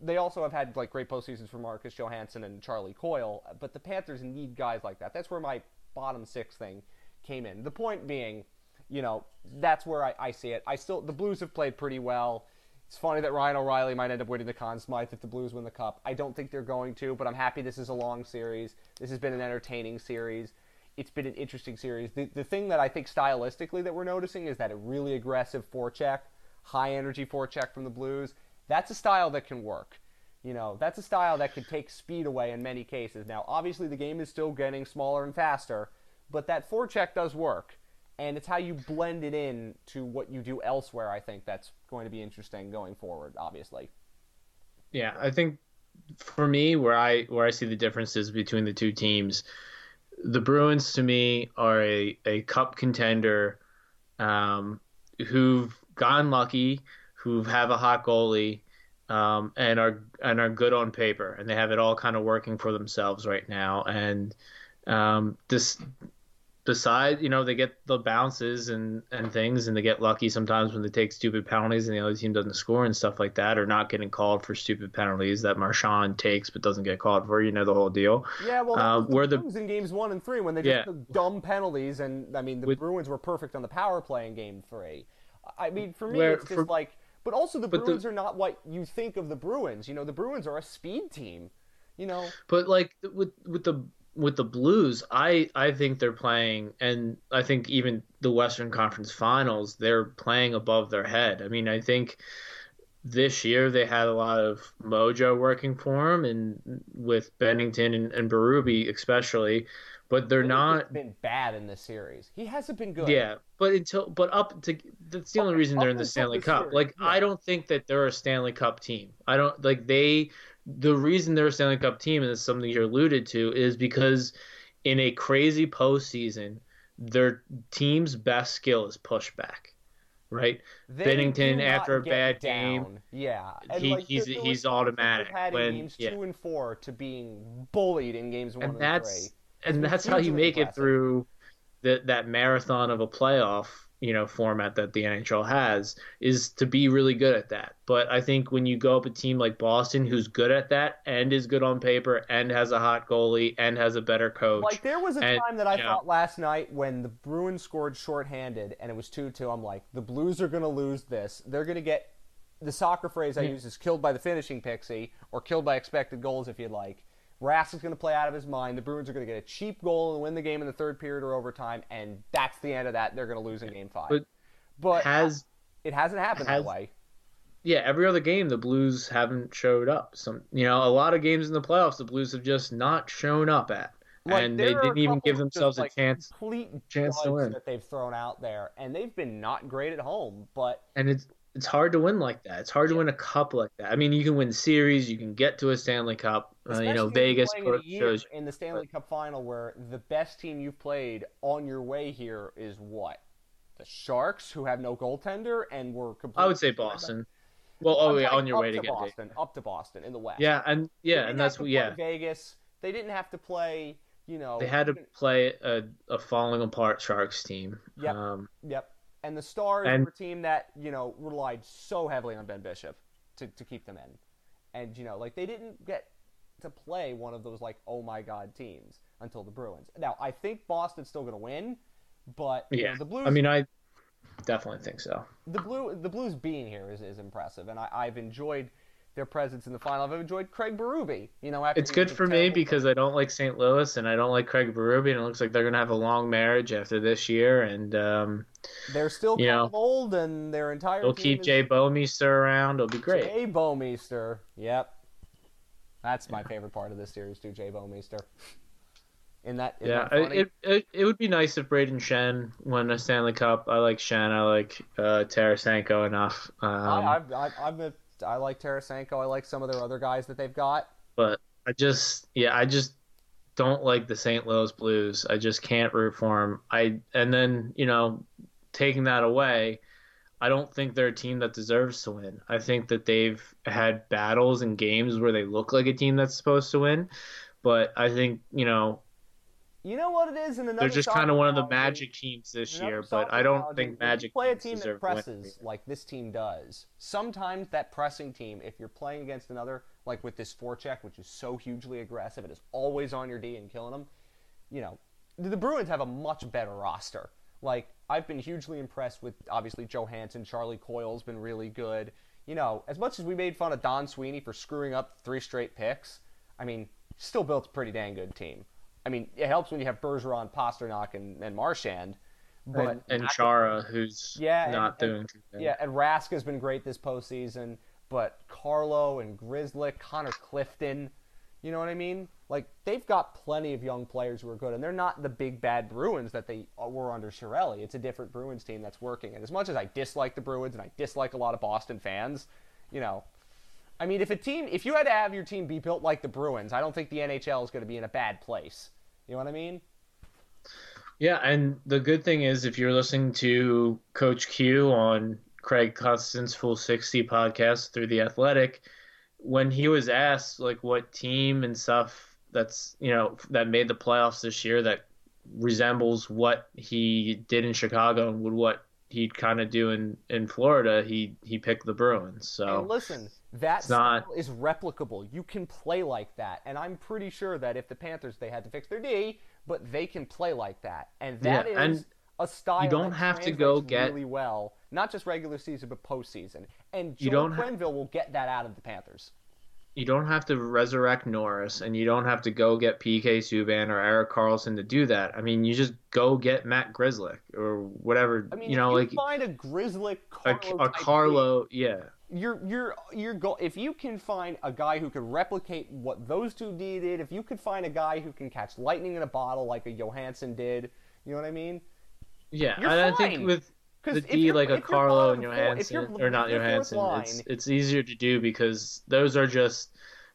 They also have had like great postseasons for Marcus Johansson and Charlie Coyle, but the Panthers need guys like that. That's where my bottom six thing came in. The point being, you know, that's where I, I see it. I still the Blues have played pretty well. It's funny that Ryan O'Reilly might end up winning the Conn Smythe if the Blues win the Cup. I don't think they're going to, but I'm happy this is a long series. This has been an entertaining series. It's been an interesting series. The, the thing that I think stylistically that we're noticing is that a really aggressive forecheck, high energy forecheck from the Blues. That's a style that can work. You know, that's a style that could take speed away in many cases. Now, obviously, the game is still getting smaller and faster, but that forecheck does work and it's how you blend it in to what you do elsewhere. I think that's going to be interesting going forward. Obviously, Yeah, I think for me, where I where I see the differences between the two teams, the Bruins to me are a, a cup contender um, who've gotten lucky, who have a hot goalie, um, and are and are good on paper, and they have it all kind of working for themselves right now. And um, this, besides, you know, they get the bounces and and things, and they get lucky sometimes when they take stupid penalties and the other team doesn't score and stuff like that, or not getting called for stupid penalties that Marchand takes but doesn't get called for. You know the whole deal. yeah. Well, Uh, the where the- in games one and three when they Yeah. took dumb penalties, and I mean the With- Bruins were perfect on the power play in game three. I mean, for me, Where- it's just for- like, but also the but the- Bruins are not what you think of the Bruins. You know, the Bruins are a speed team. You know, But like with with the with the Blues, I I think they're playing, and I think even the Western Conference Finals, they're playing above their head. I mean, I think this year they had a lot of mojo working for them, and with Binnington and, and Berube especially, but they're not. been bad in this series. He hasn't been good. Yeah, but until but up to that's the only reason they're in the Stanley Cup. series, Like yeah. I don't think that they're a Stanley Cup team. I don't like they. The reason they're a Stanley Cup team, and it's something you alluded to, is because in a crazy postseason, their team's best skill is pushback, right? They Binnington, after a bad game, down. yeah, he- like, he's- he's was times that they've automatic when- games yeah. two and four to being bullied in games one and and, that's three. and that's how you make it through the, that marathon of a playoff you know format that the NHL has is to be really good at that. But I think when you go up a team like Boston who's good at that and is good on paper and has a hot goalie and has a better coach, Like there was a and, time that I you know- thought last night when the Bruins scored shorthanded and it was two two. I'm like, the Blues are going to lose this. They're going to get the soccer phrase I use is killed by the finishing pixie or killed by expected goals if you'd like. Rask is going to play out of his mind. The Bruins are going to get a cheap goal and win the game in the third period or overtime, and that's the end of that. They're going to lose in game five. But But has it hasn't happened has- that way. yeah, every other game the Blues haven't showed up. Some you know, a lot of games in the playoffs the Blues have just not shown up at. Like, and they didn't even give themselves like, a chance Complete chance to win. that they've thrown out there, and they've been not great at home. But and it's it's hard to win like that. It's hard to win a cup like that. I mean, you can win series, you can get to a Stanley Cup. Uh, you know, Vegas in a year shows. in the Stanley Cup final where the best team you've played on your way here is what? The Sharks, who have no goaltender and were completely I would say Boston. Well, oh yeah, on your way to to get Boston, up to Boston in the West. Yeah, and yeah, and that's what yeah. Vegas. They didn't have to play. You know, They had to play a, a falling apart Sharks team. Yep. Um, Yep. And the Stars And- were a team that, you know, relied so heavily on Ben Bishop to, to keep them in. And, you know, like they didn't get to play one of those like, oh my god teams until the Bruins. Now, I think Boston's still gonna win, but you know, yeah. the Blues I mean, I definitely think so. the blue the Blues being here is, is impressive and I, I've enjoyed their presence in the final. I've enjoyed Craig Berube, you know, after It's good for me because I don't like St. Louis and I don't like Craig Berube, and it looks like they're gonna have a long marriage after this year, and um, they're still you know, old and their entire they'll keep Jay Bouwmeester around. It'll be great. Jay Bouwmeester. Yep. That's my favorite part of this series, too, Jay Bouwmeester. In that, isn't Yeah, that it, it it would be nice if Brayden Schenn won a Stanley Cup. I like Shen. I like uh, Tarasenko enough. Um, I, I've, I've, I'm a, I like Tarasenko. I like some of their other guys that they've got. but I just yeah, I just don't like the St. Louis Blues. I just can't root for them. I and then you know, taking that away, I don't think they're a team that deserves to win. I think that they've had battles and games where they look like a team that's supposed to win, but I think you know You know what it is? In another they're just kind of one of the Magic teams this year. But I don't think Magic play a team that deserve to win. presses like this team does. Sometimes that pressing team, if you're playing against another, like with this forecheck, which is so hugely aggressive, it is always on your D and killing them. You know, the Bruins have a much better roster. Like I've been hugely impressed with obviously Johansson, Charlie Coyle's been really good. You know, as much as we made fun of Don Sweeney for screwing up three straight picks, I mean, still built a pretty dang good team. I mean, it helps when you have Bergeron, Pastrnak, and, and Marchand. But and, and Chara, who's Yeah, and- not and- doing good. yeah, and Rask has been great this postseason, but Carlo and Grizzly, Connor Clifton, you know what I mean? Like they've got plenty of young players who are good, and they're not the big bad Bruins that they were under Chiarelli. It's a different Bruins team that's working. And as much as I dislike the Bruins and I dislike a lot of Boston fans, you know, I mean, if a team, if you had to have your team be built like the Bruins, I don't think the NHL is going to be in a bad place. You know what I mean? Yeah, and the good thing is if you're listening to Coach Q on Craig Custance's Full 60 podcast through The Athletic, when he was asked like what team and stuff that's, you know, that made the playoffs this year that resembles what he did in Chicago and would what he'd kind of do in in Florida, he he picked the Bruins. So And listen, that not- style is replicable. You can play like that, and I'm pretty sure that if the Panthers they had to fix their D, but they can play like that, and that is Yeah, and a style. you don't that have to go get- really well, not just regular season but postseason. And Joe don't ha- will get that out of the Panthers. You don't have to resurrect Norris and you don't have to go get PK Subban or Erik Karlsson to do that. I mean, you just go get Matt Grzelcyk or whatever, I mean, you know, if you like find a Grizzly a, Carlo a Carlo, yeah. you're you're you're go if you can find a guy who can replicate what those two did, if you could find a guy who can catch lightning in a bottle like a Johansson did, you know what I mean? Yeah, I think with the D like a Carlo and Johansson or not Johansson, it's line- it's easier to do because those are just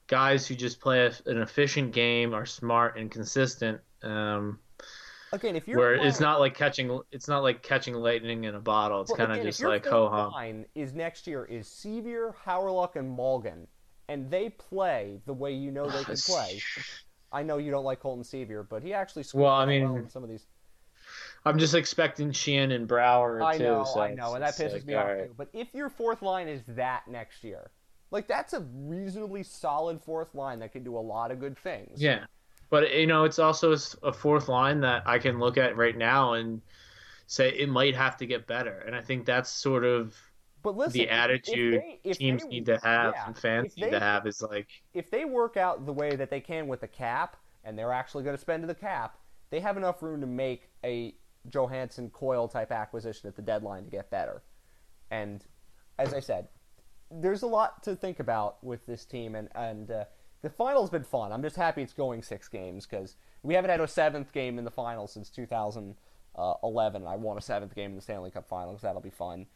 guys who just play a, an efficient game, are smart and consistent. Um, Again, if you're where it's not like catching it's not like catching lightning in a bottle. It's Well, kind of just like ho hum. line is next year is Sceviour, Hawryluk, and Malgin, and they play the way you know they can play. I know you don't like Colton Sceviour, but he actually scored Well, I mean, in some of these. I'm just expecting Sheahan and Brouwer I too. know, so I know, and that pisses like, me off right. too. But if your fourth line is that next year, like that's a reasonably solid fourth line that can do a lot of good things. Yeah, but you know, it's also a fourth line that I can look at right now and say it might have to get better. And I think that's sort of But listen, the attitude if they- if teams they- need to have yeah, and fans if need to have is like, if they work out the way that they can with the cap, and they're actually going to spend the cap, they have enough room to make a Johansson Coyle type acquisition at the deadline to get better. And as I said, there's a lot to think about with this team, and and uh, the final's been fun. I'm just happy it's going six games because we haven't had a seventh game in the final since 2011. I want a seventh game in the Stanley Cup Finals. Cuz that'll be fun.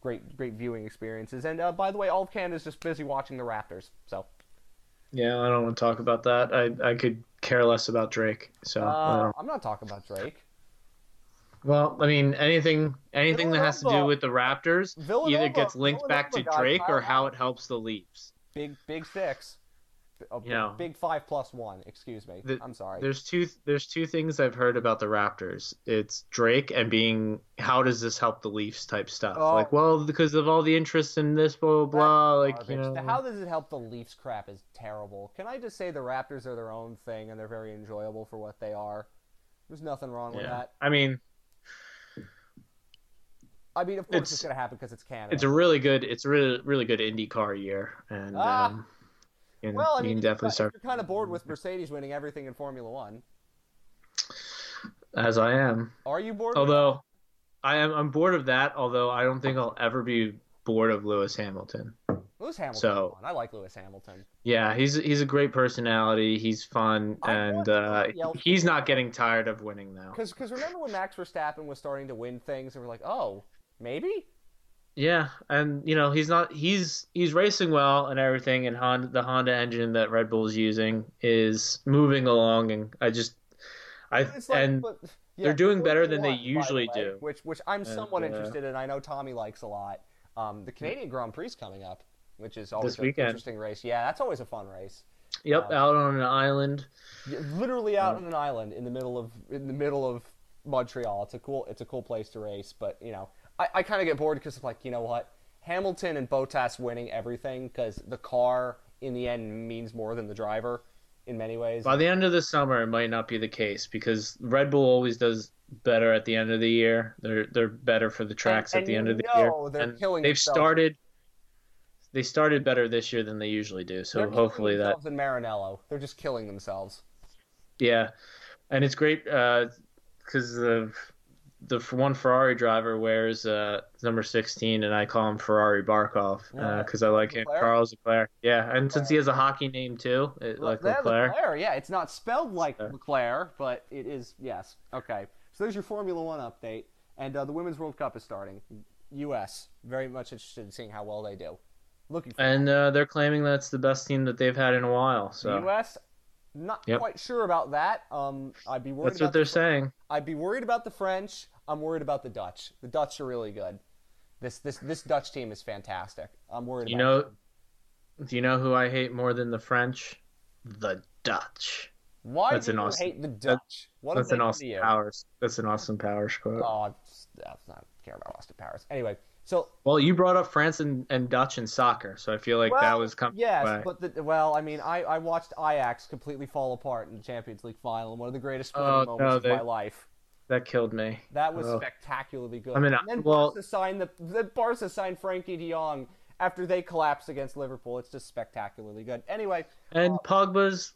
Great, great viewing experiences. And uh, by the way, all of Canada's just busy watching the Raptors. So. yeah, I don't want to talk about that. I, I could care less about Drake. So Uh, I'm not talking about Drake. Well, I mean, anything anything that has to do with the Raptors either Villanova- gets linked back to Drake or how it helps the Leafs. Big big six. Oh, big, Yeah. big five plus one. Excuse me. The- I'm sorry. There's two there's two things I've heard about the Raptors. It's Drake and being how does this help the Leafs type stuff. Oh. Like, well, because of all the interest in this blah blah blah. Like, you know, The How does it help the Leafs crap is terrible. Can I just say the Raptors are their own thing and they're very enjoyable for what they are? There's nothing wrong with that. I mean, I mean, of course it's, It's- going to happen because it's Canada. it's a really good it's a really really good IndyCar year, and Ah. um, you, know, well, I you mean, can definitely you're, start you're kind of bored with Mercedes winning everything in Formula One. as I am. Are you bored? Although I am I'm bored of that. Although I don't think I'll ever be bored of Lewis Hamilton. Lewis Hamilton? so-. I like Lewis Hamilton. Yeah, he's he's a great personality. He's fun, I and uh, somebody else to he's not getting tired of winning now. Because remember when Max Verstappen was starting to win things and we're like, oh, maybe? Yeah, and you know he's not he's he's racing well and everything, and Honda the Honda engine that Red Bull's using is moving along, and I just I like, and but, yeah, they're doing better than they by the usually way, do. Which, which I'm And, somewhat uh, interested in. I know Tommy likes a lot. Um, the Canadian Grand Prix is coming up, which is always an interesting race. Yeah, that's always a fun race. yep um, out on an island. Literally out on an island in the middle of in the middle of Montreal. It's a cool it's a cool place to race, but you know, I, I kind of get bored because like you know what, Hamilton and Bottas winning everything because the car in the end means more than the driver in many ways. By the end of the summer, it might not be the case because Red Bull always does better at the end of the year. They're they're better for the tracks and at the end of the year. they're and killing they've themselves. started. They started better this year than they usually do. So They're hopefully that in Maranello. They're just killing themselves. Yeah, and it's great uh, because the the one Ferrari driver wears uh, number sixteen, and I call him Ferrari Barkov Yeah. because I like him. Leclerc? Charles Leclerc. Yeah, and since he has a hockey name too, it, like Yeah, Leclerc. Leclerc, yeah, it's not spelled like So- Leclerc, but it is. Yes. Okay. So there's your Formula One update, and uh, the Women's World Cup is starting. U.S. Very much interested in seeing how well they do. Looking for And uh, they're claiming that's the best team that they've had in a while. So U.S. Not Yep. quite sure about that. Um, I'd be worried. that's what they're the, saying. I'd be worried about the French. I'm worried about the Dutch. The Dutch are really good. This this this Dutch team is fantastic. I'm worried. You about know, them. do you know who I hate more than the French? The Dutch. why that's do an you awesome- hate the Dutch? What That's an they Austin Powers. That's an Austin Powers quote. Oh, that's not care about Austin Powers. Anyway, so Well, you brought up France and, and Dutch in soccer, so I feel like that was coming. yes, by. but the, well, I mean, I, I watched Ajax completely fall apart in the Champions League final, one of the greatest sporting Oh, moments no, of my life. That killed me. That was Oh. spectacularly good. I mean, and then well- Barca signed the, the Barca signed Frenkie De Jong after they collapsed against Liverpool. It's just spectacularly good. Anyway, And Pogba's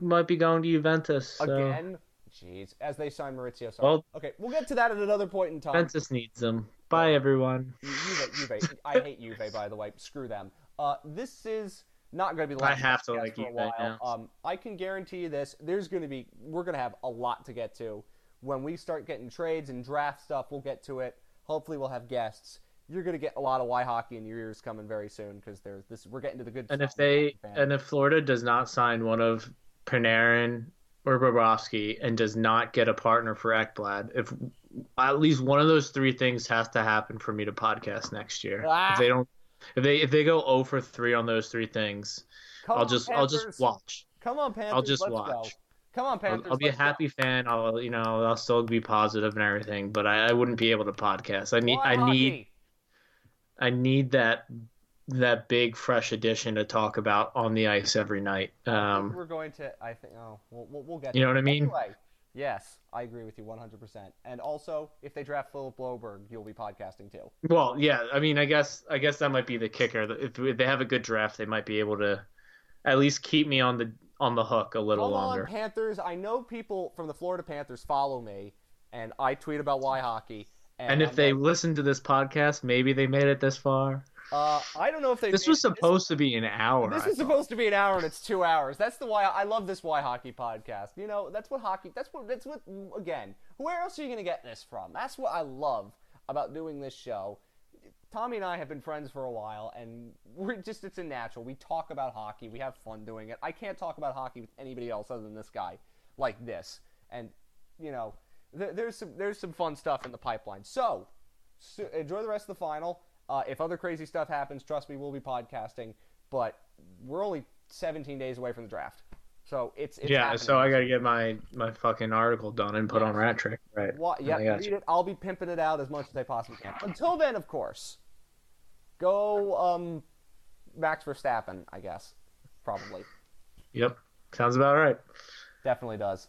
might be going to Juventus. So. again, jeez, as they sign Maurizio Sarri. Well- okay, we'll get to that at another point in time. Juventus needs them. Bye, everyone. Juve, Juve. I hate Juve, by the way. Screw them. Uh, this is not going to be the last. I have to like Juve now. Um, I can guarantee you this. There's going to be. We're going to have a lot to get to when we start getting trades and draft stuff. We'll get to it. Hopefully, we'll have guests. You're going to get a lot of WhyHockey in your ears coming very soon because there's this. We're getting to the good. And stuff if they with hockey fans. and if Florida does not sign one of Panarin or Bobrovsky and does not get a partner for Ekblad, if at least one of those three things has to happen for me to podcast next year. Ah. If they don't, if they if they go 0 for three on those three things, Come I'll just I'll just watch. Come on, Panthers. I'll just let's watch. Go. Come on, I'll, I'll be a let's go. happy fan. I'll you know I'll still be positive and everything, but I, I wouldn't be able to podcast. I need Y I need hockey. I need that that big fresh addition to talk about on the ice every night. Um, we're going to. I think. Oh, we'll, we'll, we'll get. You know what I mean? Anyway, yes, I agree with you 100%. And also, if they draft Philip Broberg, you'll be podcasting too. well, yeah. I mean, I guess I guess that might be the kicker. If, if they have a good draft, they might be able to at least keep me on the on the hook a little Come longer. on, Panthers! I know people from the Florida Panthers follow me, and I tweet about WhyHockey. And, And if I'm they like, listen to this podcast, maybe they made it this far. uh, I don't know if they. This was supposed to be an hour. This is supposed to be an hour and it's two hours. That's the why I love this WhyHockey podcast. You know, that's what hockey. That's what. That's what. Again, where else are you gonna get this from? That's what I love about doing this show. Tommy and I have been friends for a while, and we're just it's a natural. We talk about hockey. We have fun doing it. I can't talk about hockey with anybody else other than this guy like this. And you know, th- there's some there's some fun stuff in the pipeline. So, so enjoy the rest of the final. Uh, if other crazy stuff happens, trust me, we'll be podcasting. But we're only 17 days away from the draft, so it's, it's yeah. happening. So I gotta get my my fucking article done and put on Rat Trick. Right. Wha- yeah, got read you. it. I'll be pimping it out as much as I possibly can. Until then, of course, go um, Max Verstappen. I guess probably Yep. Sounds about right. definitely does.